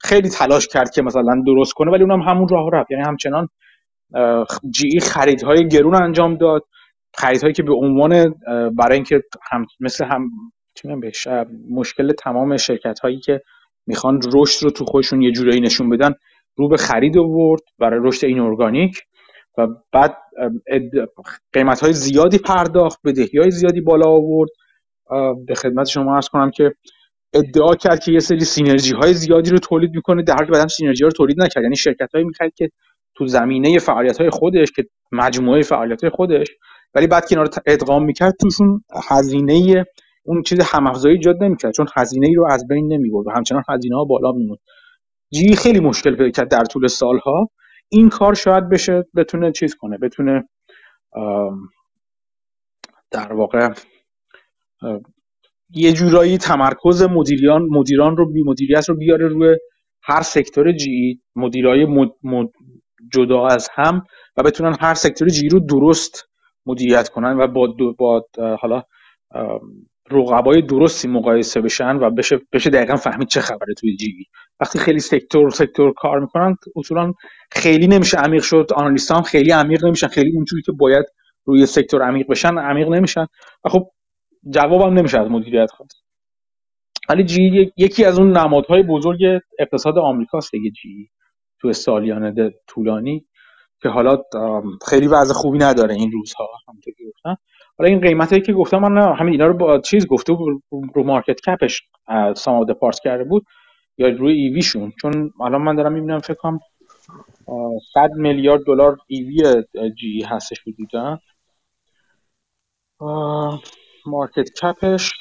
خیلی تلاش کرد که مثلا درست کنه ولی اونم همون راه رفت. یعنی همچنان جی خریدهای گرون انجام داد. خریدهایی که به عنوان برای اینکه هم مثل هم مشکل تمام شرکت هایی که می‌خوان رشد رو تو خودشون یه جورایی نشون بدن رو به خرید آورد برای رشد این ارگانیک. و بعد قیمت های زیادی پرداخت بدهی های زیادی بالا آورد. به خدمت شما ارز کنم که ادعا کرد که یه سری سینرژی های زیادی رو تولید می‌کنه در حالی که بعدم سینرژی رو تولید نکرد. یعنی شرکت هایی می‌خرید که تو زمینه فعالیت های خودش که مجموعه فعالیت های خودش ولی بعد که اینا رو ادغام می‌کرد توشون هزینه اون چیز همافزایی ایجاد نمی‌کرد چون هزینه ای رو از بین نمی‌برد و همچنان هزینه ها بالا میموند. جی خیلی مشکل پیدا کرد در طول سالها. این کار شاید بشه بتونه چیز کنه بتونه در واقع یه جورایی تمرکز مدیریان مدیران رو بی مدیریت رو بیاره روی هر سکتور جی مدیرای مد، جدا از هم و بتونن هر سکتور جی رو درست مدیریت کنن و با, با حالا رقبای درستی مقایسه بشن و بشه بشه دقیقا فهمید چه خبره توی جی وقتی خیلی سکتور سکتور کار می‌کنن اصولا خیلی نمیشه عمیق شد. آنالیست هم خیلی عمیق نمیشن. خیلی اونجوری که باید روی سکتور عمیق بشن عمیق نمیشن. و خب جوابم نمیشه از مدیریت خواست ولی جی یکی از اون نمادهای بزرگ اقتصاد آمریکاست دیگه جی. تو سالیان طولانی که حالا خیلی وضع خوبی نداره این روزها همونطور که گفتم. حالا این قیمتی که گفتم من همین اینا رو با چیز گفته رو مارکت کپش سام پارت کرده بود. یا روی ایویشون. چون الان من دارم می‌بینم فکر کنم 100 میلیارد دلار EV GE هستش حدودا. market cap ش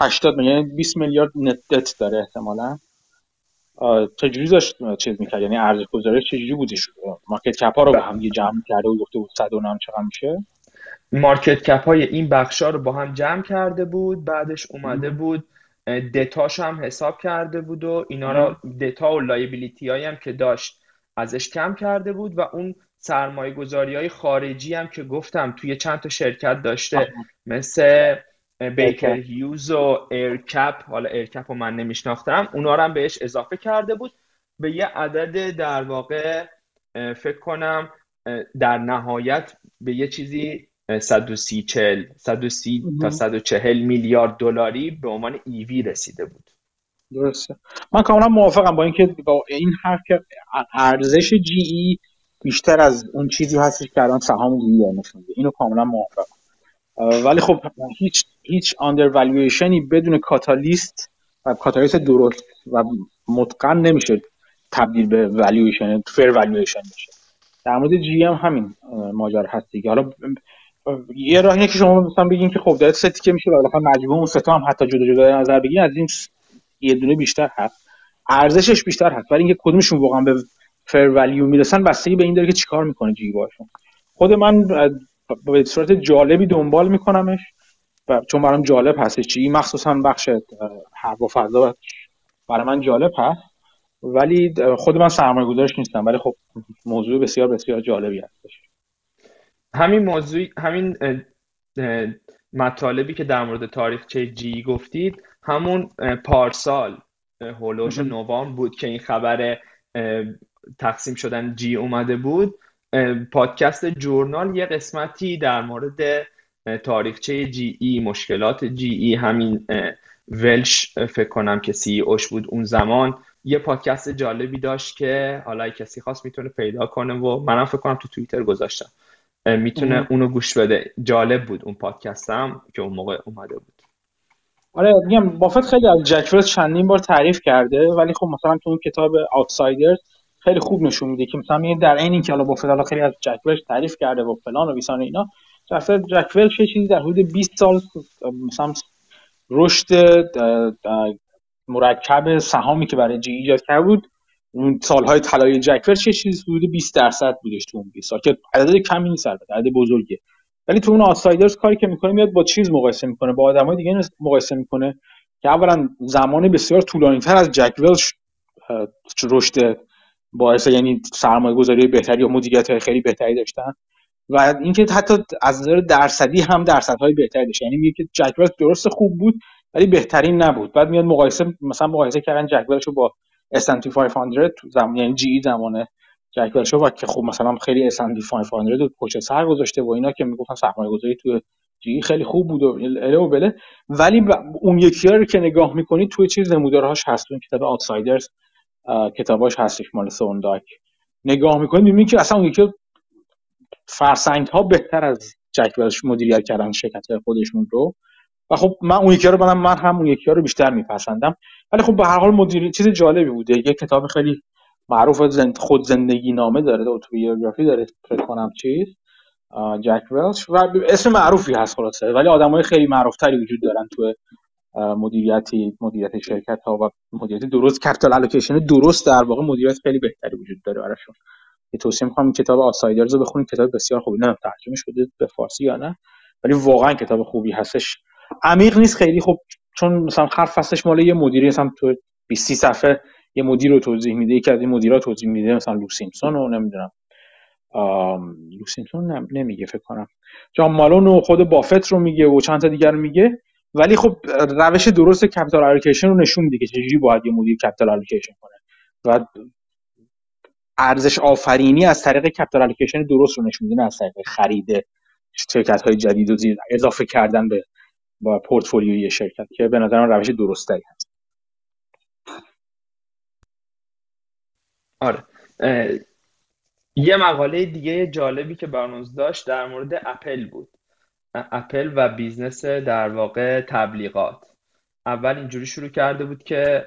80 میلیارد 20 میلیارد نت داره احتمالا. چجوری داشت چیز می‌کرد؟ یعنی ارزش گذاری چجوری بودش market cap ها رو به هم یه جمع کرده و گفته بود 100 و چقدر میشه؟ market cap های این بخش ها رو با هم جمع کرده بود بعدش اومده بود دتاش هم حساب کرده بود و اینا رو دتا و liability هایی هم که داشت ازش کم کرده بود و اون سرمایه گذاری های خارجی هم که گفتم توی چند تا شرکت داشته مثل Baker Hughes و AerCap حالا AerCap رو من نمیشناختم اونا رو هم بهش اضافه کرده بود. به یه عدد در واقع فکر کنم در نهایت به یه چیزی 130 40 130 تا 140 میلیارد دلاری به عنوان EV رسیده بود. درسته. من کاملا موافقم با اینکه با این حرف که ارزش GE بیشتر از اون چیزی هستش که الان سهام گوگل نشون اینو کاملا موافقم. ولی خب هیچ هیچ والیویشنی بدون کاتالیست و کاتالیست درست و متقن نمیشه تبدیل به والیویشن fair valuation بشه. در مورد GE هم همین ماجرا هست دیگه. حالا یه راه اینه که شما مثلا بگین که خب داره asset ی که میشه بالاخره مجموع اون asset ها هم حتی جدا جدا نظر بگین از این یه دونه بیشتر هست. ارزشش بیشتر هست ولی اینکه کدومشون واقعا به فر ولیو می‌رسن بستگی به این داره که چیکار می‌کنه جی باشون. خود من به صورت جالبی دنبال میکنمش و چون برام جالب هستش چی مخصوصا بخش هوا فضا برای من جالب هست. ولی خود من سرمایه گذارش نیستم ولی خب موضوع بسیار بسیار جالبی هستش. همین موضوع همین مطالبی که در مورد تاریخچه جی گفتید همون پارسال هولوش نوام بود که این خبر تقسیم شدن جی اومده بود پادکست جورنال یه قسمتی در مورد تاریخچه جی ای مشکلات جی ای همین ولش فکر کنم که سی اوش بود اون زمان. یه پادکست جالبی داشت که حالا کسی خواست می‌تونه پیدا کنه و منم فکر کنم تو توییتر گذاشتم. می‌تونه اونو گوش بده. جالب بود اون پادکستم که اون موقع اومده بود. آره میگم بافت خیلی از جک چندین بار تعریف کرده ولی خب مثلا تو اون کتاب آوتسایدرز خیلی خوب نشون میده که مثلا میگه در عین اینکه حالا بافت حالا خیلی از جک تعریف کرده و فلان و بیسان اینا جک جک چه چیزی در حدود 20 سال مثلا رشد مرکب سهامی که برای جی ایجاد کرده بود اون سالهای طلایی جکور چه چیزی حدود 20 درصد بودش تو اون 20 سال که عدد کمی نیست البته عدد بزرگه. ولی تو اون آسایدرز کاری که می‌کنه میاد با چیز مقایسه می‌کنه با آدمای دیگه مقایسه می‌کنه که اولا زمان بسیار طولانی تر از جک ولش رشد باعث یعنی سرمایه گذاری بهتری و مدیریت های خیلی بهتری داشتن. و اینکه حتی از نظر درصدی هم درصدهای بهتری داشت یعنی میگه که جک درست خوب بود ولی بهترین نبود. بعد میاد مقایسه مثلا مقایسه کردن جک رو با S&P 500 تو زمان یعنی جی زمانه جک و که خب مثلا خیلی S&P 500 رو پشت سر گذاشته و اینا که می‌گفتن سرمایه گذاری تو جی خیلی خوب بود و اله و بله. ولی اون یکی رو که نگاه می‌کنی توی چیز نمودارهاش هست. اون کتاب آوتسایدرز کتاباش هستش مال سونداک نگاه می‌کنی می‌بینی که اصلا اون یکی فرسنگ ها بهتر از جک مدیریت کردن شرکت خودشون رو. و خب من اون یکی رو من هم اون یکی رو بیشتر میپسندم. ولی خب به هر حال مدیر چیز جالبی بوده. یه کتاب خیلی معروف زند خود زندگی نامه داره اتوبیوگرافی داره فکر کنم چیز. جک ولش و اسم معروفی هست خلاصه ولی آدمای خیلی معروفتری وجود دارن تو مدیریتی مدیریت شرکت ها و مدیریت درست کپیتال الوکیشن درست در واقع مدیریت خیلی بهتری وجود داره براشون. یه توصیه می‌کنم کتاب Outsiders رو بخونید. کتاب بسیار خوبی. نه ترجمه شده به فارسی یا نه ولی واقعا کتاب خوبی هستش. عمیق نیست خیلی. خب چون مثلا هر فصلش مال یه مدیری مثلا تو 20 صفحه یه مدیر رو توضیح میده. یکی از این مدیرا توضیح میده مثلا Lou Simpson رو نمی‌دونم. Lou Simpson نمیگه فکر کنم. John Malone و خود Buffett رو میگه و چند تا دیگر میگه. ولی خب روش درست capital allocation رو نشون که چجوری باید یه مدیر capital allocation کنه. و ارزش آفرینی از طریق capital allocation درست رو نشون میده از طریق خرید شرکت های جدید و اضافه کردن به با پورتفولیوی شرکت که به نظرم روش درست‌تری هست. آره. یه مقاله دیگه جالبی که برنامه داشت در مورد اپل بود. اپل و business در واقع تبلیغات. اول اینجوری شروع کرده بود که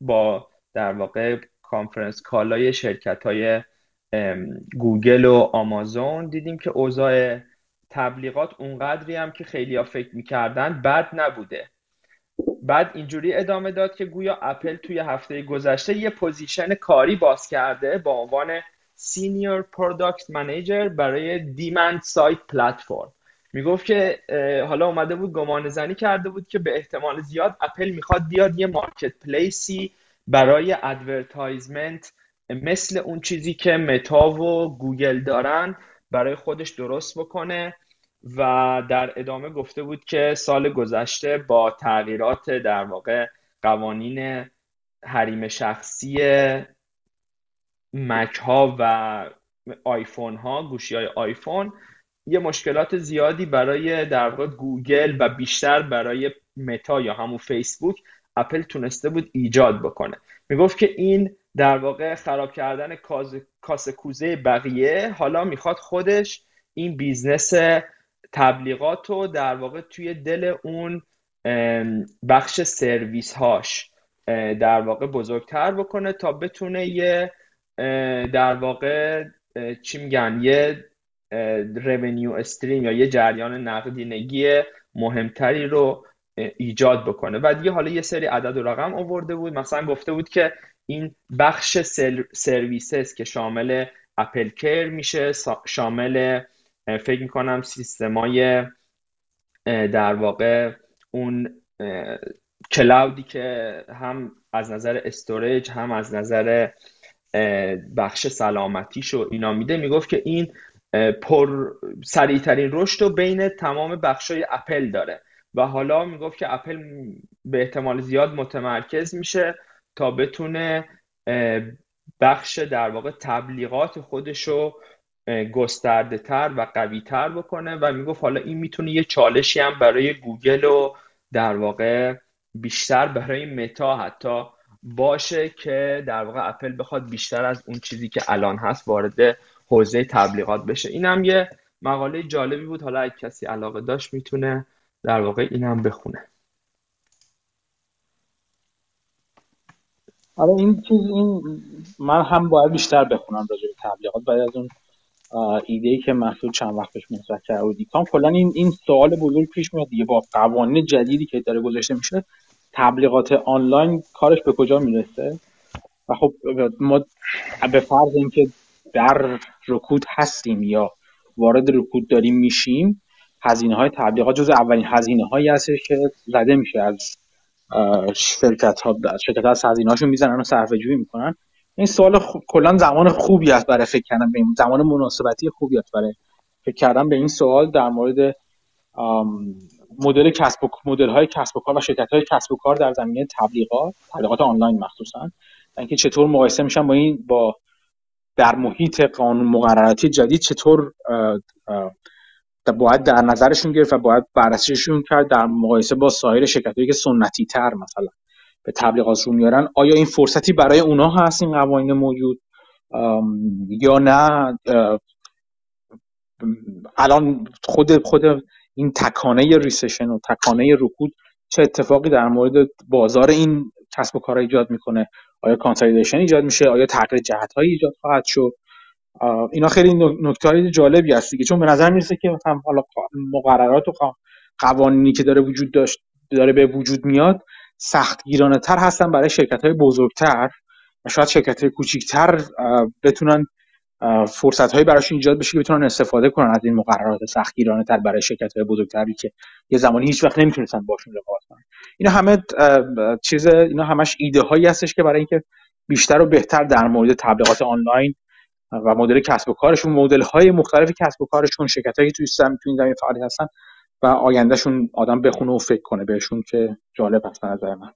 با در واقع conference call های شرکت های گوگل و آمازون دیدیم که اوضاع تبلیغات اونقدری هم که خیلی ها فکر می‌کردن بد نبوده. بعد اینجوری ادامه داد که گویا اپل توی هفته گذشته یه position کاری باز کرده با عنوان senior product manager برای demand side platform می‌گفت که حالا اومده بود گمان زنی کرده بود که به احتمال زیاد اپل می‌خواد بیاد یه marketplace ی برای advertisement مثل اون چیزی که Meta و گوگل دارن برای خودش درست بکنه و در ادامه گفته بود که سال گذشته با تغییرات در واقع قوانین حریم شخصی Mac ها و آیفون ها گوشی های آیفون یه مشکلات زیادی برای در واقع گوگل و بیشتر برای Meta یا همون Facebook Apple تونسته بود ایجاد بکنه. می‌گفت که این در واقع خراب کردن کاسه کوزه بقیه حالا می‌خواد خودش این business تبلیغات رو در واقع توی دل اون بخش سرویس هاش در واقع بزرگتر بکنه تا بتونه یه در واقع چی میگن یه revenue stream یا یه جریان نقدینگی مهمتری رو ایجاد بکنه. و دیگه حالا یه سری عدد و رقم آورده بود. مثلا گفته بود که این بخش services که شامل AppleCare میشه شامل فکر می‌کنم سیستمای در واقع اون cloud ی که هم از نظر storage هم از نظر بخش سلامتیش و اینا میده می‌گفت که این پر سریعترین رشد رو بین تمام بخشای اپل داره. و حالا می‌گفت که اپل به احتمال زیاد متمرکز میشه تا بتونه بخش در واقع تبلیغات خودش رو گسترده تر و قوی تر بکنه. و می‌گفت حالا این می‌تونه یه چالشی هم برای گوگل و در واقع بیشتر برای متا حتی باشه که در واقع اپل بخواد بیشتر از اون چیزی که الان هست وارد حوزه تبلیغات بشه. این هم یه مقاله جالبی بود. حالا اگه کسی علاقه داشت می‌تونه در واقع این هم بخونه. آره این چیز این من هم باید بیشتر بخونم راجع به تبلیغات. بعد از اون ایده ای که محسود چند وقت پیش مطرح کرد و دیکام. کلا این این سوال بزرگ پیش میاد دیگه. با قوانین جدیدی که داره گذاشته میشه تبلیغات آنلاین کارش به کجا می‌رسه؟ و خب ما به فرض اینکه در رکود هستیم یا وارد رکود داریم میشیم هزینه های تبلیغات جز اولین هزینه هایی هستش که زده میشه از شرکت ها شرکت ها از هزینه هاشون می‌زنن و صرفه جویی می‌کنن. این سوال کلا زمان خوبی است برای فکر کردن به این زمان مناسبتی خوبی است برای فکر کردن به این سوال در مورد مدل کسب و مدل های کسب و کار و شرکت های کسب و کار در زمینه تبلیغات تبلیغات آنلاین مخصوصا. اینکه چطور مقایسه میشن با این با در محیط قانون مقرراتی جدید چطور باید در نظرشون گرفت و باید بررسیشون کرد در مقایسه با سایر شرکتهایی که سنتی تر مثلا به تبلیغات رو میارن. آیا این فرصتی برای اونا هست این قوانین موجود؟ یا نه؟ الان خود خود این تکانه recession و تکانه رکود چه اتفاقی در مورد بازار این کسب و کار ایجاد می‌کنه؟ آیا consolidation ایجاد میشه؟ آیا تغییر جهت ایجاد خواهد شد؟ اینا خیلی نکته جالبی هست دیگه. چون به نظر می‌رسه که مثلا حالا مقررات و قوانینی که داره وجود داشت داره به وجود میاد سخت تر هستن برای شرکت های بزرگتر و شاید شرکت های کوچیکتر بتونن فرصت هایی براشون ایجاد بشه که بتونن استفاده کنن از این مقررات سختگیرانه تر برای شرکت های بزرگتری که یه زمانی هیچ وقت نمی‌تونستن باشون رقابت کنن. اینا همه چیز اینا همش ایده هایی هستش که برای اینکه بیشتر و بهتر در مورد تبلیغات آنلاین و مدل کسب و کارشون مدل های مختلف کسب و کارشون شرکت هایی توی سم توی زمین فعال هستن و آیندهشون آدم بخونه و فکر کنه بهشون که جالب هست نظر من.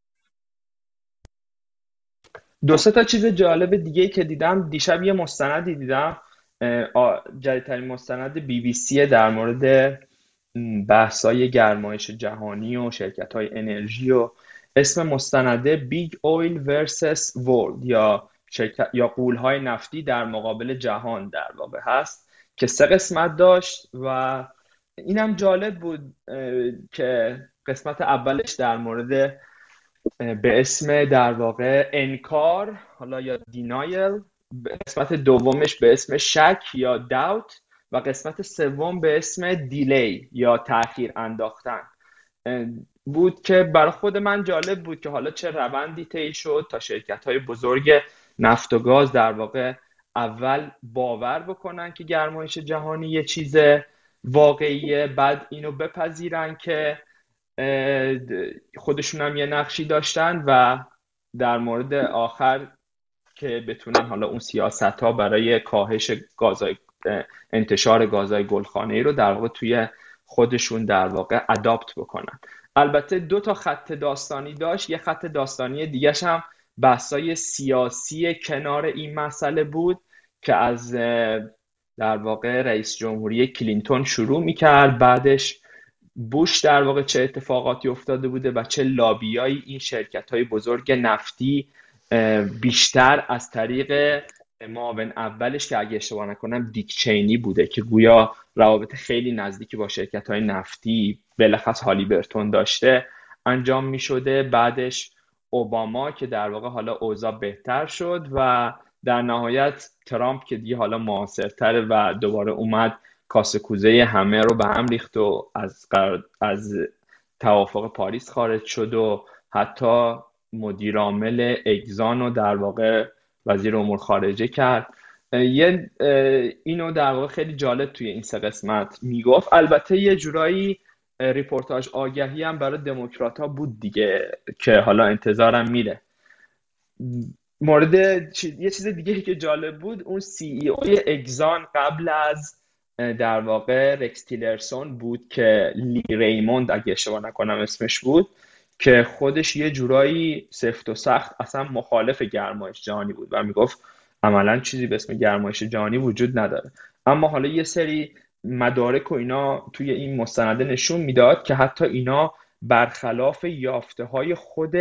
دو تا چیز جالب دیگه که دیدم دیشب یه مستندی دیدم جدیدترین مستند بی بی سی در مورد بحثای گرمایش جهانی و شرکت های انرژی و اسم مستنده Big Oil versus World یا شرکت یا های نفتی در مقابل جهان در واقع هست که سه قسمت داشت و اینم جالب بود که قسمت اولش در مورد به اسم در واقع انکار حالا یا دینایل قسمت دومش به اسم شک یا داوت و قسمت سوم به اسم دیلی یا تاخیر انداختن. بود که برای خود من جالب بود که حالا چه روندی طی شد تا شرکت های بزرگ نفت و گاز در واقع اول باور بکنن که گرمایش جهانی یه چیز واقعیه بعد اینو بپذیرن که خودشون هم یه نقشی داشتن و در مورد آخر که بتونن حالا اون سیاست ها برای کاهش گازای انتشار گازهای گلخانه ای رو در واقع توی خودشون در واقع اداپت بکنن. البته دو تا خط داستانی داشت. یه خط داستانی دیگهش هم بحثای سیاسی کنار این مسئله بود که از در واقع رئیس جمهوری کلینتون شروع می‌کرد. بعدش بوش در واقع چه اتفاقاتی افتاده بوده و چه لابیایی این شرکت های بزرگ نفتی بیشتر از طریق معاون اولش که اگه اشتباه نکنم دیک چینی بوده که گویا روابط خیلی نزدیکی با شرکت های نفتی بلخص هالی برتون داشته انجام می شده بعدش اوباما که در واقع حالا اوضاع بهتر شد و در نهایت ترامپ که دیگه حالا معاصرتره و دوباره اومد کاسه کوزه همه رو به هم ریخت و از, از توافق پاریس خارج شد و حتی مدیر عامل اکسان رو در واقع وزیر امور خارجه کرد. یه اینو در واقع خیلی جالب توی این سه قسمت می‌گفت. البته یه جورایی رپورتاژ آگهی هم برای دموکرات ها بود دیگه که حالا انتظارم میره. مورد یه چیز دیگه که جالب بود اون سی ای اوی اگزان قبل از در واقع رکس تیلرسون بود که لی ریموند اگه اشتباه نکنم اسمش بود که خودش یه جورایی سفت و سخت اصلا مخالف گرمایش جهانی بود و می‌گفت عملا چیزی به اسم گرمایش جهانی وجود نداره. اما حالا یه سری مدارک و اینا توی این مستنده نشون می‌داد که حتی اینا برخلاف یافته های خود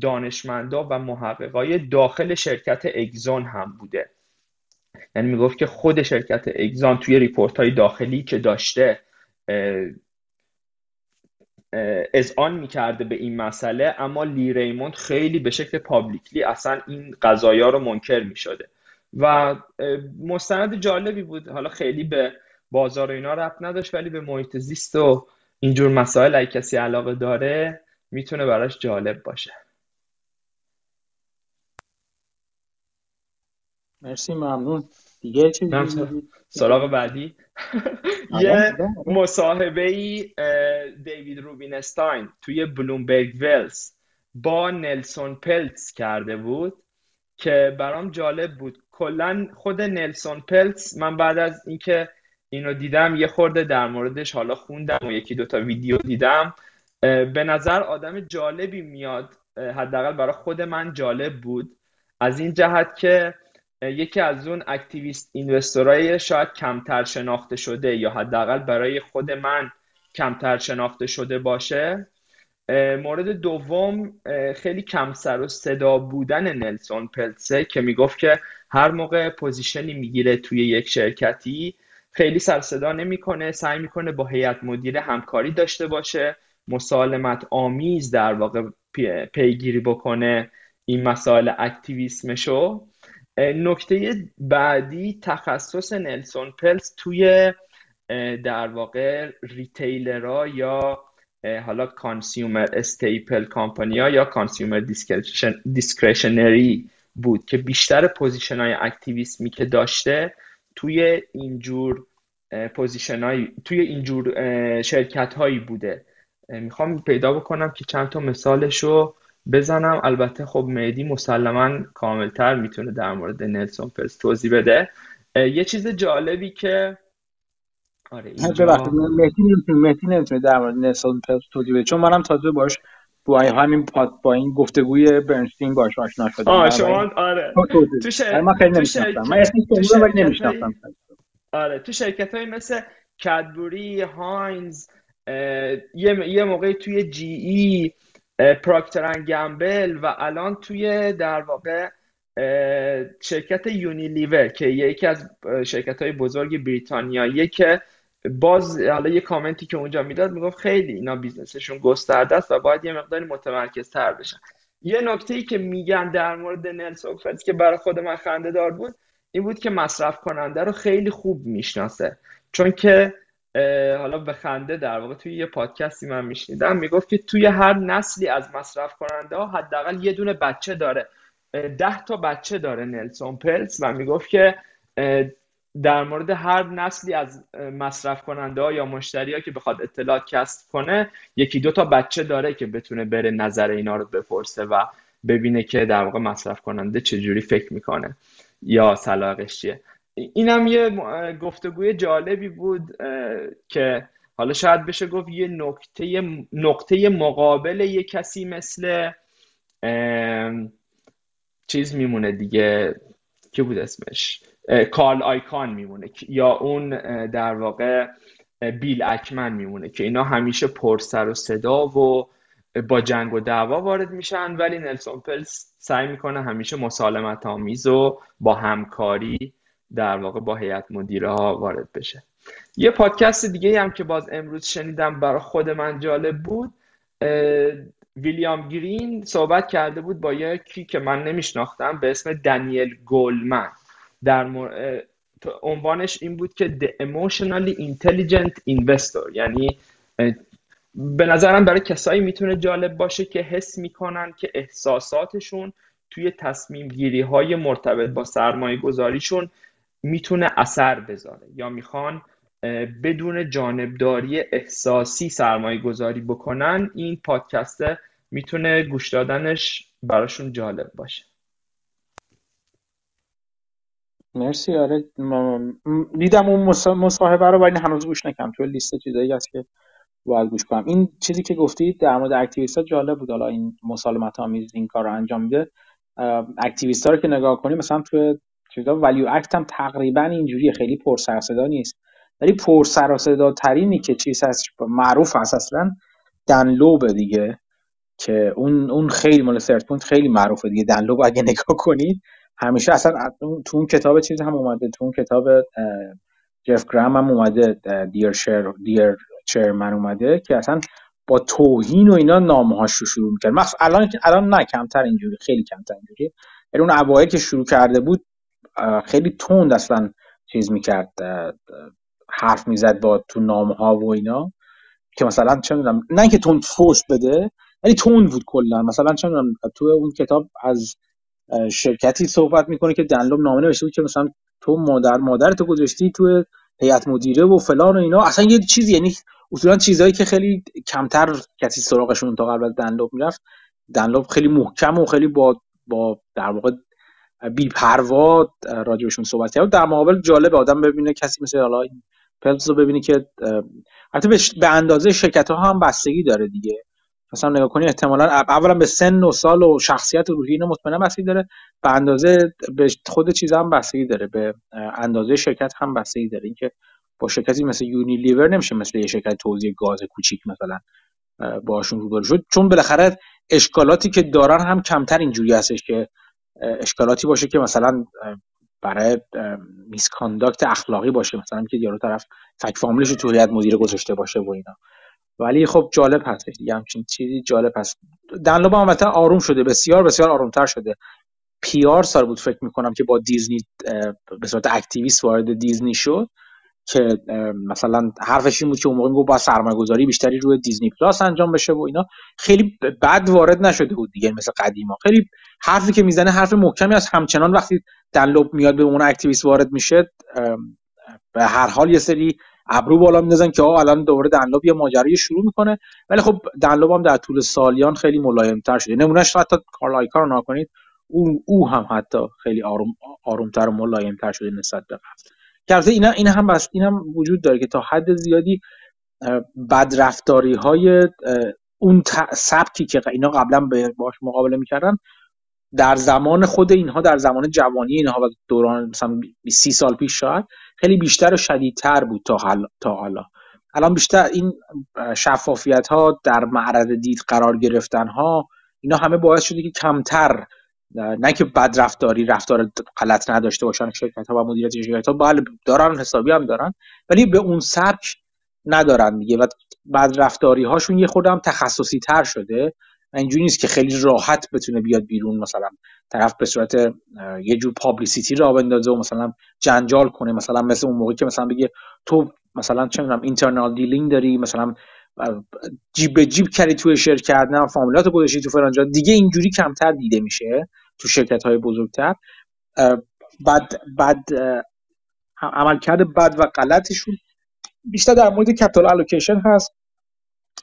دانشمندا و محققای داخل شرکت اگزون هم بوده. یعنی می‌گفت که خود شرکت اگزان توی ریپورت های داخلی که داشته آن می‌کرده به این مسئله اما لی ریموند خیلی به شکل پابلیکلی اصلا این قضایا رو منکر می‌شده. و مستند جالبی بود. حالا خیلی به بازار و اینا رفت نداشت ولی به محیط زیست و اینجور مسائل اگه کسی علاقه داره می‌تونه براش جالب باشه. مرسی ممنون. دیگه چی سراغ بعدی. (laughs) یه مصاحبه ای دیوید روبینستاین توی بلومبرگ Wealth با نلسون پلتز کرده بود که برام جالب بود. کلا خود نلسون پلتز من بعد از اینکه اینو دیدم یه خورده در موردش حالا خوندم و یکی دوتا ویدیو دیدم. به نظر آدم جالبی میاد. حداقل برای خود من جالب بود. از این جهت که یکی از اون اکتیویست اینوستورای شاید کمتر شناخته شده یا حداقل برای خود من کمتر شناخته شده باشه. مورد دوم خیلی کم سر و صدا بودن نلسون پلسه که می‌گفت که هر موقع position ی می‌گیره توی یک شرکتی خیلی سر صدا نمی‌کنه سعی می‌کنه با هیئت مدیره همکاری داشته باشه مسالمت آمیز در واقع پیگیری بکنه این مسائل activism شو. نکته بعدی تخصص نلسون پلتز توی در واقع retailer ها یا حالا consumer staple company ا یا consumer discretionary بود که بیشتر position های activism ی که داشته توی اینجور position توی اینجور شرکت هایی بوده. می‌خوام پیدا بکنم که چند تا مثالشو بزنم. البته خب مهدی مسلما کاملتر می‌تونه در مورد نلسون پلتز توضیح بده. یه چیز جالبی که آره اینجا... مهدی نمی‌تونه مهدی نمی‌تونه در مورد نلسون پلتز توضیح بده. چون منم تازه باش با همین پاد با این گفتگوی برنستین باش آشنا شدم. آه شما آره. تو ش... من خیلی نمیشناختم. من اسمش ولی نمیشناختم. آره تو شرکت های مثل کدبوری هاینز یه یه موقعی توی جی ای پراکترن گمبل و الان توی در واقع شرکت یونیلیور که یکی از شرکت های بزرگ بریتانیایی که باز حالا یه کامنتی که اونجا می‌داد می‌گفت خیلی اینا business شون گسترده است و باید یه مقداری متمرکز تر بشن. یه نکته ای که میگن در مورد نلسون که برای خود من خنده دار بود این بود که مصرف کننده رو خیلی خوب می‌شناسه. چون که حالا به خنده در واقع توی یه پادکستی من میشنیدم می‌گفت که توی هر نسلی از مصرف کننده ها حداقل یه دونه بچه داره. ده تا بچه داره نلسون پلتز و می‌گفت که در مورد هر نسلی از مصرف کننده ها یا مشتری ها که بخواد اطلاعات کسب کنه یکی دو تا بچه داره که بتونه بره نظر اینا رو بپرسه و ببینه که در واقع مصرف کننده چجوری فکر می‌کنه یا سلاقش چیه. اینم یه گفتگوی جالبی بود که حالا شاید بشه گفت یه نکته نقطه مقابل یه کسی مثل چیز میمونه دیگه. کی بود اسمش؟ کارل آیکان میمونه یا اون در واقع بیل اکمن میمونه که اینا همیشه پر سر و صدا و با جنگ و دعوا وارد میشن ولی نلسون پلس سعی می‌کنه همیشه مسالمت آمیز و با همکاری در واقع با هیئت مدیره ها وارد بشه. یه پادکست دیگه هم که باز امروز شنیدم برای خود من جالب بود ویلیام گرین صحبت کرده بود با یکی که من نمیشناختم به اسم دنیل گولمن در عنوانش این بود که The Emotionally Intelligent Investor یعنی به نظرم برای کسایی می‌تونه جالب باشه که حس می‌کنن که احساساتشون توی تصمیم گیری های مرتبط با سرمایه گذاریشون می‌تونه اثر بذاره. یا می‌خوان بدون جانبداری احساسی سرمایه گذاری بکنن این پادکسته می‌تونه گوش دادنش براشون جالب باشه. مرسی. آره دیدم اون مصاحبه رو ولی هنوز گوش نکردم. تو لیست چیزایی هست که باید گوش کنم. این چیزی که گفتید در مورد activist ها جالب بود. حالا این مسالمت آمیز این کار رو انجام میده. activist ها رو که نگاه کنیم مثلا تو چیزا ValueAct هم تقریبا اینجوریه خیلی پر سر صدا نیست. ولی پر سر صدا ترینی که چیز هست معروف هست اصلا دن لوب دیگه که اون اون خیلی مال Third Point خیلی معروفه دیگه. دن لوب اگه نگاه کنید همیشه اصلا تو اون کتاب چیز هم اومده تو اون کتاب جف گرام هم اومده Dear Share Dear Chairman اومده که اصلا با توهین و اینا نامه رو شروع می‌کرد. مخصوص الان الان نه کمتر اینجوری خیلی کمتر اینجوری. اون اوایل که شروع کرده بود خیلی تند اصلا چیز می‌کرد حرف می‌زد با تو نامه ها و اینا که مثلا چه می‌دونم نه اینکه تند فوش بده ولی تند بود کلا. مثلا چه می‌دونم تو اون کتاب از شرکتی صحبت می‌کنه که دنلوب نامه نوشته بود که مثلا تو مادر مادر تو گذاشتی تو هیئت مدیره و فلان و اینا. اصلا یه چیزی یعنی اصولا چیزهایی که خیلی کمتر کسی سراغشون تا قبل از دنلوب می‌رفت. دنلوب خیلی محکم و خیلی با با در واقع بی پروا راجبشون صحبت کرد. در مقابل جالب آدم ببینه کسی مثل حالا پلز رو ببینی که حتی به اندازه شرکت ها هم بستگی داره دیگه. مثلا نگاه کنی احتمالا اولا به سن و سال و شخصیت روحی اینو مطمئنا بستگی داره. به اندازه به خود چیز هم بستگی داره. به اندازه شرکت هم بستگی داره. اینکه با شرکتی مثل یونیلیور نمیشه مثل یه شرکت توزیع گاز کوچیک مثلا باشون روبرو شد. چون بالاخره اشکالاتی که دارن هم کمتر اینجوری هستش که اشکالاتی باشه که مثلا برای misconduct اخلاقی باشه مثلا که یارو طرف فک فامیلش تو هیئت مدیره گذاشته باشه و اینا. ولی خب جالب هست دیگه همچین چیزی جالب هست. دن لوب هم آروم شده بسیار بسیار آرومتر شده. پیار سال بود فکر می‌کنم که با دیزنی به صورت activist وارد دیزنی شد. که مثلا حرفش این بود که اون موقع با سرمایه گذاری بیشتری روی دیزنی پلاس انجام بشه و اینا. خیلی بد وارد نشده بود دیگه مثل قدیما خیلی حرفی که می‌زنه حرف محکمی از همچنان وقتی دنلوب میاد به اون اکتیویست وارد میشه به هر حال یه سری ابرو بالا میندازن که آقا الان دوباره دنلوب یه ماجرایی شروع می‌کنه. ولی خب دنلوب هم در طول سالیان خیلی ملایمتر شده. نمونهش حتی کارلایکا رو نکنید او, او هم حتی خیلی آروم آرومتر و ملایمتر شده نسبت به قبل. اینا این هم بس این هم وجود داره که تا حد زیادی بدرفتاری های اون سبکی که اینا قبلا باش مقابله می‌کردن در زمان خود اینها در زمان جوانی اینها و دوران مثلا سی سال پیش شاید خیلی بیشتر و شدیدتر بود تا حالا تا حالا. الان بیشتر این شفافیت ها در معرض دید قرار گرفتن ها اینا همه باعث شده که کمتر نه که بد رفتاری رفتار غلط نداشته باشن شرکت ها و مدیریت شرکت ها بله دارن حسابی هم دارن ولی به اون سبک ندارن دیگه. و بد رفتاری هاشون یه خرده‌م تخصصی تر شده. اینجوری نیست که خیلی راحت بتونه بیاد بیرون مثلا طرف به صورت یه جور publicity را بندازه و مثلا جنجال کنه. مثلا مثل اون موقعی که مثلا بگه تو مثلا چه می‌دونم internal dealing داری مثلا جیب به جیب کردی توی شرکت نه فامیلاتو گذاشتی تو فلان جا. دیگه اینجوری کمتر دیده میشه. شرکت های بزرگتر. بعد بعد عملکرد بد و غلطشون. بیشتر در مورد کپیتال الوکیشن هست.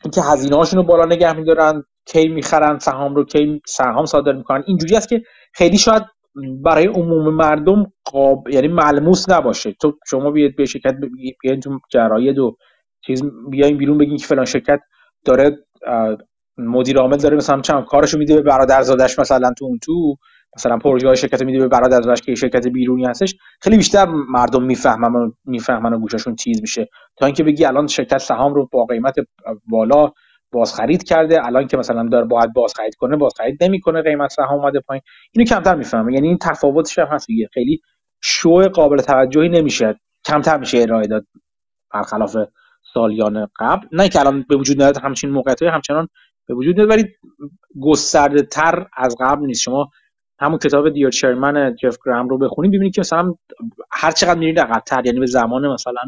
اینکه هزینه هاشون رو بالا نگه میدارن کی می‌خرن سهام رو کی سهام صادر می‌کنن. اینجوری است که خیلی شاید برای عموم مردم قاب... یعنی ملموس نباشه. تو شما بیاید به شرکت بیاید تو جراید و چیز بیایم بیرون بگیم که فلان شرکت داره مدیر عامل داره مثلا چند کارشو میده به برادرزادش مثلا تو اون تو مثلا پروژه های شرکت میده به برادرزادش که شرکت بیرونی هستش. خیلی بیشتر مردم می‌فهمن و می‌فهمن و گوششون تیز میشه. تا اینکه بگی الان شرکت سهام رو با قیمت بالا بازخرید کرده الان که مثلا داره باید بازخرید کنه بازخرید نمی‌کنه قیمت سهام اومده پایین. اینو کمتر می‌فهمه. یعنی این تفاوتش هم هست خیلی شو قابل توجهی نمیشه. کمتر میشه ارائه داد. برخلاف سالیان قبل. نه که الان به وجود نیاد همچین موقعیت‌های همچنان به وجود میاد ولی گسترده تر از قبل نیست. شما همون کتاب دیر چرمن جف گرام رو بخونید ببینید که مثلا هر چقدر میرید عقب‌تر. یعنی به زمان مثلا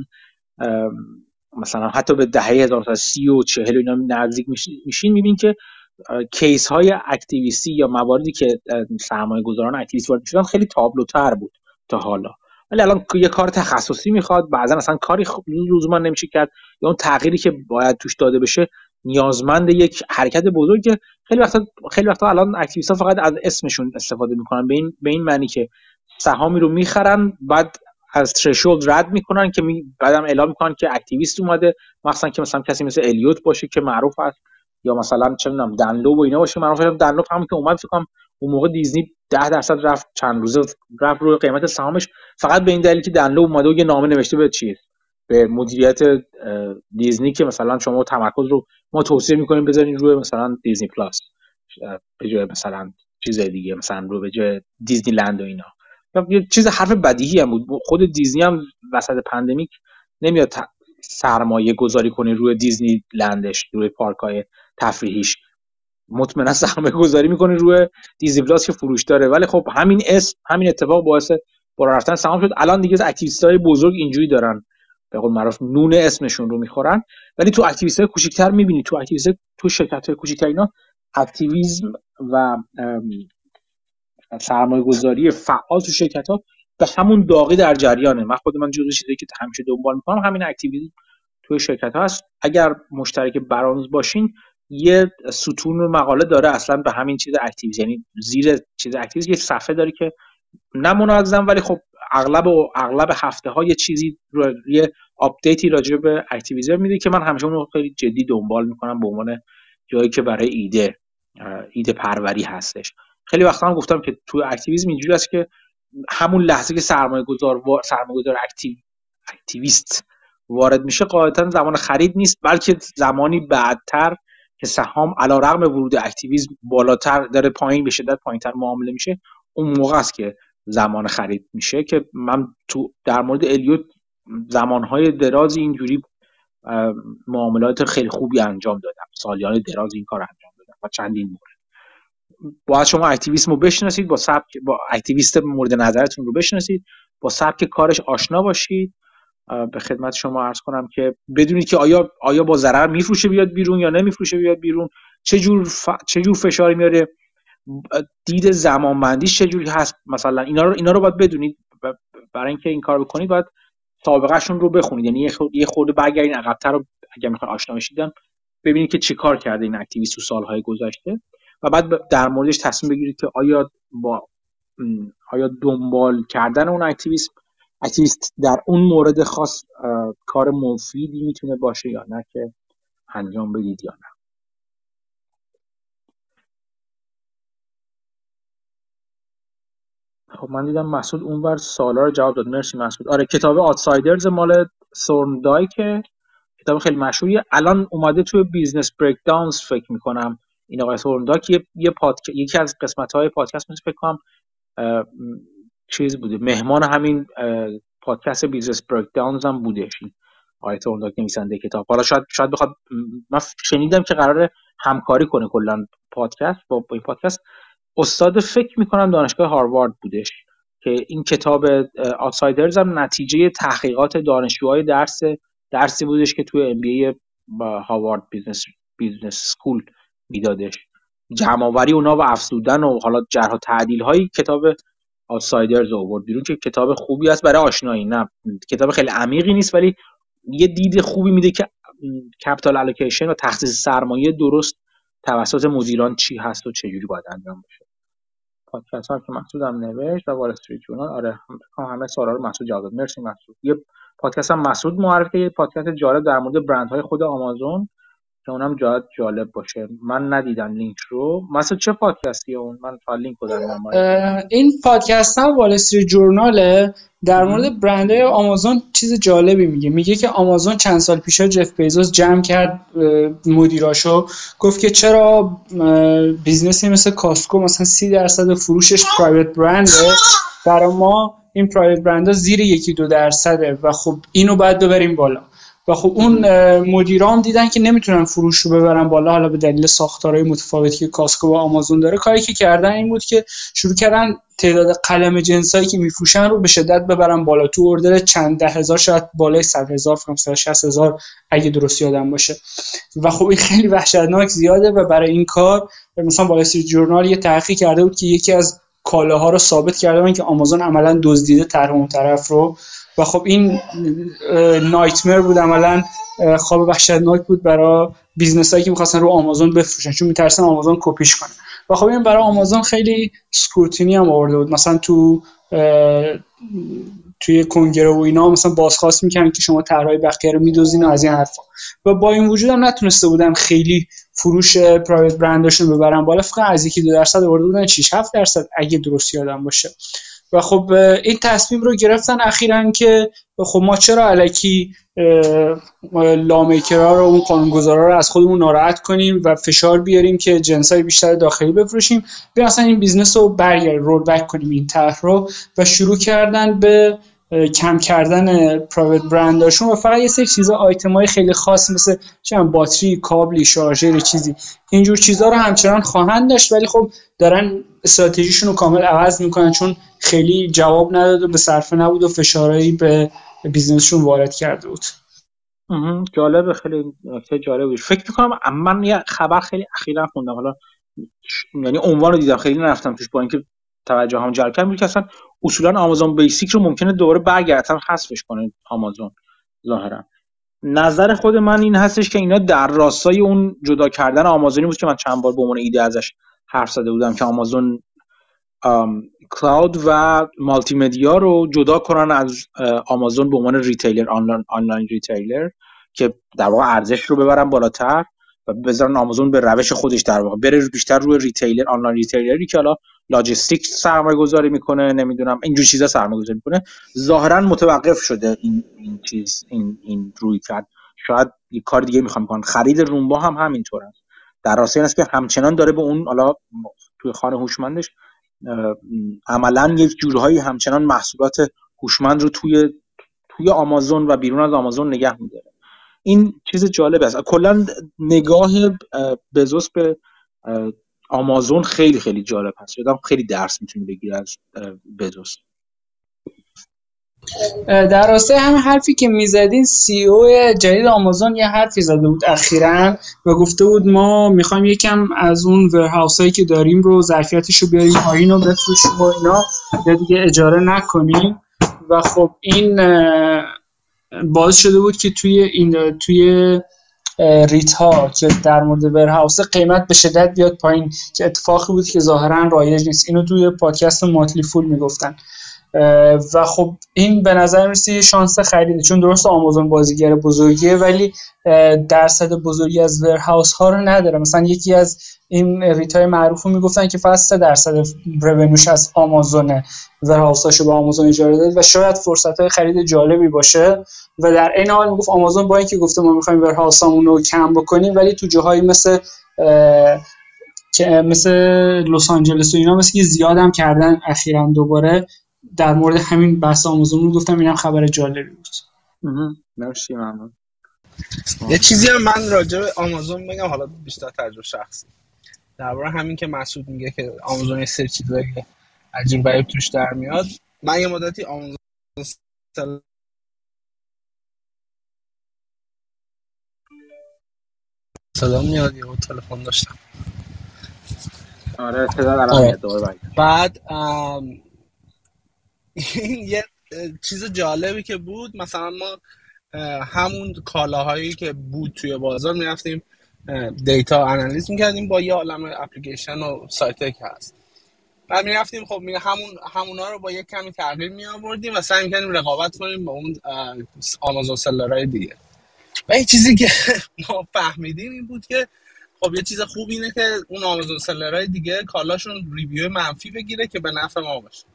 مثلا حتی به دهه 1930 و 40 اینا نزدیک میشین می‌بینید که کیس های اکتیویستی یا مواردی که سرمایه گذاران اکتیویست وارد شدن خیلی تابلوتر بود تا حالا. ولی الان یه کار تخصصی می‌خواد بعضا اصلا کاری لزوما نمیشه کرد یا اون تغییری که باید توش داده بشه نیازمند یک حرکت بزرگه خیلی وقتا خیلی وقتا الان اکتیویست ها فقط از اسمشون استفاده می‌کنن. به این به این معنی که سهامی رو می‌خرن بعد از threshold رد می‌کنن که می بعدم اعلام می‌کنن که اکتیویست اومده. مثلا که مثلا کسی مثل Elliott باشه که معروف است یا مثلا چه می‌دونم Dan Loeb و اینا باشه معروف Dan Loeb هم که اومد فکر اون موقع دیزنی 10 درصد رفت. چند روزه رفت روی قیمت سهامش. فقط به این دلیل که Dan Loeb اومده و یه نامه نوشته به چیز به مدیریت دیزنی که مثلا شما تمرکز رو ما توصیه می‌کنیم بذارین روی مثلا دیزنی پلاس به جای مثلا چیز دیگه مثلا رو به جای دیزنی لند و اینا. یه چیز حرف بدیهی هم بود. خود دیزنی هم وسط pandemic نمیاد سرمایه گذاری کنه روی دیزنی لندش روی پارک های تفریحیش. مطمئنا سرمایه گذاری می‌کنه روی دیزنی پلاس که فروش داره. ولی خب همین اسم همین اتفاق باعث بالا رفتن سهام شد. الان دیگه اکتیویست های بزرگ اینجوری دارن. به قول معروف نون اسمشون رو می‌خورن. ولی تو اکتیویست های کوچیک‌تر می‌بینی تو اکتیویست تو شرکت های کوچیک‌تر اینا اکتیویسم و سرمایه گذاری فعال تو شرکت ها به همون داغی در جریانه. من خود من جزو چیزی که همیشه دنبال می‌کنم همین اکتیویسم توی شرکت ها هست اگر مشترک Barron's باشین یه ستون مقاله داره اصلا به همین چیز اکتیویسم یعنی زیر چیز اکتیویسم یه صفحه داره که نه منظم ولی خب اغلب و اغلب هفته ها یه چیزی رو یه آپدیتی راجع به اکتیویزم میده که من همیشه اون خیلی جدی دنبال می‌کنم به عنوان جایی که برای ایده ایده پروری هستش. خیلی وقتا هم گفتم که تو اکتیویسم اینجوری است که همون لحظه که سرمایه گذار سرمایه گذار active اکتیویست وارد میشه قاعدتا زمان خرید نیست بلکه زمانی بعدتر که سهام علیرغم ورود اکتیویسم بالاتر داره پایین به شدت پایینتر معامله میشه اون موقع است که زمان خرید میشه که من تو در مورد الیوت زمانهای درازی اینجوری معاملات خیلی خوبی انجام دادم. سالیان دراز این کار انجام دادم و چندین مورد. باید شما اکتیویسم رو بشناسید با سبک با اکتیویست مورد نظرتون رو بشناسید با سبک کارش آشنا باشید. به خدمت شما عرض کنم که بدونید که آیا آیا با ضرر میفروشه بیاد بیرون یا نمیفروشه بیاد بیرون چه جور ف... چه جور فشاری میاره. دید زمانبندیش چجوری هست مثلا. اینا رو اینا رو باید بدونید. برای اینکه این کار بکنید باید سابقهشون رو بخونید. یعنی یه خورده برگردین عقبتر رو اگر می‌خواین آشنا بشید ببینید که چی کار کرده این اکتیویست تو سالهای گذشته. و بعد در موردش تصمیم بگیرید که آیا با آیا دنبال کردن اون اکتیویست اکتیویست در اون مورد خاص کار مفیدی می‌تونه باشه یا نه که انجام بدید یا نه. خب من دیدم مسعود اونور سوالا رو جواب داد. مرسی مسعود. آره کتاب Outsiders مال که کتاب خیلی مشهوریه. الان اومده توی Business Breakdowns فکر می‌کنم. این آقای Thorndike یه, یه پادک... یکی از قسمت های پادکست مثل فکر کنم چیز بوده. مهمان همین پادکست Business Breakdowns هم بودش آقای Thorndike نویسنده کتاب. حالا شاید شاید بخواد من شنیدم که قرار همکاری کنه کلا پادکست. با این پادکست. استاد فکر می‌کنم دانشگاه هاروارد بودش که این کتاب Outsiders هم نتیجه تحقیقات دانشجوهای درس درسی بودش که توی MBA Harvard Business Business School میدادش. جمع آوری اونا و افزودن و حالا جرح و تعدیل های کتاب Outsiders آورد بیرون که کتاب خوبی است برای آشنایی نه کتاب خیلی عمیقی نیست ولی یه دید خوبی میده که capital allocation و تخصیص سرمایه درست توسط مدیران چی هست و چجوری باید انجام بشه. پادکست ها که مسعود هم نوشت و وال استریت جورنال آره هم همه سوالا رو مسعود جواب مرسی مسعود یه پادکست هم مسعود معرفی یه پادکست جالب در مورد برندهای خود آمازون. که اونم جالب جالب باشه. من ندیدم لینک رو. مثلا چه پادکستی اون؟ من فقط لینک رو دارم این پادکست هم وال استریت جورناله در مورد برندهای آمازون چیز جالبی میگه. میگه که آمازون چند سال پیش جف بیزوس جمع کرد مدیراشو. گفت که چرا business ی مثل Costco مثلا سی درصد فروشش private brand ه برای ما این پرایوت برندها زیر یکی دو درصده و خب اینو باید ببریم بالا. و خب اون مدیرام دیدن که نمی‌تونن فروش رو ببرن بالا. حالا به دلیل ساختارهای متفاوتی که کاسکو و آمازون داره کاری که کردن این بود که شروع کردن تعداد قلم جنسایی که میفروشن رو به شدت ببرن بالا. تو اردر چند ده هزار شاید بالای صد هزار فکر شصت هزار اگه درست یادم باشه. و خب این خیلی وحشتناک زیاده و برای این کار مثلا وال جورنال یه تحقیق کرده بود که یکی از کالاها رو ثابت کرده که آمازون عملا دزدیده طرح اون طرف رو و خب این nightmare بود عملا خواب وحشتناک بود برای business هایی که می‌خواستن رو آمازون بفروشن چون میترسن آمازون کپیش کنه و خب این برای آمازون خیلی scrutiny هم آورده بود. مثلا تو توی کنگره و اینا مثلا بازخواست می‌کنن که شما طرحهای بقیه رو میدزدین از این حرفا. و با این وجود هم نتونسته بودن خیلی فروش private brand اشون ببرن. بالا فقط از یکی دو درصد آورده بودن 6 7 درصد اگه درست یادم باشه. و خب این تصمیم رو گرفتن اخیرا که خب ما چرا الکی lawmaker ها رو اون قانونگذارا رو از خودمون ناراحت کنیم و فشار بیاریم که جنسای بیشتر داخلی بفروشیم؟ بیایم اصلا این business رو برگرد roll back کنیم این طرح رو و شروع کردن به کم کردن private brand اشون و فقط یه سری چیزا آیتم های خیلی خاص مثل چند باتری کابلی شارژر چیزی. اینجور چیزا رو همچنان خواهند داشت ولی خب دارن استراتژیشون رو کامل عوض می‌کنن چون خیلی جواب نداد و به صرفه نبود و فشارهایی به business شون وارد کرده بود. جالب خیلی نکته جالب بود. فکر می‌کنم من یه خبر خیلی اخیرا خوندم. حالا یعنی عنوان رو دیدم خیلی نرفتم توش با اینکه توجه هم جلب کرد که اصلا اصولا آمازون Basics رو ممکنه دوباره برگردن حذفش کنه آمازون ظاهرا. نظر خود من این هستش که اینا در راستای اون جدا کردن آمازونی بود که من چند بار به عنوان ایده ازش حرف زده بودم که آمازون cloud و مالتی مدیا رو جدا کنن از آمازون به عنوان retailer online online retailer که در واقع ارزش رو ببرن بالاتر و بذارن آمازون به روش خودش در واقع بره بیشتر روی retailer online retailer ی که حالا لاجستیک سرمایه گذاری می‌کنه نمی‌دونم اینجور چیزا سرمایه گذاری می‌کنه. ظاهرا متوقف شده این این چیز این این روی کرد. شاید یه کار دیگه می‌خوام کنن خرید رومبا هم همینطور است. در راستای این است که همچنان داره به اون حالا توی خانه هوشمندش عملا یک جورهایی همچنان محصولات هوشمند رو توی توی آمازون و بیرون از آمازون نگه میداره. این چیز جالب است. کلا نگاه بزوس به آمازون خیلی خیلی جالب هست. یادم خیلی درس می‌تونی بگیری از بزوس در راستای همه حرفی که می‌زدین سی او جدید آمازون یه حرفی زده بود اخیرا و گفته بود ما می‌خوایم یکم از اون ورهاوس هایی که داریم رو ظرفیتش رو بیاریم پایین رو بفروشیم و اینا. یا دیگه اجاره نکنیم. و خب این باعث شده بود که توی این توی REIT ها که در مورد warehouse قیمت به شدت بیاد پایین که اتفاقی بود که ظاهرا رایج نیست. اینو توی پادکست Motley Fool می‌گفتن. و خب این به نظر می‌رسه شانس خریده چون درسته آمازون بازیگر بزرگیه ولی درصد بزرگی از warehouse ها رو نداره. مثلا یکی از این REIT ای معروف رو می‌گفتن که فقط 3 درصد revenue ش از آمازونه warehouse اشو به آمازون اجاره داد و شاید فرصت های خرید جالبی باشه و در این حال می‌گفت آمازون با اینکه گفته ما می‌خوایم ورهاوسامون رو کم بکنیم ولی تو جاهایی مثل که مثل لس آنجلس و اینا مثل که زیادم کردن اخیرا دوباره در مورد همین بحث آمازون رو گفتم اینم خبر جالبی بود. مرسی ممنون. یه چیزی هم من راجع به آمازون بگم حالا بیشتر تجربه شخصی. درباره همین که مسعود میگه که آمازون یه سری چیزایی عجیب غریب توش در میاد. من یه مدتی آمازون صدا میاد یه تلفن داشتم. آره صدا آره. بعد این یه چیز جالبی که بود مثلا ما همون کالاهایی که بود توی بازار می‌رفتیم دیتا انالیز می‌کردیم با یه عالم اپلیکیشن و سایت که هست. بعد می‌رفتیم خب می همون همونا رو با یک کمی تغییر می آوردیم و سعی می‌کنیم رقابت کنیم با اون آمازون seller های دیگه. و یه چیزی که (laughs) ما فهمیدیم این بود که خب یه چیز خوب اینه که اون آمازون seller های دیگه کالاشون review منفی بگیره که به نفع ما باشه.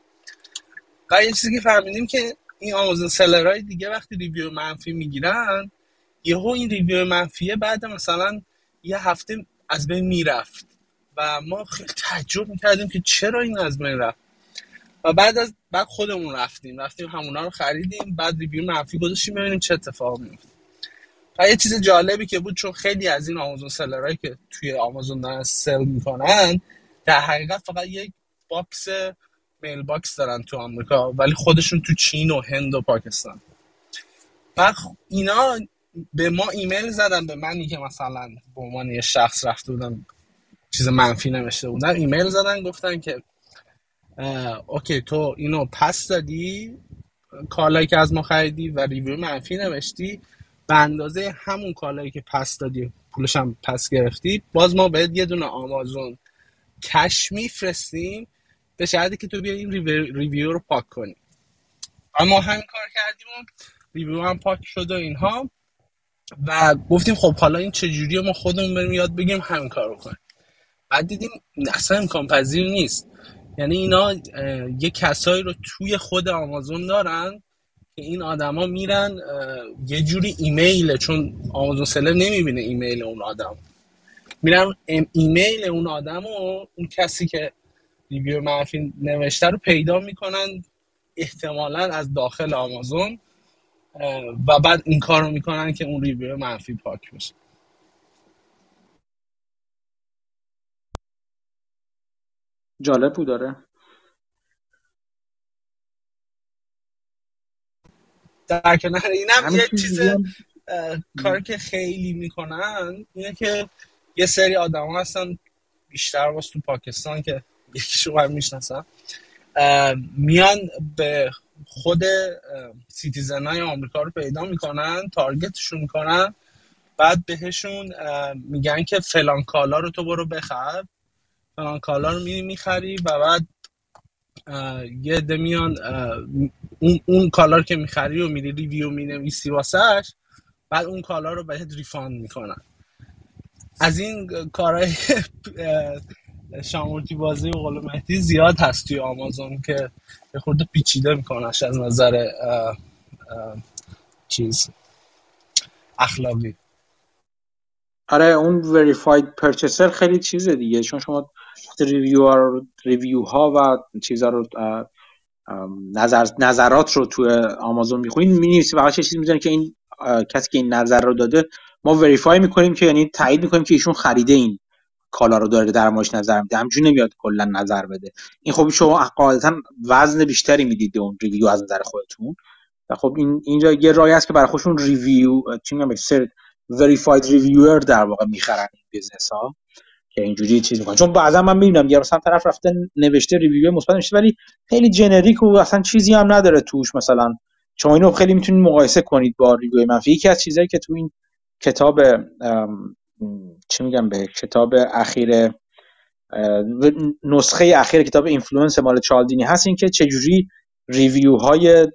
و یه چیزی که فهمیدیم که این آمازون seller های دیگه وقتی review منفی می‌گیرن یهو این review منفیه بعد مثلا یه هفته از بین می‌رفت و ما خیلی تعجب می‌کردیم که چرا این از بین رفت. و بعد از بعد خودمون رفتیم رفتیم همونا رو خریدیم بعد review منفی گذاشتیم ببینیم چه اتفاقی میفته و یه چیز جالبی که بود چون خیلی از این آمازون seller هایی که توی آمازون دارن sell می‌کنن در حقیقت فقط یک box mail box دارن تو آمریکا ولی خودشون تو چین و هند و پاکستان. و اینا به ما ایمیل زدن به منی که مثلا به عنوان یه شخص رفته بودم چیز منفی نوشته بودم ایمیل زدن گفتن که OK تو اینو پس دادی کالایی که از ما خریدی و review منفی نوشتی به اندازه همون کالایی که پس دادی پولش هم پس گرفتی باز ما بهت یه دونه آمازون cash میفرستیم. به شرطی که تو بیا این review رو پاک کنی. اما همین کار کردیم review هم پاک شد و اینها. و گفتیم خب حالا این چجوری ما خودمون بریم یاد بگیم همین کار رو کنیم. بعد دیدیم اصلا امکان پذیر نیست. یعنی اینا یه کسایی رو توی خود آمازون دارن که این آدما میرن یه جوری ایمیل چون آمازون seller نمی‌بینه ایمیل اون آدم. میرن ایمیل اون آدم و اون کسی که ریویو منفی نوشته رو پیدا می‌کنن احتمالا از داخل آمازون و بعد این کار رو می‌کنن که اون ریویو منفی پاک بشه. جالب بود داره در کنار اینم یه چیز کار که خیلی می‌کنن اینه که یه سری آدم هستن بیشتر باز تو پاکستان که یکیشو من می‌شناسم. میان به خود citizen های آمریکا رو پیدا می‌کنن target شون می‌کنن. بعد بهشون میگن که فلان کالا رو تو برو بخر. فلان کالا رو میری می‌خری و بعد یه عده میان اون, اون کالا رو که می‌خری و میری review می‌نویسی واسش بعد اون کالا رو بهت refund می‌کنن. از این کارهای شامورتی بازی به قول مهدی زیاد هست توی آمازون که یه خورده پیچیده میکنش از نظر چیز اخلاقی. آره اون verified purchaser خیلی چیزه دیگه چون شما ریویو ها, ریویو و چیزا رو نظر نظرات رو تو آمازون می‌خونید می‌نویسی فقط چه چیزی می‌زنه که این کسی که این نظر رو داده ما verify می‌کنیم که یعنی تایید می‌کنیم که ایشون خریده این. کالا رو داره در موردش نظر میده. همینجوری نمیاد کلا نظر بده. این خب شما قاعدتا وزن بیشتری می‌دید اون review از نظر خودتون. و خب این اینجا یه راهی است که برای خودشون review چی میگم سر verified reviewer در واقع می‌خرن این business ها که اینجوری چیز می‌کنن. چون بعضا من می‌بینم یه مثلا طرف رفته نوشته review مثبت نوشته ولی خیلی generic و اصلا چیزی هم نداره توش مثلا. شما اینو خیلی می‌تونید مقایسه کنید با review منفی. یکی از چیزایی که تو این کتاب چی میگم به کتاب اخیر نسخه اخیر کتاب Influence مال چالدینی هست این که چجوری review های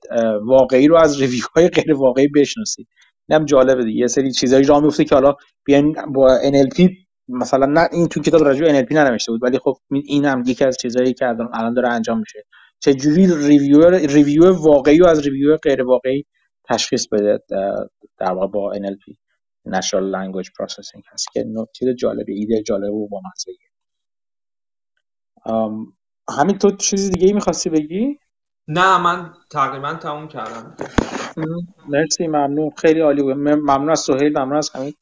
واقعی رو از review های غیر واقعی بشناسید. اینم جالبه دیگه. یه سری چیزایی راه میفته که حالا بیاین با NLP مثلا نه این تو کتاب راجع به NLP ننوشته بود ولی خب این یکی از چیزایی که الان داره انجام میشه. چجوری review ریویو واقعی و از ریویو غیر واقعی تشخیص بده در واقع با NLP Natural Language Processing هست که نکته جالبی ایده جالب و با امین تو چیزی دیگه می‌خواستی بگی؟ نه من تقریبا تموم کردم. مرسی ممنون. خیلی عالی بود. ممنون از سهیل ممنون از امین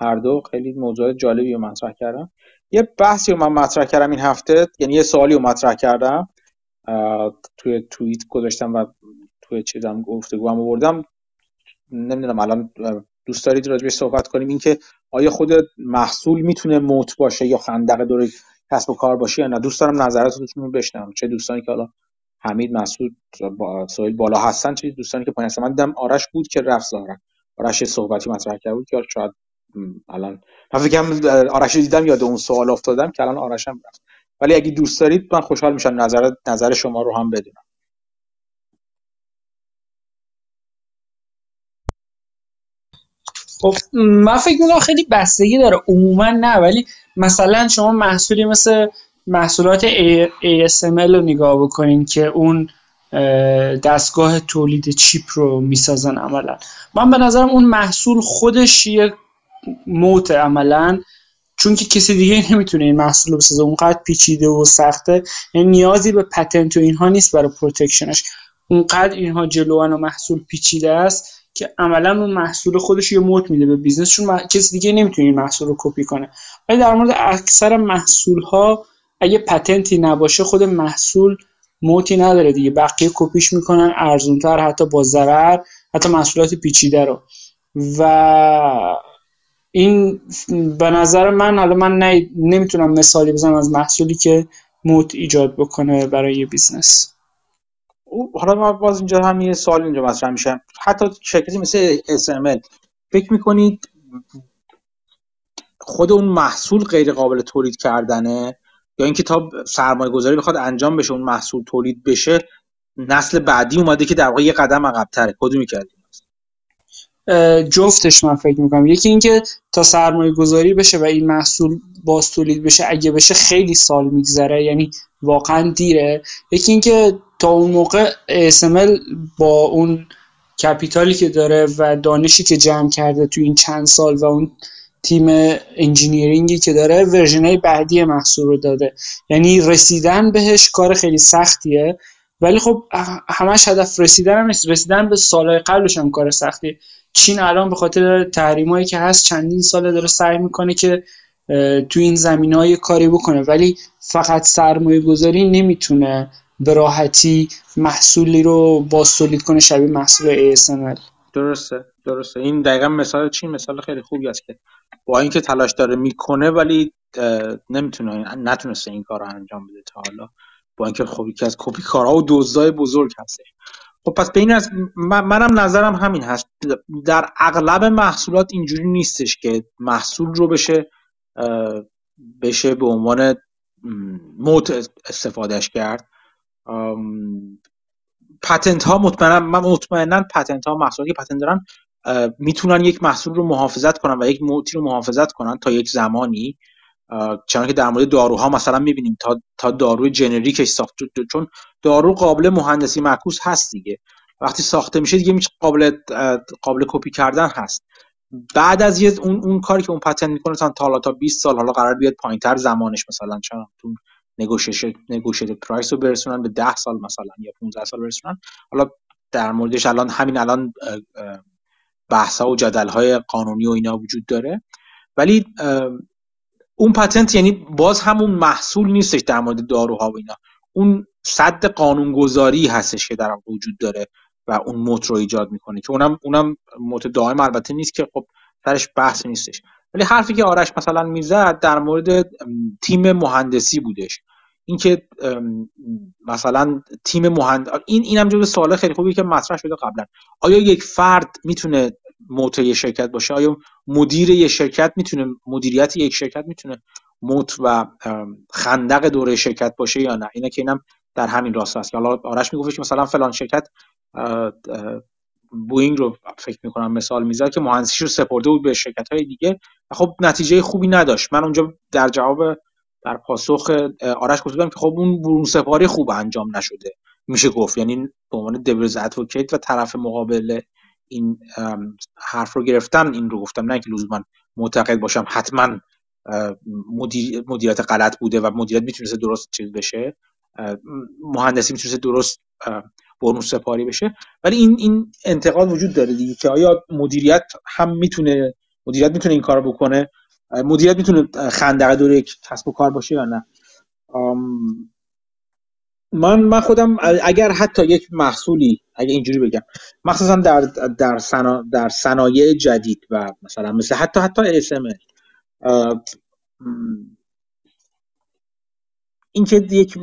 هر دو خیلی موضوع جالبی رو مطرح کردن. یه بحثی رو من مطرح کردم این هفته یعنی یه سوالی رو مطرح کردم. توی توییت گذاشتم و توی چیزم گفتگو هم نمی‌دونم الان دوست دارید راجبش صحبت کنیم. اینکه آیا خود محصول می‌تونه موت باشه یا خندق دور کسب و کار باشه یا نه؟ دوست دارم نظراتتون رو بشنوم. چه دوستانی که حالا حمید مسعود با سویل بالا هستن چه دوستانی که پایین هستن. من دیدم آرش بود که رفت ظاهرا. آرش صحبتی مطرح کرد بود که شاید الان من فکر آرش دیدم یاد اون سوال افتادم که الان آرش هم رفت. ولی اگه دوست دارید من خوشحال میشم نظر نظر شما رو هم بدونم. خب من فکر می‌کنم خیلی بستگی داره. عموما نه ولی مثلا شما محصولی مثل محصولات ASML رو نگاه بکنین که اون دستگاه تولید چیپ رو می‌سازن عملا. من به نظرم اون محصول خودش یه moat عملا چون که کسی دیگه نمی‌تونه این محصول رو بسازه. اونقدر پیچیده و سخته. یعنی نیازی به patent و اینها نیست برای protection ش اونقدر اینها جلوان و محصول پیچیده است که عملا اون محصول خودش یه moat میده به business چون کسی دیگه نمی‌تونه این محصول رو کپی کنه. ولی در مورد اکثر محصول ها اگه patent ی نباشه خود محصول moat ی نداره دیگه. بقیه کپیش می‌کنن ارزونتر حتی با ضرر حتی محصولات پیچیده رو. و این به نظر من حالا من نمی‌تونم مثالی بزنم از محصولی که moat ایجاد بکنه برای یه business. حالا ما باز اینجا هم یه سوال اینجا مطرح میشه. حتی شرکتی مثل ASML فکر می‌کنید خود اون محصول غیر قابل تولید کردنه؟ یا اینکه تا سرمایه گذاری بخواد انجام بشه اون محصول تولید بشه نسل بعدی اومده که در واقع یه قدم عقبتره. کدومی کردیم جفتش من فکر می‌کنم. یکی اینکه تا سرمایه گذاری بشه و این محصول باز تولید بشه اگه بشه خیلی سال میگذره یعنی واقعا دیره. یکی اینکه تا اون موقع ASML با اون capital ی که داره و دانشی که جمع کرده تو این چند سال و اون تیم engineering ی که داره version بعدی محصول رو داده. یعنی رسیدن بهش کار خیلی سختیه. ولی خب همش هدف رسیدن هم نیست. رسیدن به سالهای قبلش هم کار سختی. چین الان به خاطر تحریمایی که هست چندین ساله داره سعی می‌کنه که تو این زمین های کاری بکنه. ولی فقط سرمایه گذاری نمی‌تونه به راحتی محصولی رو باز تولید کنه شبیه محصول ASML درسته درسته. این دقیقا مثال چین مثال خیلی خوبی است که با اینکه تلاش داره می‌کنه ولی نمی‌تونه نتونسته این کار رو انجام بده تا حالا. با اینکه خب یکی از کپی کارها و دزدای بزرگ هست خب پس به این از منم نظرم همین هست. در اغلب محصولات اینجوری نیستش که محصول رو بشه بشه به عنوان موت استفادهش کرد. پتنت ها مطمئنا من مطمئنا پتنت ها محصولاتی که پتنت دارن می‌تونن یک محصول رو محافظت کنن و یک موتی رو محافظت کنن تا یک زمانی. چون که در مورد داروها مثلا می‌بینیم تا تا داروی جنریکش ساخته چون دارو قابل مهندسی معکوس هست دیگه. وقتی ساخته میشه دیگه قابل قابل کپی کردن هست. بعد از یه اون اون کاری که اون پتنت می‌کنه تا تا 20 سال حالا قرار بیاد پایینتر زمانش مثلا چون نگوشیت پرایس رو برسونن به 10 سال مثلا یا 15 سال برسونن. حالا در موردش الان همین الان بحث و جدل های قانونی و اینا وجود داره. ولی اون پتنت یعنی باز همون محصول نیستش در مورد داروها و اینا. اون صد قانونگذاری هستش که در وجود داره و اون موت رو ایجاد می‌کنه که اونم اونم موت دائم البته نیست که خب سرش بحث نیستش. ولی حرفی که آرش مثلا می‌زد در مورد تیم مهندسی بودش. اینکه مثلا تیم مهند این اینم جزو سوال خیلی خوبی که مطرح شده قبلا. آیا یک فرد می‌تونه موت شرکت باشه؟ آیا مدیر یه شرکت می‌تونه مدیریت یک شرکت می‌تونه موت و خندق دوره شرکت باشه یا نه؟ اینه که اینم در همین راست است. حالا آرش می‌گفت که مثلا فلان شرکت بوینگ رو فکر می‌کنم مثال می‌زد که مهندسیش رو سپرده بود به شرکت های دیگه و خب نتیجه خوبی نداشت. من اونجا در جواب در پاسخ آرش گفتم که خب اون برون سپاری خوب انجام نشده. میشه گفت. یعنی به عنوان دیولز ادوکیت و طرف مقابل این حرف رو گرفتم این رو گفتم. نه که لزوما معتقد باشم حتما مدیر، مدیریت غلط بوده و مدیریت می‌تونسته درست چیز بشه. مهندسی می‌تونسته درست برون سپاری بشه. ولی این این انتقاد وجود داره دیگه که آیا مدیریت هم می‌تونه مدیریت می‌تونه این کارو بکنه؟ مدیریت می‌تونه خندقه دور یک کسب و کار باشه یا نه؟ من من خودم اگر حتی یک محصولی اگر اینجوری بگم مخصوصا در در صنا در صنایع جدید و مثلا مثل حتی حتی ASML این که یک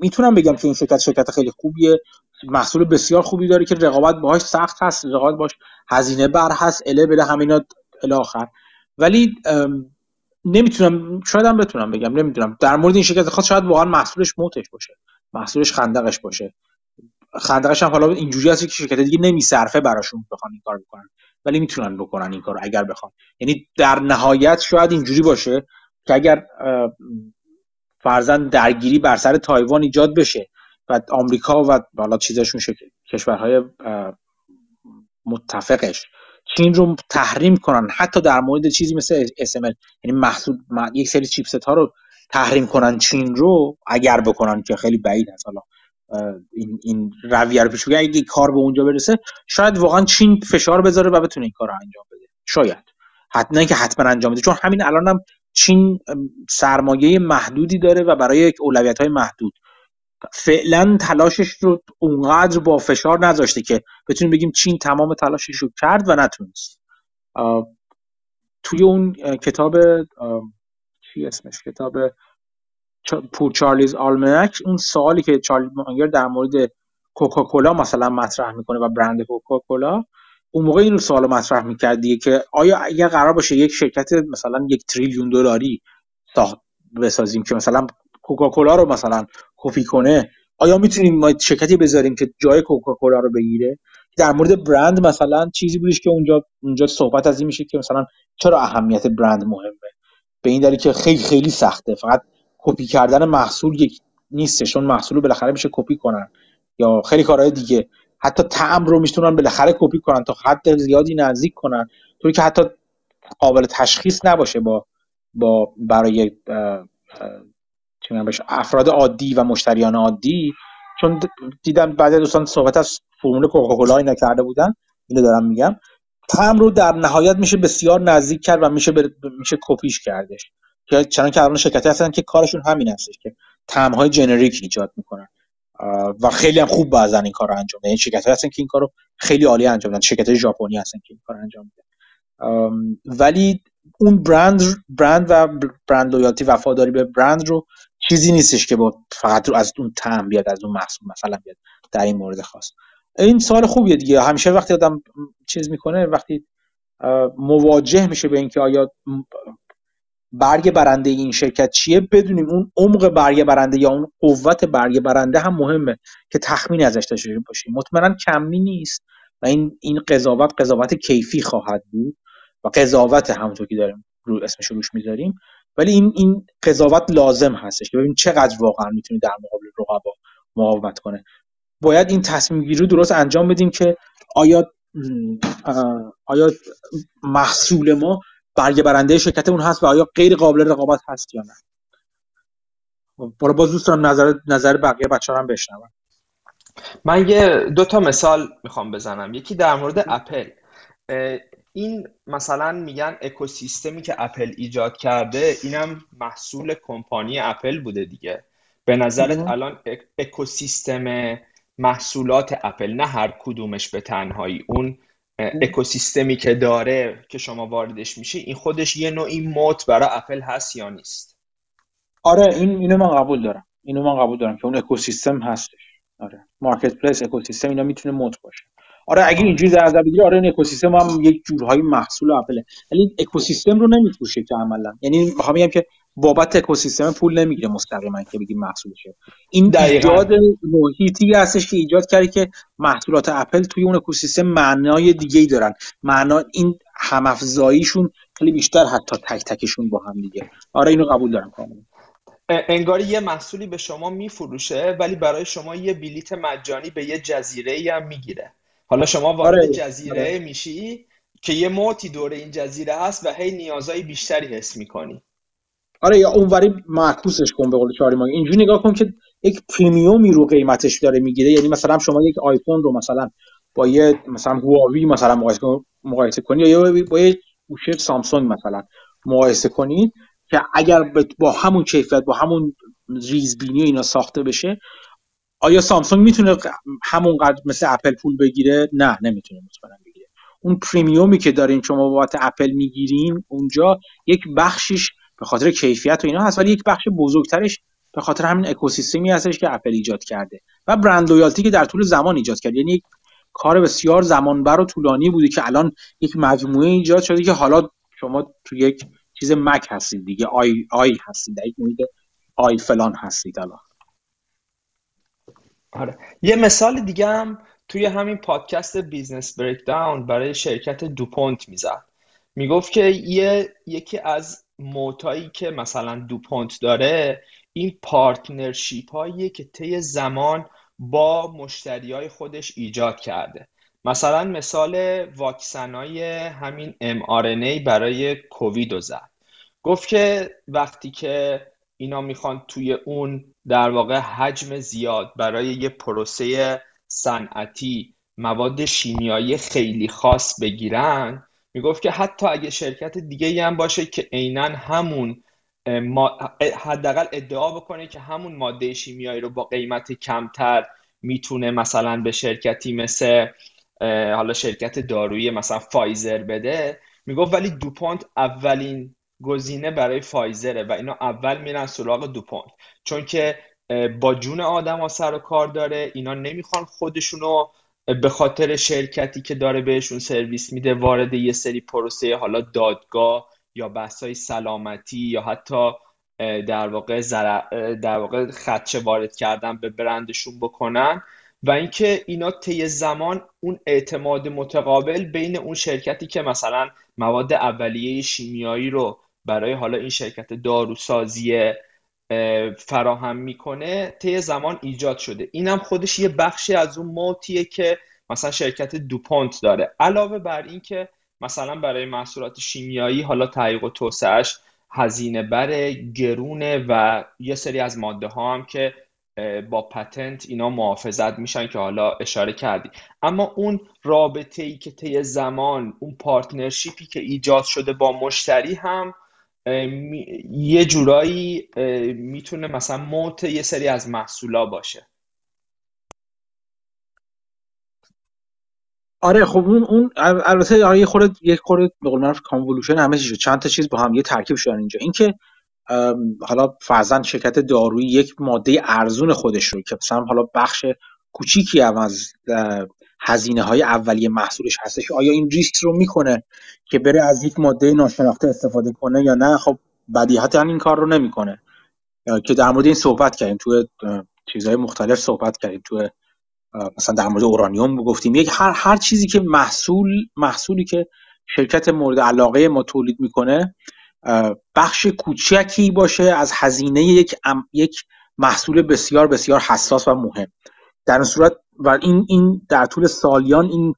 می‌تونم بگم که این شرکت شرکت خیلی خوبیه. محصول بسیار خوبی داره که رقابت باهاش سخت هست رقابت باش هزینه بر هست اله بله همینا الی آخر. ولی نمی‌تونم شاید هم بتونم بگم نمی‌دونم. در مورد این شرکت خاص شاید واقعا محصولش موتش باشه. محصولش خندقش باشه. خندقش هم حالا اینجوری هست که شرکت دیگه نمیصرفه براشون بخوان این کار بکنن. ولی می‌تونن بکنن این کار اگر بخوان. یعنی در نهایت شاید اینجوری باشه که اگر فرزن درگیری بر سر تایوان ایجاد بشه و آمریکا و حالا چیزشون شکل کشورهای متفقش چین رو تحریم کنن. حتی در مورد چیزی مثل SML یعنی محصول یک سری چیپست ها رو تحریم کنن چین رو اگر بکنن که خیلی بعید هست حالا این این رویه رو پیش اگه کار به اونجا برسه شاید واقعا چین فشار بذاره و بتونه این کار رو انجام بده. شاید. حتما که حتما انجام بده چون همین الانم هم چین سرمایه محدودی داره و برای یک اولویت های محدود. فعلا تلاشش رو اونقدر با فشار نذاشته که بتونیم بگیم چین تمام تلاشش رو کرد و نتونست. توی اون کتاب چی اسمش؟ کتاب پور چارلیز آلمنک اون سوالی که چارلی مانگر در مورد کوکاکولا مثلا مطرح می‌کنه و برند کوکاکولا اون موقع این سوال مطرح می‌کردی که آیا اگر قرار باشه یک شرکت مثلا یک تریلیون دلاری بسازیم که مثلا کوکاکولا رو مثلا کپی کنه آیا می‌تونیم ما شرکتی بذاریم که جای کوکاکولا رو بگیره؟ در مورد برند مثلا چیزی بودش که اونجا اونجا صحبت از این میشه که مثلا چرا اهمیت برند مهمه؟ به این دلیل که خیلی خیلی سخته. فقط کپی کردن محصول یک نیستش چون محصول بالاخره میشه کپی کنن یا خیلی کارهای دیگه. حتی طعم رو می‌تونن بالاخره کپی کنن تا حد زیادی نزدیک کنن. طوری که حتی قابل تشخیص نباشه با با برای افراد عادی و مشتریان عادی. چون دیدم بعد دوستان صحبت از فرمول کوکاکولا اینا کرده بودن. اینو دارم میگم. تعم رو در نهایت میشه بسیار نزدیک کرد و میشه میشه کپیش کردش. که چنان که الان شرکتی هستن که کارشون همین هستش که تعم های جنریک ایجاد می‌کنن. و خیلی هم خوب بعضن این کار رو انجام میدن شرکت هستن که این کارو خیلی عالی انجام میدن. شرکت ژاپنی هستن که این کار انجام میدن. ولی اون برند برند و برند لویالتی وفاداری به برند رو چیزی نیستش که با فقط رو از اون تعم بیاد از اون محصول مثلا بیاد در این مورد خاص. این سوال خوبیه دیگه. همیشه وقتی آدم چیز می‌کنه وقتی مواجه میشه به اینکه آیا برگ برنده این شرکت چیه؟ بدونیم اون عمق برگ برنده یا اون قوت برگ برنده هم مهمه که تخمین ازش داشته باشیم. مطمئنا کمی نیست و این این قضاوت قضاوت کیفی خواهد بود و قضاوت همونطور که داریم رو اسمش روش می‌ذاریم. ولی این این قضاوت لازم هستش که ببینیم چقدر واقعا می‌تونه در مقابل رقبا مقاومت کنه. باید این تصمیم گیری رو درست انجام بدیم که آیا آیا محصول ما برگ برنده شرکتمون هست و آیا غیر قابل رقابت هست یا نه؟ برای باز دوست دارم نظر نظر بقیه بچه هم بشنوم. من یه دو تا مثال می‌خوام بزنم. یکی در مورد اپل. این مثلا میگن اکوسیستمی که اپل ایجاد کرده اینم محصول کمپانی اپل بوده دیگه. به نظرت الان اکوسیستم محصولات اپل نه هر کدومش به تنهایی. اون اکوسیستمی که داره که شما واردش میشه این خودش یه نوعی موت برای اپل هست یا نیست؟ آره این اینو من قبول دارم. اینو من قبول دارم که اون اکوسیستم هستش. آره مارکت پلیس اکوسیستم اینا می‌تونه موت باشه. آره اگه اینجوری در نظر بگیری آره این اکوسیستم هم یک جورهای محصول اپله. ولی اکوسیستم رو نمیفروشه که عملا. یعنی می‌خوام بگم که بابت اکوسیستم پول نمی‌گیره مستقیما که بگیم محصولشه. این ایجاد محیطی هستش که ایجاد کرده که محصولات اپل توی اون اکوسیستم معنای دیگه ای دارن. معنا این همافزاییشون خیلی بیشتر حتی تک تکشون با هم دیگه. آره اینو قبول دارم کاملا. انگاری یه محصولی به شما میفروشه ولی برای شما یه بلیت مجانی به یه جزیره ای هم می‌گیره. حالا شما وارد آره. جزیره آره. میشی که یه موتی دور این جزیره هست و هی نیازهای بیشتری حس می‌کنی. آره یا اونوری معکوسش کن به قول چاری ما اینجوری نگاه کن که یک پریمیومی رو قیمتش داره می‌گیره. یعنی مثلا شما یک آیفون رو مثلا با یه مثلا هواوی مثلا مقایسه کنی یا با یه گوشه سامسونگ مثلا مقایسه کنید که اگر با همون کیفیت با همون ریزبینی اینا ساخته بشه آیا سامسونگ می‌تونه همونقدر مثل اپل پول بگیره؟ نه نمی‌تونه مطمئنا بگیره. اون پریمیومی که دارین شما بابت اپل می‌گیرین اونجا یک بخشیش به خاطر کیفیت و اینا هست ولی یک بخش بزرگترش به خاطر همین اکوسیستمی هستش که اپل ایجاد کرده و brand loyalty که در طول زمان ایجاد کرده. یعنی یک کار بسیار زمانبر و طولانی بوده که الان یک مجموعه ایجاد شده که حالا شما تو یک چیز مک هستید دیگه آی آی هستید یک محیط آی فلان هستید الان. آره. یه مثال دیگه هم توی همین پادکست Business Breakdowns برای شرکت دوپونت می‌زد. می‌گفت که یه یکی از moat ایی که مثلا دوپونت داره این پارتنرشیپ هاییه که طی زمان با مشتری های خودش ایجاد کرده. مثلا مثال واکسنای همین mRNA برای کووید رو زد. گفت که وقتی که اینا می‌خوان توی اون در واقع حجم زیاد برای یه پروسه صنعتی مواد شیمیایی خیلی خاص بگیرن می‌گفت که حتی اگه شرکت دیگه هم باشه که عینا همون حداقل ادعا بکنه که همون ماده شیمیایی رو با قیمت کمتر می‌تونه مثلا به شرکتی مثل حالا شرکت دارویی مثلا فایزر بده. می‌گفت ولی دوپونت اولین گزینه برای فایزره و اینا اول میرن سراغ دوپونت. چون که با جون آدم ها سر و کار داره اینا نمی‌خوان خودشونو به خاطر شرکتی که داره بهشون سرویس میده وارد یه سری پروسه حالا دادگاه یا بحثای سلامتی یا حتی در واقع در واقع خدشه وارد کردن به برندشون بکنن. و اینکه اینا طی زمان اون اعتماد متقابل بین اون شرکتی که مثلا مواد اولیه شیمیایی رو برای حالا این شرکت داروسازی فراهم می‌کنه طی زمان ایجاد شده. اینم خودش یه بخشی از اون موتیه که مثلا شرکت دوپونت داره. علاوه بر اینکه مثلا برای محصولات شیمیایی حالا تحقیق و توسعهش هزینه بر گرونه و یه سری از ماده ها هم که با patent اینا محافظت میشن که حالا اشاره کردی. اما اون رابطه ای که طی زمان اون partnership ی که ایجاد شده با مشتری هم یه جورایی می‌تونه مثلا moat یه سری از محصولا باشه. آره خب اون اون البته آره یه خورده یک خورده به قول معروف convolution همه چیز چند تا چیز با هم یه ترکیب شدن اینجا. اینکه حالا فرضاً شرکت دارویی یک ماده ارزون خودش رو که مثلا حالا بخش کوچیکی از هزینه های اولیه محصولش هستش. آیا این ریسک رو می‌کنه که بره از یک ماده ناشناخته استفاده کنه یا نه؟ خب بدیهتا این کار رو نمی‌کنه. که در مورد این صحبت کردیم تو چیزهای مختلف صحبت کردیم. تو مثلا در مورد اورانیوم گفتیم. یک هر هر چیزی که محصول محصولی که شرکت مورد علاقه ما تولید می‌کنه بخش کوچکی باشه از هزینه یک یک محصول بسیار بسیار حساس و مهم. در این صورت و این این در طول سالیان این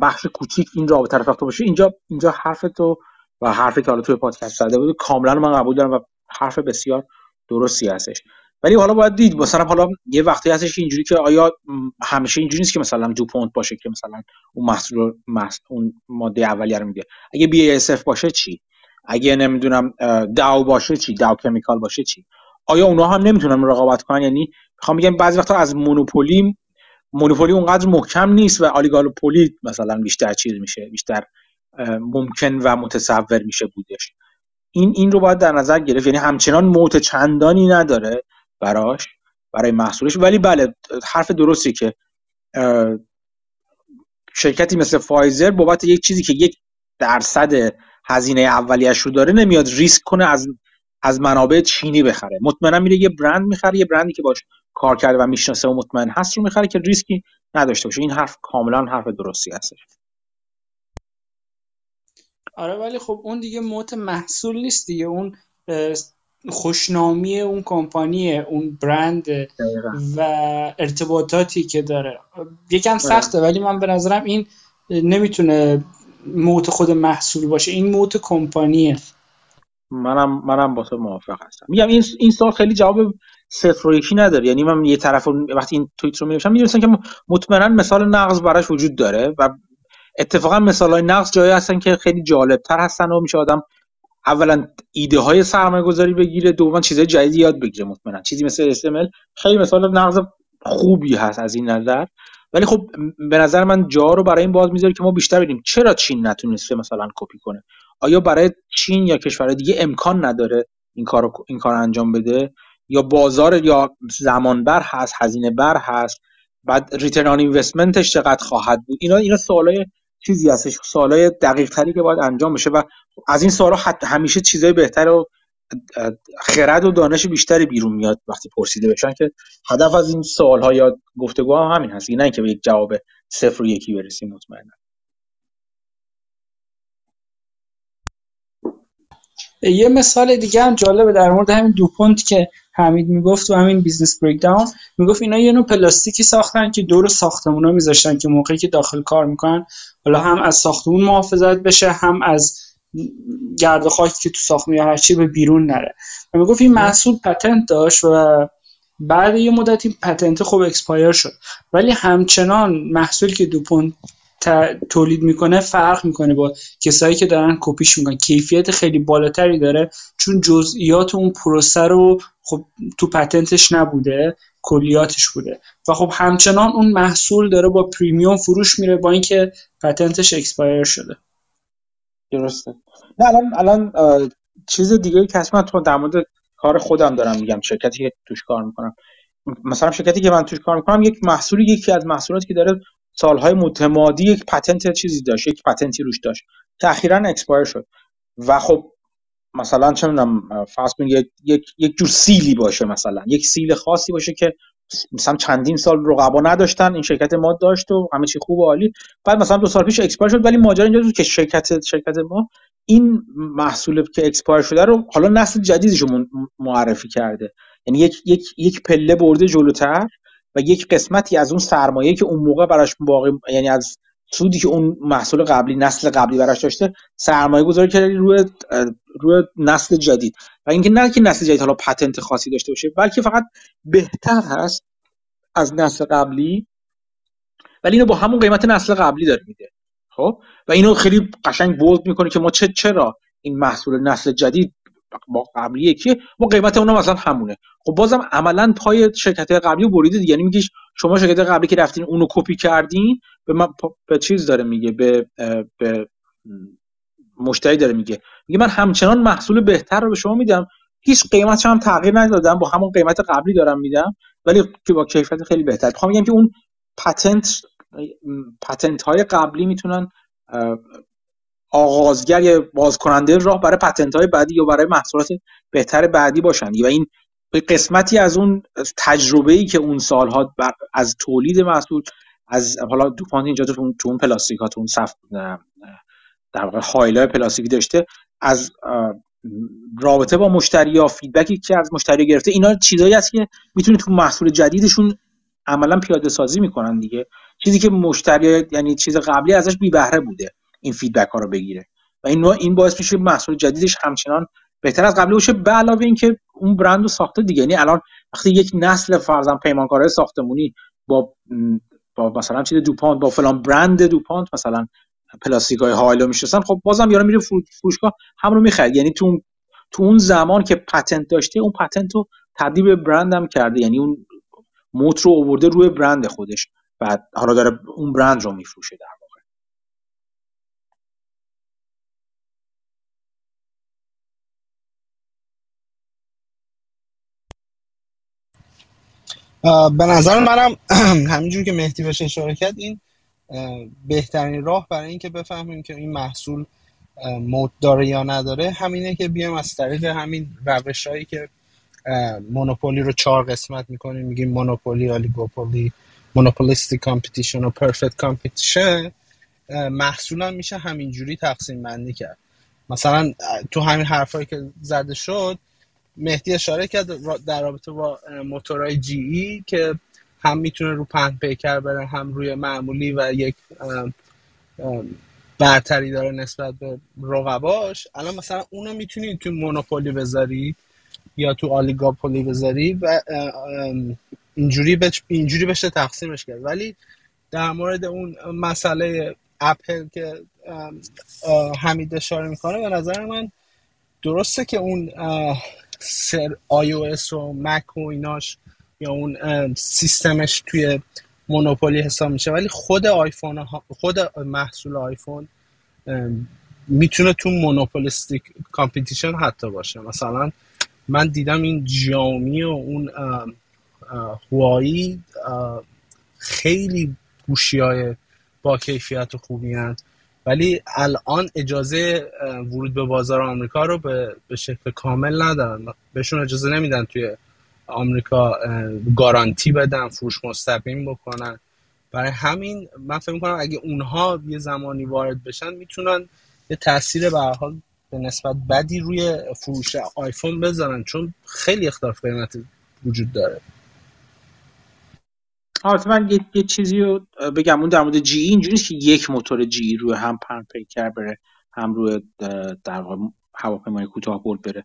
بخش کوچیک این رابطه رو باشه. اینجا اینجا حرف تو و حرفی که حالا توی پادکست زده بود کاملا من قبول دارم و حرف بسیار درستی هستش. ولی حالا باید دید مثلا حالا یه وقتی هستش اینجوری که آیا همیشه اینجوری نیست که مثلا دو پونت باشه که مثلا اون محصول اون ماده اولیه رو میده. اگه بی اس اف باشه چی؟ اگه نمی‌دونم داو باشه چی؟ داو کمیکال باشه چی؟ آیا اونها هم نمی‌تونن رقابت کنن؟ یعنی می‌خوام بگم بعضی وقتا از monopoly monopoly اونقدر محکم نیست و oligopoly مثلا بیشتر چیز میشه بیشتر ممکن و متصور میشه بودش. این این رو باید در نظر گرفت. یعنی همچنان moat چندانی نداره براش برای محصولش. ولی بله حرف درستی که شرکتی مثل فایزر بابت یک چیزی که یک درصد هزینه اولیش رو داره نمیاد ریسک کنه از از منابع چینی بخره. مطمئنا میره یه برند می‌خره یه برندی که باش کار کرده و می‌شناسه و مطمئن هست رو می‌خره که ریسکی نداشته باشه. این حرف کاملا حرف درستی هستش. آره ولی خب اون دیگه moat محصول نیست دیگه. اون خوشنامی اون کمپانی اون برند و ارتباطاتی که داره. یکم آره. سخته ولی من به نظرم این نمی‌تونه موت خود محصول باشه. این موت کمپانیه. منم منم با تو موافق هستم. میگم این این سال خیلی جواب صفر و یکی نداره. یعنی من یه طرف وقتی این توییت رو می‌نویسم می‌دونستم که مطمئنا مثال نقض براش وجود داره و اتفاقا مثال های نقض جایی هستن که خیلی جالب تر هستن و میشه آدم اولا ایده های سرمایه گذاری بگیره دوما چیزهای جدیدی یاد بگیره مطمئنا. چیزی مثل SML خیلی مثال نقض خوبی هست از این نظر. ولی خب به نظر من جا رو برای این باز می‌ذاره که ما بیشتر ببینیم چرا چین نتونسته مثلا کپی کنه. آیا برای چین یا کشور دیگه امکان نداره این کار این کار انجام بده؟ یا بازار یا زمان بر هست هزینه بر هست بعد ریترن آن اینوستمنتش چقدر خواهد بود؟ اینا اینا سوالای چیزی هستش سوالای دقیق تری که باید انجام بشه و از این سوالا همیشه چیزای بهتر و خرد و دانش بیشتری بیرون میاد وقتی پرسیده بشن که هدف از این سوال ها یا گفتگو هم همین هست نه اینکه به یک جواب صفر و یکی برسیم مطمئنا یه مثال دیگه هم جالبه در مورد همین دوپونت که حمید می‌گفت و همین Business Breakdowns می‌گفت اینا یه نوع پلاستیکی ساختن که دور ساختمونا میذاشتن که موقعی که داخل کار می‌کنن. حالا هم از ساختمون محافظت بشه هم از گرد خاکی که تو ساختمون یا هرچی به بیرون نره. و می‌گفت این محصول patent داشت و بعد یه مدت این patent خوب expire شد. ولی همچنان محصول که دوپونت تولید می‌کنه فرق می‌کنه با کسایی که دارن کپیش می‌کنن. کیفیت خیلی بالاتری داره چون جزئیات اون پروسه رو خب تو patent ش نبوده کلیاتش بوده. و خب همچنان اون محصول داره با premium فروش میره با اینکه patent ش expire شده. درسته. نه الان الان چیز دیگه که من تو در مورد کار خودم دارم میگم شرکتی که توش کار می‌کنم. مثلا شرکتی که من توش کار می‌کنم یک محصولی یکی از محصولاتی که داره سالهای متمادی یک patent چیزی داشت یک patent ی روش داشت. که expire شد. و خب مثلا چه می‌دونم فرض یک یک جور seal ی باشه مثلا. یک seal خاصی باشه که مثلا چندین سال رقبا نداشتن این شرکت ما داشت و همه چی خوب و عالی. بعد مثلا دو سال پیش expire شد ولی ماجرا اینجا که شرکت شرکت ما این محصول که expire شده رو حالا نسل جدیدش رو معرفی کرده. یعنی یک یک یک پله برده جلوتر. و یک قسمتی از اون سرمایه که اون موقع براش باقی یعنی از سودی که اون محصول قبلی نسل قبلی براش داشته سرمایه گذاری کرده روی روی نسل جدید. و اینکه نه که نسل جدید حالا پتنت خاصی داشته باشه بلکه فقط بهتر هست از نسل قبلی. ولی اینو با همون قیمت نسل قبلی داره میده. خب؟ و اینو خیلی قشنگ بولد می‌کنه که ما چه چرا این محصول نسل جدید با قبلی یکی ما قیمت اونم مثلا همونه. خب بازم عملا پای شرکت قبلی بریده دیگه یعنی میگه شما شرکت قبلی که رفتین اونو کپی کردین به من به چیز داره میگه به به مشتری داره میگه. میگه من همچنان محصول بهتر رو به شما میدم. هیچ قیمتش هم تغییر ندادم با همون قیمت قبلی دارم میدم ولی با کیفیت خیلی بهتر. می‌خوام میگم که اون پتنت پتنت های قبلی می‌تونن آغازگر یا باز کننده راه برای پتنت های بعدی یا برای محصولات بهتر بعدی باشن و این قسمتی از اون تجربه ای که اون سالها از تولید محصول از حالا دوپونت اینجا تو اون تو اون صف در واقع هایلای پلاستیکی داشته از رابطه با مشتری یا feedback ی که از مشتری گرفته اینا چیزایی هست که می‌تونه تو محصول جدیدشون عملا پیاده سازی می‌کنن دیگه. چیزی که مشتری یعنی چیز قبلی ازش بی بهره بوده. این feedback ها رو بگیره. و این این باعث میشه محصول جدیدش همچنان بهتر از قبلی باشه. به علاوه اینکه اون برند رو ساخته دیگه. یعنی الان وقتی یک نسل فرضاً پیمانکارای ساختمونی با با مثلا چیز دوپانت با فلان برند دوپانت مثلا پلاستیک های هایلو میشستن خب بازم یارو میره فروشگاه هم رو می‌خرید. یعنی تو تو اون زمان که پتنت داشته اون پتنت رو تبدیل به برند هم کرده. یعنی اون موت رو آورده روی برند خودش. و حالا داره اون برند رو میفروشه در به نظر منم (clears throat) همینجور که مهدی بهش اشاره این بهترین راه برای اینکه بفهمیم که این محصول moat داره یا نداره همینه که بیایم از طریق همین روش هایی که monopoly رو چهار قسمت می‌کنیم. میگیم monopoly oligopoly monopolistic competition و perfect competition. محصولا میشه همینجوری تقسیم بندی کرد. مثلا تو همین حرفایی که زده شد مهدی اشاره کرد در رابطه با موتورهای جی ای که هم می‌تونه رو پهن پیکر بره هم روی معمولی و یک برتری داره نسبت به رقباش. الان مثلا اونو می‌تونی تو مونوپولی بذاری یا تو آلیگاپولی بذاری و اینجوری بچ... اینجوری بشه تقسیمش کرد. ولی در مورد اون مسئله اپل که حمید اشاره می‌کنه به نظر من درسته که اون سر iOS و مک و ایناش یا اون سیستمش توی monopoly حساب میشه. ولی خود آیفون خود محصول آیفون می‌تونه تو monopolistic competition حتی باشه. مثلا من دیدم این شیائومی و اون هواوی خیلی گوشی های با کیفیت و خوبی هست ولی الان اجازه ورود به بازار آمریکا رو به, به شکل کامل ندارن. بهشون اجازه نمیدن توی آمریکا گارانتی بدن فروش مستقیم بکنن. برای همین من فکر می‌کنم اگه اونها یه زمانی وارد بشن می‌تونن یه تاثیر به حال به نسبت بدی روی فروش آیفون بذارن چون خیلی اختلاف قیمت وجود داره. البته من یه, یه چیزی رو بگم اون در مورد جی ای اینجوری که یک موتور جی روی هم پن پیکر بره هم روی در واقع هواپیمای کوتاه برد بره.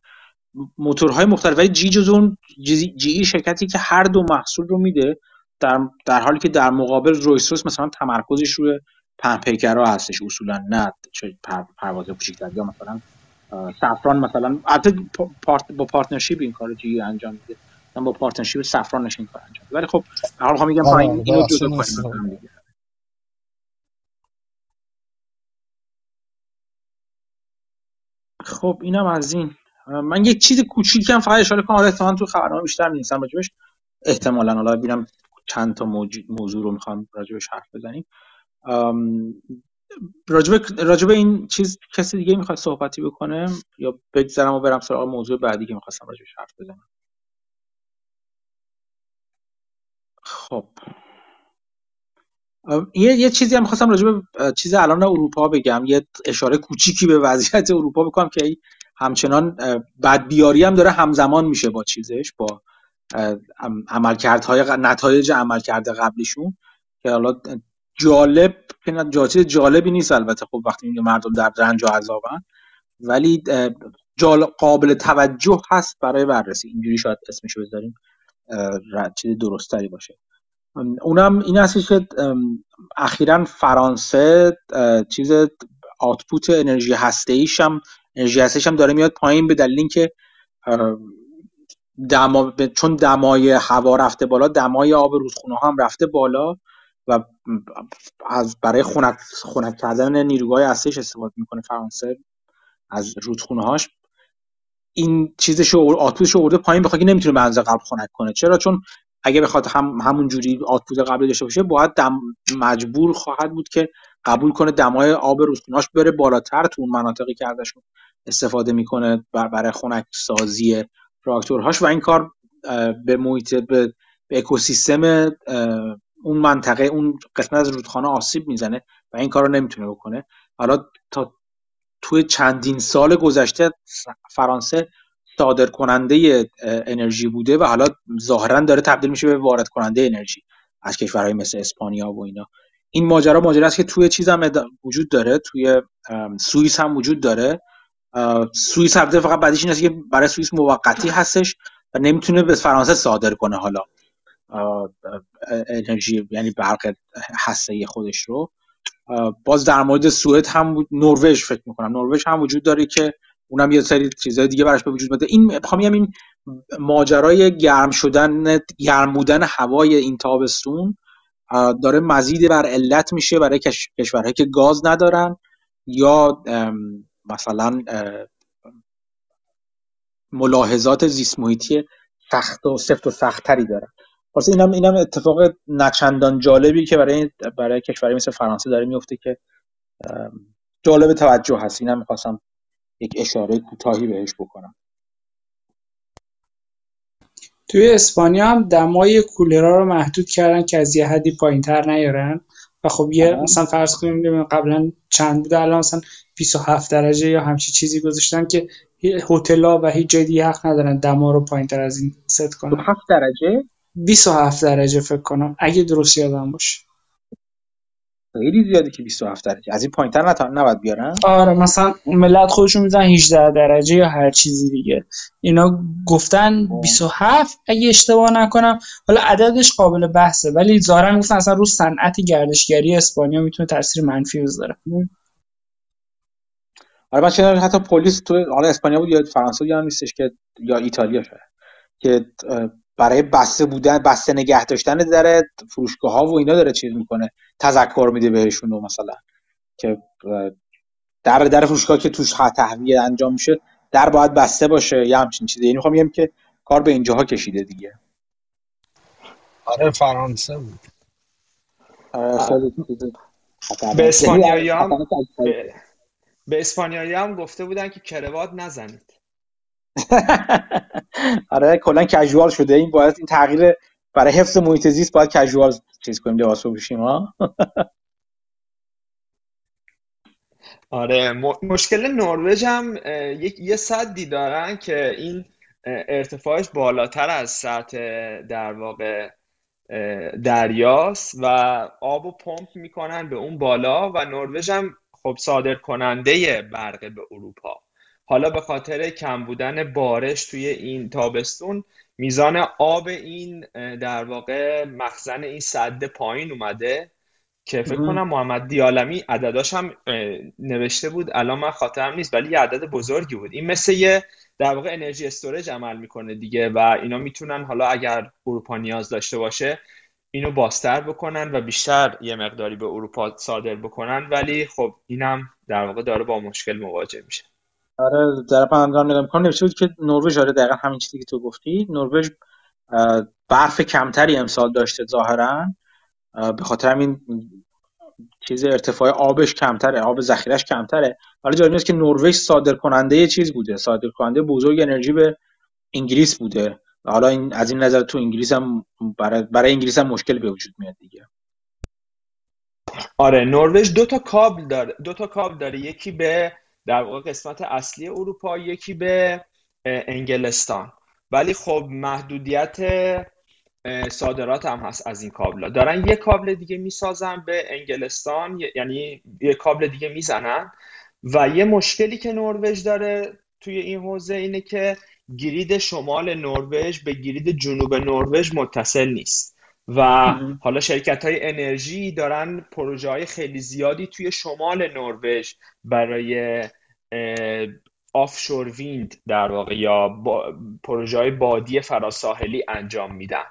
موتورهای مختلف ولی جی جز اون جی ای شرکتی که هر دو محصول رو میده در, در حالی که در مقابل رویس رویس مثلا تمرکزش روی ها هستش اصولا نه چه پرواز کوچیک‌تر یا مثلا سفران مثلا پارت با پارتنرشیپ این کارو جی انجام میده. با پارتنرشیپ سفران نشین کار انجام ولی خب هر حال میگم پایین آره، اینو جدا کنیم. خب اینم از این. من یک چیز کوچیکم فقط اشاره کنم حالا تو خبرنامه بیشتر نیستم راجبش احتمالاً. حالا ببینم چند تا موضوع رو می‌خوام راجبش حرف بزنیم. راجب راجب این چیز کسی دیگه می‌خواد صحبتی بکنه؟ یا بگذرم و برم سراغ موضوع بعدی که می‌خواستم راجبش حرف بزنم. خب. یه یه چیزی هم خواستم راجع به چیز الان اروپا بگم. یه اشاره کوچیکی به وضعیت اروپا بکنم که همچنان بدبیاری هم داره همزمان میشه با چیزش با عملکردهای نتایج عملکرد قبلیشون که حالا جالب که چیز جالبی نیست البته خب وقتی میگه مردم در رنج و عذابن. ولی قابل توجه هست برای بررسی. اینجوری شاید اسمشو بذاریم. چیز درستری باشه. اونم این هستش که اخیرا فرانسه چیز آتپوت انرژی هسته هم انرژی هسته هم داره میاد پایین به دلیل اینکه دما چون دمای هوا رفته بالا دمای آب رودخونه هم رفته بالا و از برای خنک خنک کردن نیروگاه هسته‌ایش استفاده می‌کنه فرانسه از رودخونه هاش این چیزش آتپوتش آورده پایین بخاطر نمی‌تونه به اندازه قبل خنک کنه. چرا؟ چون اگه بخواد هم همون جوری آتپوت قبلی داشته باشه باید دم مجبور خواهد بود که قبول کنه دمای آب رودخونه‌اش بره بالاتر تو اون مناطقی که ازشون استفاده می‌کنه برای خنک سازی راکتورهاش و این کار به محیط به, به اکوسیستم اون منطقه اون قسمت از رودخانه آسیب می‌زنه و این کار رو نمی‌تونه بکنه. حالا تا توی چندین سال گذشته فرانسه صادر کننده انرژی بوده و حالا ظاهرا داره تبدیل میشه به وارد کننده انرژی از کشورهای مثل اسپانیا و اینا. این ماجرا ماجرا است که توی چیز هم وجود داره توی سوئیس هم وجود داره. سوئیس البته فقط بعدش این است که برای سوئیس موقتی هستش و نمی‌تونه به فرانسه صادر کنه حالا. انرژی یعنی برق هسته خودش رو. باز در مورد سوئد هم نروژ فکر می‌کنم. نروژ هم وجود داره که اونم یه سری چیزهای دیگه براش به وجود این می‌خوام این ماجرای گرم شدن گرم بودن هوای این تابستون داره مزید بر علت میشه برای کشورهایی که گاز ندارن یا مثلا ملاحظات زیست محیطی سخت و سفت و سختتری دارن. واسه اینم اینم اتفاق نچندان جالبی که برای برای کشوری مثل فرانسه داره میفته که جالب توجه هست. اینم می‌خواستم یک اشاره کوتاهی بهش بکنم. توی اسپانیا هم دمای کولرها رو محدود کردن که از یه حدی پایین تر نیارن. و خب یه مثلا فرض کنیم قبلا چند بوده الان مثلا 27 درجه یا همچی چیزی گذاشتن که هتل‌ها و هیچ جدی حق ندارن دما رو پایین تر از این ست کنن. 27 درجه؟ 27 درجه فکر کنم اگه درست یادم باشه. خیلی زیاده که 27 درجه. از این پایینتر نتا نباید بیارن؟ آره مثلا ملت خودشون میزن 18 درجه یا هر چیزی دیگه. اینا گفتن 27 اگه اشتباه نکنم حالا عددش قابل بحثه ولی ظاهرا گفتن اصلا رو صنعت گردشگری اسپانیا می‌تونه تاثیر منفی بذاره. آره من چنان حتی پلیس تو حالا اسپانیا بود یا فرانسه یا نیستش که یا ایتالیا شده که برای بسته بودن بسته نگه داشتن در فروشگاه ها و اینا داره چیز می‌کنه تذکر میده بهشون مثلا که در در فروشگاه که توش تهویه انجام میشه در باید بسته باشه یا همچین چیزی. یعنی می‌خوام بگم که کار به اینجاها کشیده دیگه. آره فرانسه بود. آره به اسپانیایی هم به, اسپانیایی هم گفته بودن که کروات نزنید. (laughs) آره کلا کژوال شده. این باید این تغییر برای حفظ محیط زیست باید کژوال چیز کنیم لباس بپوشیم ها؟ (laughs) آره مشکل نروژ هم یه صدی دارن که این ارتفاعش بالاتر از سطح در واقع دریاست و آب و پمپ می‌کنن به اون بالا و نروژ هم خب صادر کننده برق به اروپا. حالا به خاطر کم بودن بارش توی این تابستون میزان آب این در واقع مخزن این صد پایین اومده که فکر کنم محمد دیالمی عدداش هم نوشته بود. الان من خاطرم نیست ولی یه عدد بزرگی بود. این مثل یه در واقع انرژی استورج عمل می‌کنه دیگه و اینا می‌تونن حالا اگر اروپا نیاز داشته باشه اینو بازتر بکنن و بیشتر یه مقداری به اروپا صادر بکنن. ولی خب اینم در واقع داره با مشکل مواجه میشه. آره در پاندان نگاه می‌کنم نوشته بود که نروژ آره دقیقا همین چیزی که تو گفتی. نروژ برف کمتری امسال داشته ظاهرا. به خاطر همین چیز ارتفاع آبش کمتره آب ذخیرش کمتره. ولی جالب است که نروژ صادر کننده چیز بوده. صادر کننده بزرگ انرژی به انگلیس بوده. حالا این از این نظر تو انگلیس هم برای, برای انگلیس هم مشکل به وجود میاد دیگه. آره نروژ دو تا کابل داره دو تا کابل داره. یکی به در واقع قسمت اصلی اروپا یکی به انگلستان. ولی خب محدودیت صادرات هم هست از این کابل. دارن یه کابل دیگه می‌سازن به انگلستان یعنی یه کابل دیگه می‌زنن. و یه مشکلی که نروژ داره توی این حوزه اینه که گرید شمال نروژ به گرید جنوب نروژ متصل نیست. و حالا شرکت های انرژی دارن پروژه های خیلی زیادی توی شمال نروژ برای آفشور ویند در واقع یا با پروژه های بادی فراساحلی انجام میدن.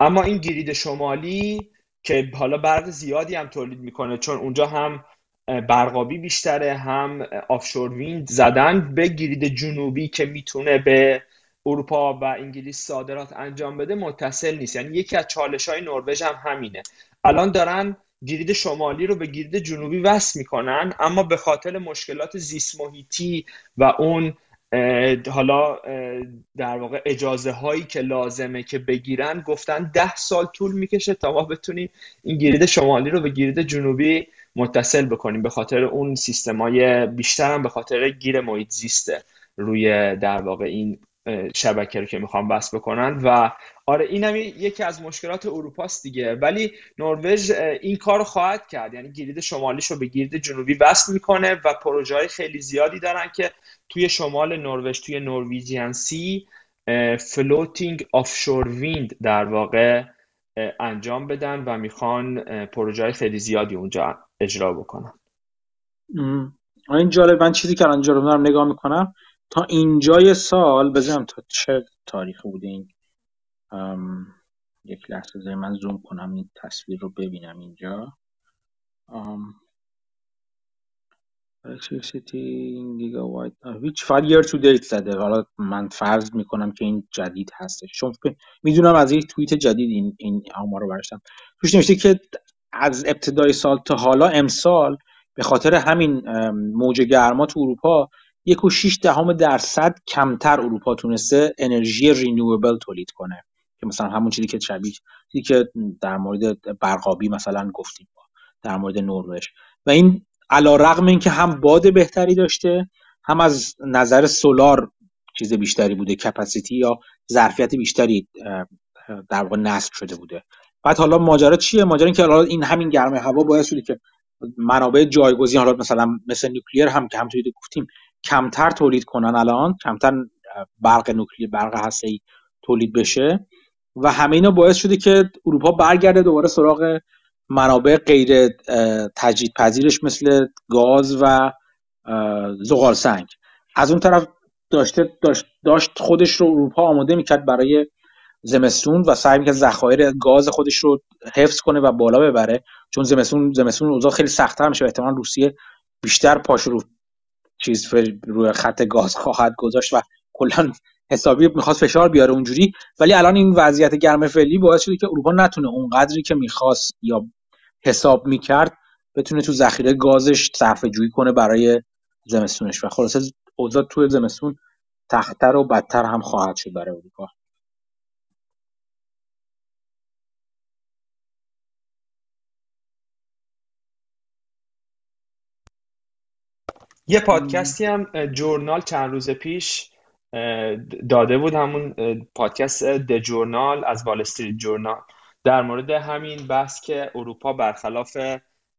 اما این گرید شمالی که حالا برق زیادی هم تولید می‌کنه چون اونجا هم برقابی بیشتره هم آفشور ویند زدن به گرید جنوبی که می‌تونه به اروپا و انگلیس صادرات انجام بده متصل نیست. یعنی یکی از چالش های نروژ هم همینه. الان دارن گرید شمالی رو به گرید جنوبی وصل می‌کنن اما به خاطر مشکلات زیست محیطی و اون حالا در واقع اجازه هایی که لازمه که بگیرن گفتن ده سال طول می‌کشه تا ما بتونیم این گرید شمالی رو به گرید جنوبی متصل بکنیم به خاطر اون سیستمای بیشتر هم به خاطر گیر محیط زیسته روی در واقع این شبکه رو که می‌خوام بس بکنن. و آره این هم یکی از مشکلات اروپاست دیگه. ولی نروژ این کار رو خواهد کرد. یعنی grid شمالیش رو به grid جنوبی وصل می‌کنه و پروژه های خیلی زیادی دارن که توی شمال نروژ توی Norwegian Sea floating offshore wind در واقع انجام بدن و می‌خوان پروژه های خیلی زیادی اونجا اجرا بکنن. این جالب من چیزی که الان رو نگاه می‌کنم. تا اینجای سال بزنم تا چه تاریخ بوده این یک لحظه من زوم کنم این تصویر رو ببینم اینجا. electricity gigawatt. هیچ فقط year to date زده. حالا من فرض می‌کنم که این جدید هستش. چون می‌دونم از یک توییت جدید این این آمار رو برشتم. توش نوشته که از ابتدای سال تا حالا امسال به خاطر همین موج گرما تو اروپا یک و شیش دهم درصد کمتر اروپا تونسته انرژی رینیوبل تولید کنه. که مثلا همون چیزی که شبیه چیزی که در مورد برقابی مثلا گفتیم در مورد نروژ. و این علا رقم این که هم باد بهتری داشته هم از نظر سولار چیز بیشتری بوده کپاسیتی یا ظرفیت بیشتری در واقع نصب شده بوده. بعد حالا ماجرا چیه؟ ماجرا این که این همین گرم هوا باعث شده که منابع جایگزین حالا مثلا مثل نیوکلیر هم که همونطوری گفتیم کمتر تولید کنن الان کمتر برق نوکلیر برق هسته‌ای تولید بشه. و همه اینا باعث شده که اروپا برگرده دوباره سراغ منابع غیر تجدید پذیرش مثل گاز و زغال سنگ. از اون طرف داشته داشت, داشت خودش رو اروپا آماده می‌کرد برای زمستون و سعی می‌کرد ذخایر گاز خودش رو حفظ کنه و بالا ببره. چون زمستون زمستون اوضاع خیلی سختتر میشه احتمال روسیه بیشتر پاش رو چیز روی خط گاز خواهد گذاشت و کلا حسابی می‌خواست فشار بیاره اونجوری. ولی الان این وضعیت گرم فعلی باعث شده که اروپا نتونه اونقدری که می‌خواست یا حساب می‌کرد بتونه تو ذخیره گازش صرفه جویی کنه برای زمستونش. و خلاصه اوضاع توی زمستون تختر و بدتر هم خواهد شد برای اروپا. یه پادکستی هم جورنال چند روز پیش داده بود همون پادکست د جورنال از وال استریت جورنال در مورد همین بحث که اروپا برخلاف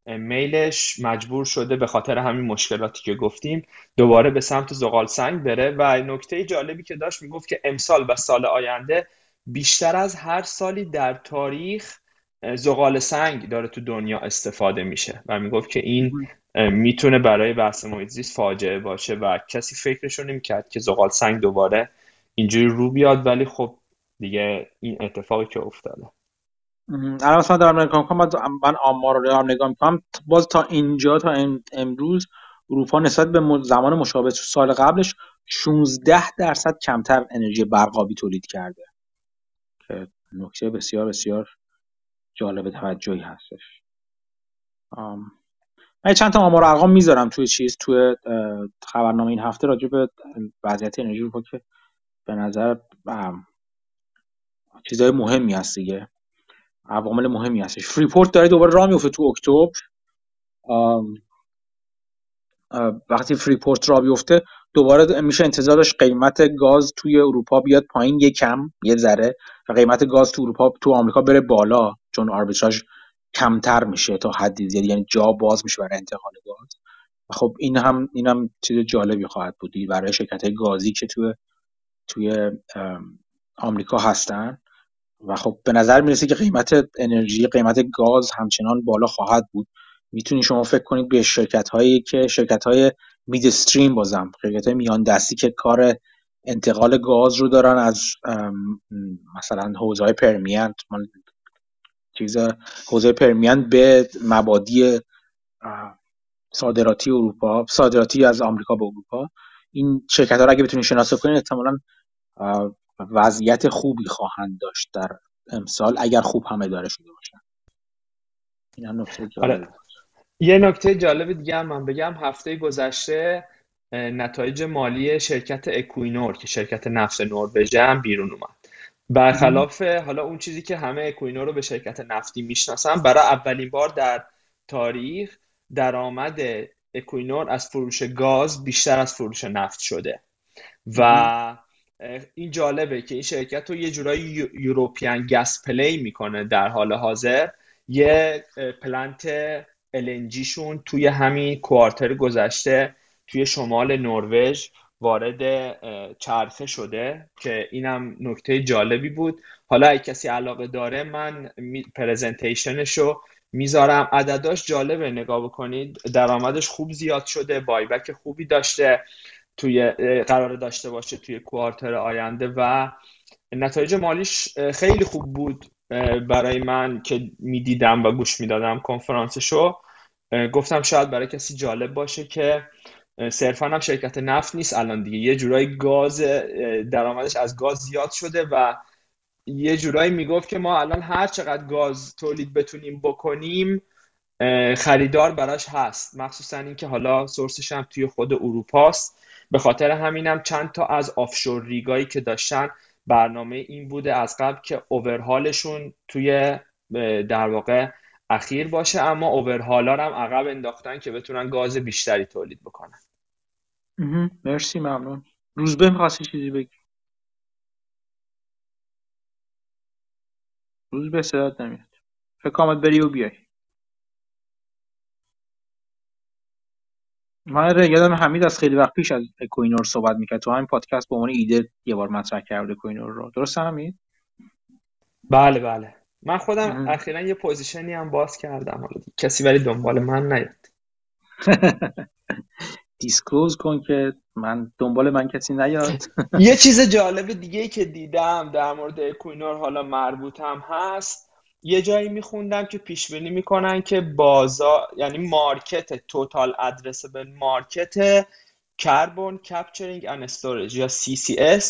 میلش مجبور شده به خاطر همین مشکلاتی که گفتیم دوباره به سمت زغال سنگ بره. و نکته جالبی که داشت می‌گفت که امسال و سال آینده بیشتر از هر سالی در تاریخ زغال سنگ داره تو دنیا استفاده میشه. و می‌گفت که این می‌تونه برای بحث محیط زیست فاجعه باشه و کسی فکرشو نمی‌کرد که زغال سنگ دوباره اینجوری رو بیاد ولی خب دیگه این اتفاقی که افتاده. الان مثلا دارم نگاه می‌کنم من آمار رو دارم نگاه می‌کنم. باز تا اینجا تا امروز اروپا نسبت به زمان مشابه سال قبلش 16 درصد کمتر انرژی برقابی تولید کرده. که نکته بسیار بسیار جالب توجهی هستش. من چند تا آمار ارقام می‌ذارم توی چیز توی خبرنامه این هفته راجع به وضعیت انرژی اروپا که به نظر چیزای مهمی هست دیگه. عوامل مهمی هستش. فریپورت داره دوباره راه میفته تو اکتبر. وقتی فریپورت راه بیفته دوباره میشه انتظار داشت قیمت گاز توی اروپا بیاد پایین یه کم یه ذره و قیمت گاز تو اروپا تو آمریکا بره بالا چون آربیتراژ کمتر میشه تا حدی زیادی. یعنی جا باز میشه برای انتقال گاز خب این هم این هم چیز جالبی خواهد بود. برای شرکت گازی که توی توی آمریکا هستن. و خب به نظر می‌رسه که قیمت انرژی قیمت گاز همچنان بالا خواهد بود. می‌تونید شما فکر کنید به شرکت هایی که شرکت های مید استریم بازم شرکت های میان دستی که کار انتقال گاز رو دارن از مثلا حوزه های پرمیان چیز حوزه پرمیان به مبادی صادراتی اروپا صادراتی از آمریکا به اروپا. این شرکت ها رو اگه بتونید شناسایی کنید احتمالاً وضعیت خوبی خواهند داشت در امسال اگر خوب هم اداره شده باشن. این هم نکته آره. یه نکته جالب دیگه هم من بگم. هفته گذشته نتایج مالی شرکت اکوینور که شرکت نفت نروژ هم بیرون اومد. برخلاف حالا اون چیزی که همه اکوینور رو به شرکت نفتی می‌شناسن برای اولین بار در تاریخ درآمد اکوینور از فروش گاز بیشتر از فروش نفت شده. و این جالبه که این شرکت رو یه جورایی European gas play می‌کنه در حال حاضر. یه plant LNG شون توی همین quarter گذشته توی شمال نروژ وارد چرخه شده که اینم نکته جالبی بود. حالا اگه کسی علاقه داره من پرزنتیشنش رو می‌ذارم. عدداش جالبه نگاه بکنید. درآمدش خوب زیاد شده بایبک خوبی داشته توی قرار داشته باشه توی کوارتر آینده و نتایج مالیش خیلی خوب بود برای من که می‌دیدم و گوش می‌دادم کنفرانسشو. گفتم شاید برای کسی جالب باشه که صرفا هم شرکت نفت نیست. الان دیگه یه جورایی گاز درآمدش از گاز زیاد شده و یه جورایی می‌گفت که ما الان هر چقدر گاز تولید بتونیم بکنیم خریدار براش هست. مخصوصا اینکه حالا سورسش هم توی خود اروپاست. به خاطر همینم چند تا از آفشور ریگایی که داشتن برنامه این بوده از قبل که اوورهالشون توی در واقع اخیر باشه اما اوورهالا هم عقب انداختن که بتونن گاز بیشتری تولید بکنن. مرسی ممنون. روزبه می‌خواستی چیزی بگی؟ روزبه صدات نمیاد. فکر بری و بیای. من یادم حمید از خیلی وقت پیش از کوینور صحبت می‌کرد. تو همین پادکست به عنوان ایده یه بار مطرح کرده کوینور رو. درست حمید؟ بله بله. من خودم اخیرا یه position ی هم باز کردم. حالا کسی ولی دنبال من نیاد. (laughs) disclose کن که من دنبال من کسی نیاد. (laughs) یه چیز جالب دیگه ای که دیدم در مورد اکوینور حالا مربوطم هست. یه جایی میخوندم که پیش بینی می‌کنن که بازار یعنی market total addressable market carbon capturing and storage یا CCS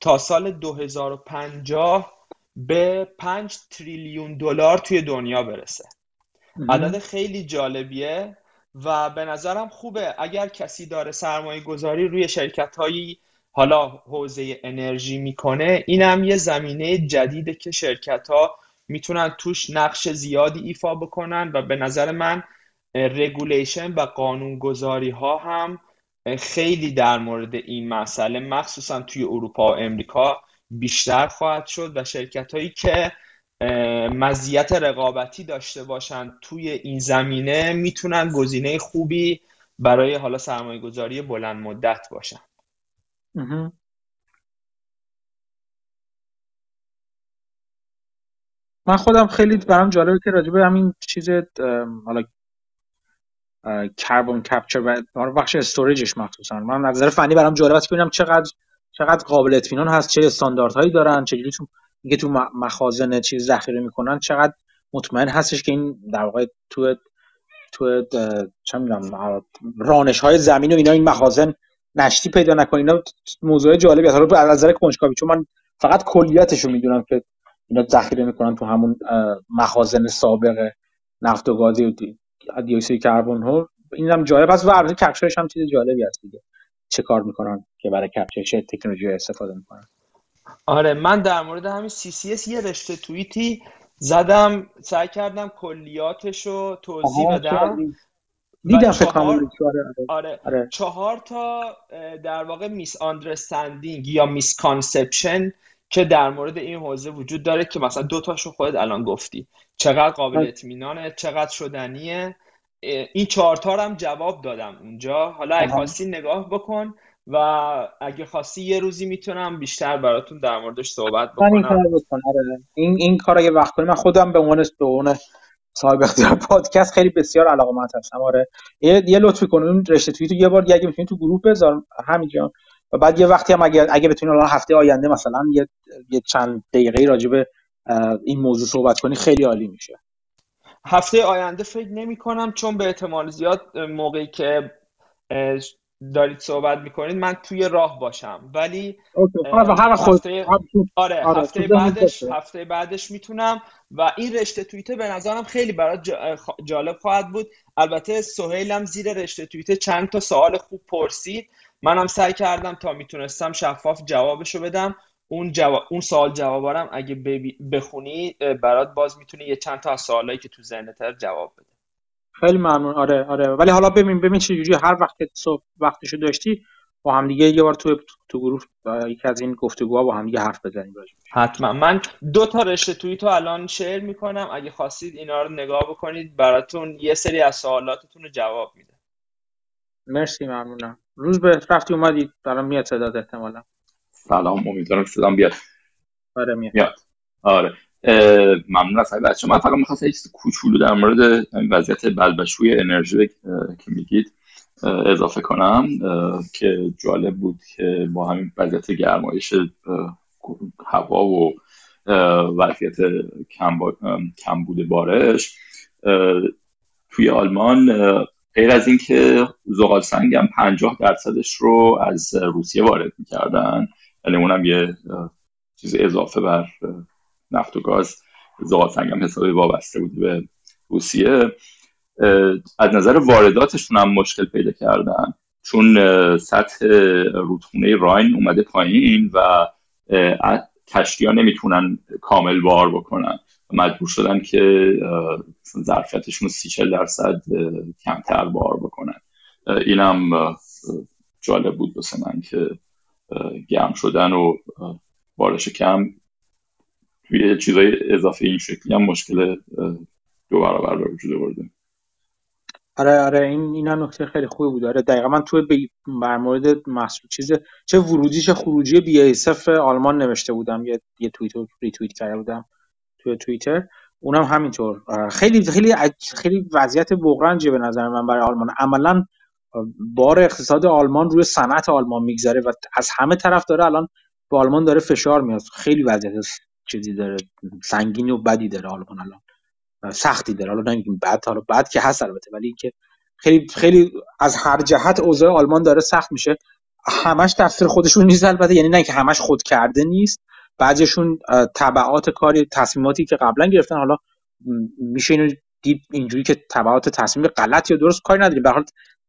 تا سال 2050 به 5 تریلیون دلار توی دنیا برسه. عدد خیلی جالبیه و به نظرم خوبه. اگر کسی داره سرمایه گذاری روی شرکت هایی حالا حوزه انرژی می‌کنه اینم یه زمینه جدیده که شرکت ها می‌تونن توش نقش زیادی ایفا بکنن و به نظر من رگولیشن و قانونگذاری ها هم خیلی در مورد این مسئله مخصوصا توی اروپا و امریکا بیشتر خواهد شد و شرکت هایی که مزیت رقابتی داشته باشن توی این زمینه می‌تونن گزینه خوبی برای حالا سرمایه گذاری بلند مدت باشن. من خودم خیلی برام جالبه که راجبه همین چیز حالا کربن کپچر و بخش استوریجش مخصوصا. من نظر فنی برام جالبه که ببینم چقدر چقدر قابل اطمینان هست چه استانداردهایی دارن چجوری تو میگه تو مخازن چیز ذخیره می‌کنن چقدر مطمئن هستش که این در واقع تو تو چه می‌دونم رانش های زمین و اینا این مخازن نشتی پیدا نکنه. اینا موضوع جالبی هست حالا از نظر کنجکاوی چون من فقط کلیتش رو می‌دونم که اینا ذخیره می‌کنن تو همون مخازن سابق نفت و گازی و دیوکسید کربن ها. اینم جالب است و البته capture ش هم چیز جالبی هست دیگه. چه کار می‌کنن که برای capture چه تکنولوژی استفاده می‌کنن آره من در مورد همین CCS یه رشته توییتی زدم سعی کردم کلیاتش رو توضیح بدم دیدم فکر آره،, آره. آره. چهار تا در واقع misunderstanding یا misconception که در مورد این حوزه وجود داره که مثلا دو تاشو خودت الان گفتی چقدر قابل. اطمینانه چقدر شدنیه این چهارتا هم جواب دادم اونجا. حالا اگه خواستی نگاه بکن و اگه خواستی یه روزی می‌تونم بیشتر براتون در موردش صحبت بکنم. این کار آره. این این کارا یه وقت کنیم من خودم به عنوان به عنوان صاحب اختیار پادکست خیلی بسیار علاقمند هستم. آره. یه یه لطفی کن. اون رشته توییت یه بار اگه می‌تونی تو گروه بذار. همینجا. و بعد یه وقتی هم اگه اگه بتونی الان هفته آینده مثلا یه یه چند دقیقه راجع به این موضوع صحبت کنی خیلی عالی میشه. هفته آینده فکر نمی کنم چون به احتمال زیاد موقعی که دارید صحبت می‌کنید من توی راه باشم. ولی هفته آره, آره هفته بعدش هفته بعدش می‌تونم. و این رشته توییته به نظرم خیلی برای جالب خواهد بود. البته سهیلم زیر رشته توییته چند تا سوال خوب پرسید. منم سعی کردم تا می‌تونستم شفاف جوابشو بدم. اون جواب اون سوال جوابارم اگه بخونی برات باز می‌تونی یه چند تا از سوالایی که تو ذهنت جواب بده. خیلی ممنون. آره آره. ولی حالا ببین ببین چه جوری هر وقت که صبح وقتشو داشتی با هم دیگه یه بار تو تو گروه یکی از این گفتگوها با هم دیگه حرف بزنیم حتما. من دو تا رشته توییتو الان شیر می‌کنم. اگه خواستید اینا رو نگاه بکنید براتون یه سری از سوالاتتون رو جواب میده. مرسی ممنونم. روز به رفتی اومدی. برام میاد صدات احتمالا. سلام امیدوارم صدام بیاد. آره میاد. میاد. آره. ممنون از بچه من فقط می‌خواستم یک کوچولو در مورد وضعیت بلبشوی انرژی که میگید اضافه کنم که جالب بود که با همین وضعیت گرمایش هوا و وضعیت کم بوده بارش توی آلمان غیر از اینکه زغال سنگ هم 50 درصدش رو از روسیه وارد می‌کردن یعنی اونم یه چیز اضافه بر نفت و گاز. زغال سنگ هم حسابی وابسته بود به روسیه. از نظر وارداتشون هم مشکل پیدا کردن. چون سطح رودخونه راین اومده پایین و کشتی ها نمی‌تونن کامل بار بکنن. مجبور شدن که ظرفیتشون سی درصد کمتر بار بکنن. اینم جالب بود بسه من که گرم شدن و بارش کم توی چیزای اضافه این شکلی هم مشکل دو برابر به وجود آورده. آره آره این اینا نکته خیلی خوبی بود. آره دقیقا من توی بر مورد محصول چیز چه ورودی چه خروجی بی آلمان نوشته بودم. یه یه توییت ریتوییت کرده بودم توی توییتر. اونم همینطور. خیلی خیلی خیلی وضعیت بغرنجه به نظر من برای آلمان. عملا بار اقتصاد آلمان روی صنعت آلمان میگذره و از همه طرف داره الان به آلمان داره فشار میاد. خیلی وضعیت چیزی داره سنگین و بدی داره آلمان الان. سختی داره. حالا نمیگیم بد حالا بد که هست البته ولی اینکه خیلی خیلی از هر جهت اوضاع آلمان داره سخت میشه. همش تفسیر خودشون نیست البته. یعنی نه که همش خود کرده نیست بعضیشون تبعات کاری تصمیماتی که قبلا گرفتن حالا میشه اینو دید اینجوری که تبعات تصمیم غلط یا درست کاری نداریم. به حال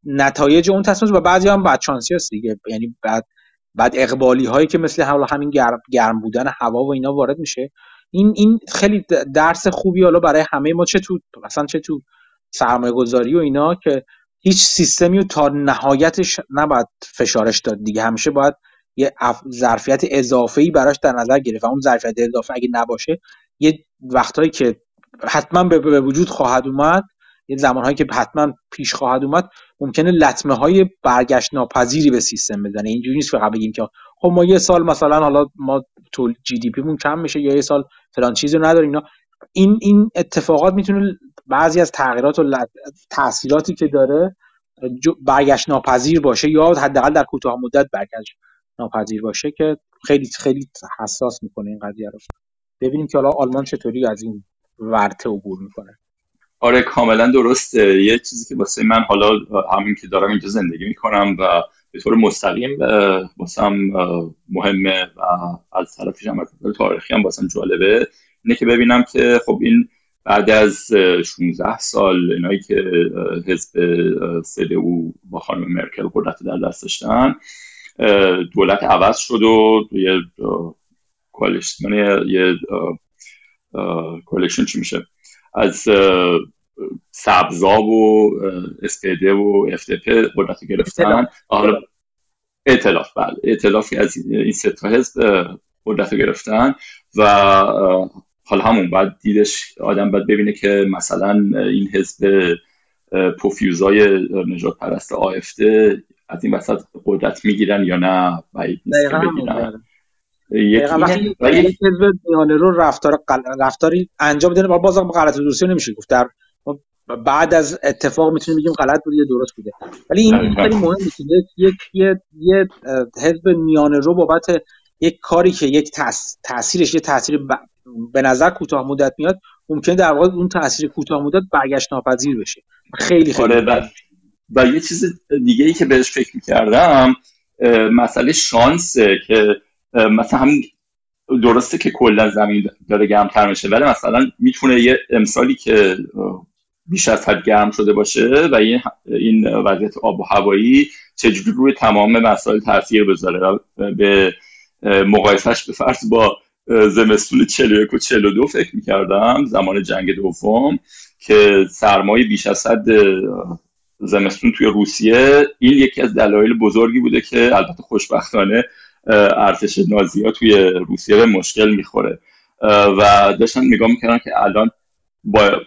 نتایج اون تصمیم و بعضی هم بعد شانسی هست دیگه. یعنی بعد بعد اقبالی هایی که مثل حالا همین گرم, گرم بودن هوا و اینا وارد میشه. این این خیلی درس خوبی حالا برای همه ما چه تو مثلا چه تو سرمایه گذاری و اینا که هیچ سیستمی رو تا نهایتش نباید فشارش داد دیگه. همیشه باید یه ظرفیت اضافه ای براش در نظر گرفت اون ظرفیت اضافه اگه نباشه یه وقتهایی که حتما به وجود خواهد اومد یه زمانهایی که حتما پیش خواهد اومد ممکنه لطمه های برگشت ناپذیری به سیستم بزنه. اینجوری نیست فقط بگیم که خب ما یه سال مثلا حالا ما تو جی دی مون کم میشه یا یه سال فلان چیزی رو نداریم اینا. این این اتفاقات می‌تونه بعضی از تغییرات و تاثیراتی که داره برگشت ناپذیر باشه یا حداقل در کوتاه مدت برگشت ناپذیر باشه که خیلی خیلی حساس می‌کنه این قضیه رو. ببینیم که حالا آلمان چطوری از این ورته عبور می‌کنه. آره کاملا درسته. یه چیزی که واسه من حالا همین که دارم اینجا زندگی می‌کنم و به طور مستقیم واسم مهمه و از طرفش هم تاریخی هم واسم جالبه. اینه که ببینم که خب این بعد از 16 سال اینایی که حزب او با خانم مرکل قدرت در دست داشتن دولت عوض شد و یه کوالیشن یه کوالیشن چی میشه؟ از سبزا و اسپیده و افتپ قدرت گرفتن. حالا اعتلاف بله. اعتلافی از این سه تا حزب قدرت گرفتن و حالا همون بعد دیدش آدم باید ببینه که مثلا این حزب پوفیوزای نجات پرست آفته از این وسط قدرت می‌گیرن یا نه بعید نیست که بگیرن یک حزب میانه رو رفتار رفتاری انجام بده باز غلط درستی نمیشه گفت در بعد از اتفاق می‌تونیم بگیم غلط بوده یا درست بوده. ولی این خیلی مهمه که یک یه یه حزب میانه رو بابت یک کاری که یک تاثیرش یه تاثیر به نظر کوتاه مدت میاد ممکنه در واقع اون تاثیر کوتاه مدت برگشت ناپذیر بشه. خیلی خیلی. آره و, یه چیز دیگه ای که بهش فکر می‌کردم مسئله شانسه که مثلا همین درسته که کلا زمین داره گرمتر میشه ولی مثلا می‌تونه یه امسالی که بیش از حد گرم شده باشه و این وضعیت آب و هوایی چجوری روی تمام مسائل تاثیر بذاره به مقایسهش به فرض با زمستون 41 و 42 فکر می‌کردم زمان جنگ دوم که سرمایه بیش از حد زمستون توی روسیه این یکی از دلایل بزرگی بوده که البته خوشبختانه ارتش نازی ها توی روسیه به مشکل می‌خوره. و داشتن نگاه می‌کردن که الان با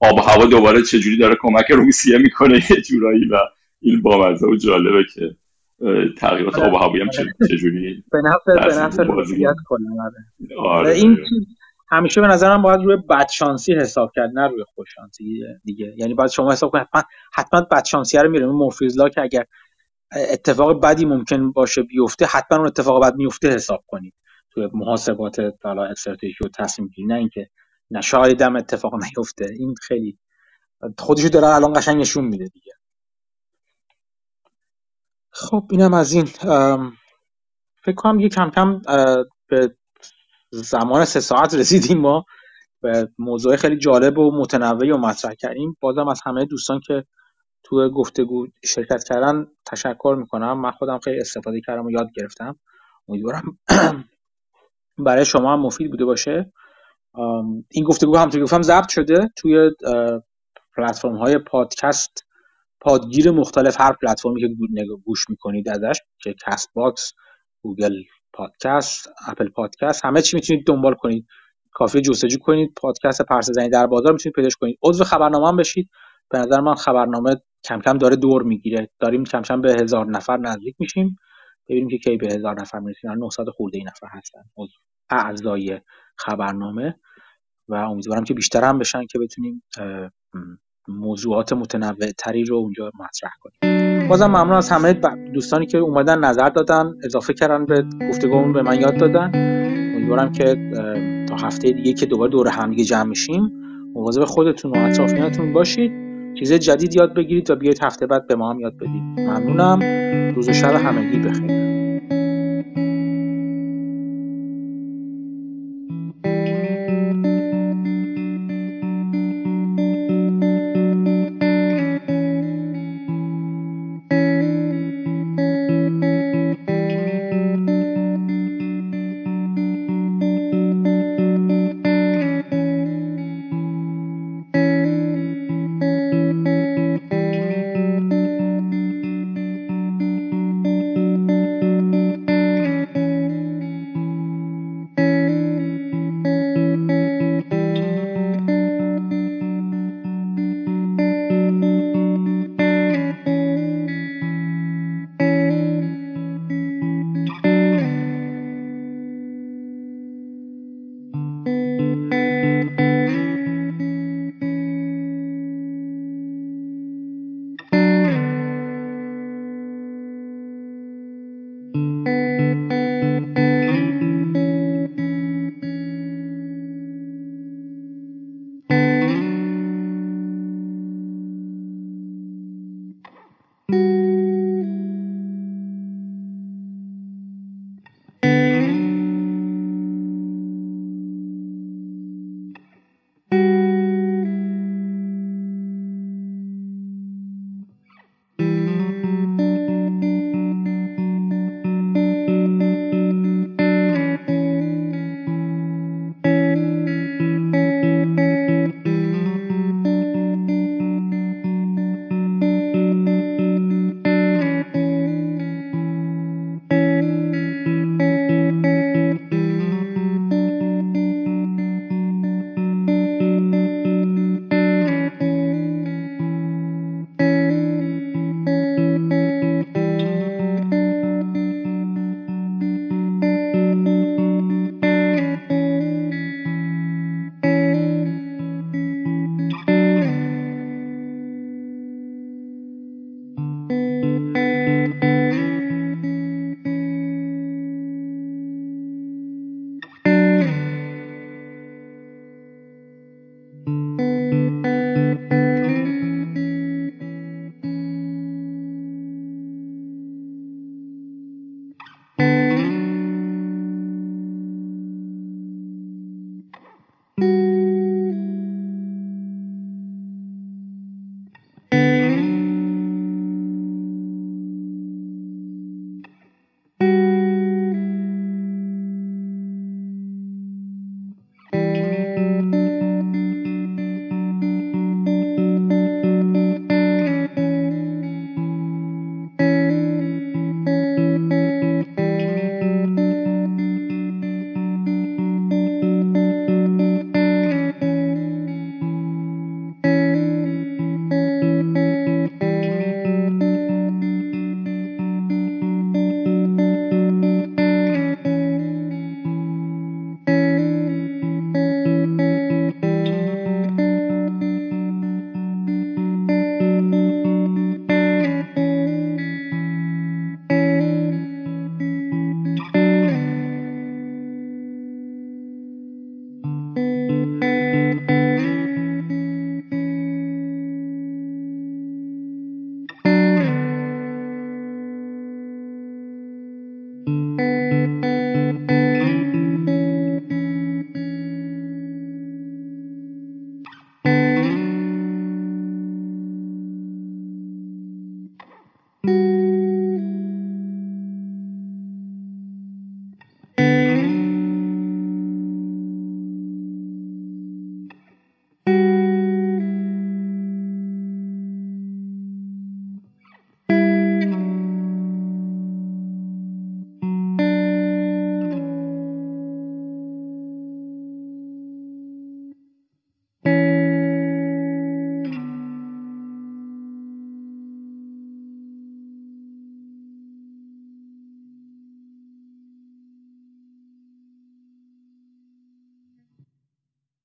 آب و هوا دوباره چجوری داره کمک روسیه می‌کنه یه جورایی و این بامزه و جالبه که تغییرات آب و هوایی هم چجوری به نفع به نفع کنه آره. آره. این همیشه به نظرم باید روی بدشانسی حساب کرد نه روی خوششانسی دیگه یعنی باید شما حساب کنید حتما حتما بدشانسی رو میره مورفیزلا که اگر اتفاق بدی ممکن باشه بیفته حتما اون اتفاق بد میفته حساب کنید توی محاسبات حالا استراتژی و تصمیم گیری نه اینکه نه هم اتفاق نیفته. این خیلی خودشو داره الان قشنگ نشون میده دیگه. خب اینم از این. فکر کنم یه کم کم به زمان سه ساعت رسیدیم ما. به موضوع خیلی جالب و متنوعی و مطرح کردیم. بازم از همه دوستان که تو گفتگو شرکت کردن تشکر می‌کنم. من خودم خیلی استفاده کردم و یاد گرفتم. امیدوارم (clears throat) برای شما هم مفید بوده باشه. این گفتگو همونطور گفتم ضبط شده. توی پلتفرم های پادکست پادگیر مختلف هر پلتفرمی که گوش می‌کنید ازش که Castbox Google Podcast Apple Podcast همه چی می‌تونید دنبال کنید. کافیه جستجو کنید. پادکست پرسه زنی در بازار می‌تونید پیداش کنید. عضو خبرنامه هم بشید. به نظر من خبرنامه کم کم داره دور می‌گیره. داریم کم کم به هزار نفر نزدیک میشیم. ببینیم که کی به هزار نفر می‌رسیم 900 خورده ای نفر هستن. اعضای خبرنامه و امیدوارم که بیشتر هم بشن که بتونیم موضوعات متنوع تری رو اونجا مطرح کنیم. بازم ممنون از همه دوستانی که اومدن نظر دادن اضافه کردن به گفتگومون به من یاد دادن. امیدوارم که تا هفته دیگه که دوباره دور همدیگه جمع میشیم مواظب خودتون و اطرافیانتون باشید. چیز جدید یاد بگیرید و بیایید هفته بعد به ما هم یاد بدید. ممنونم. روز و شب همگی بخیر.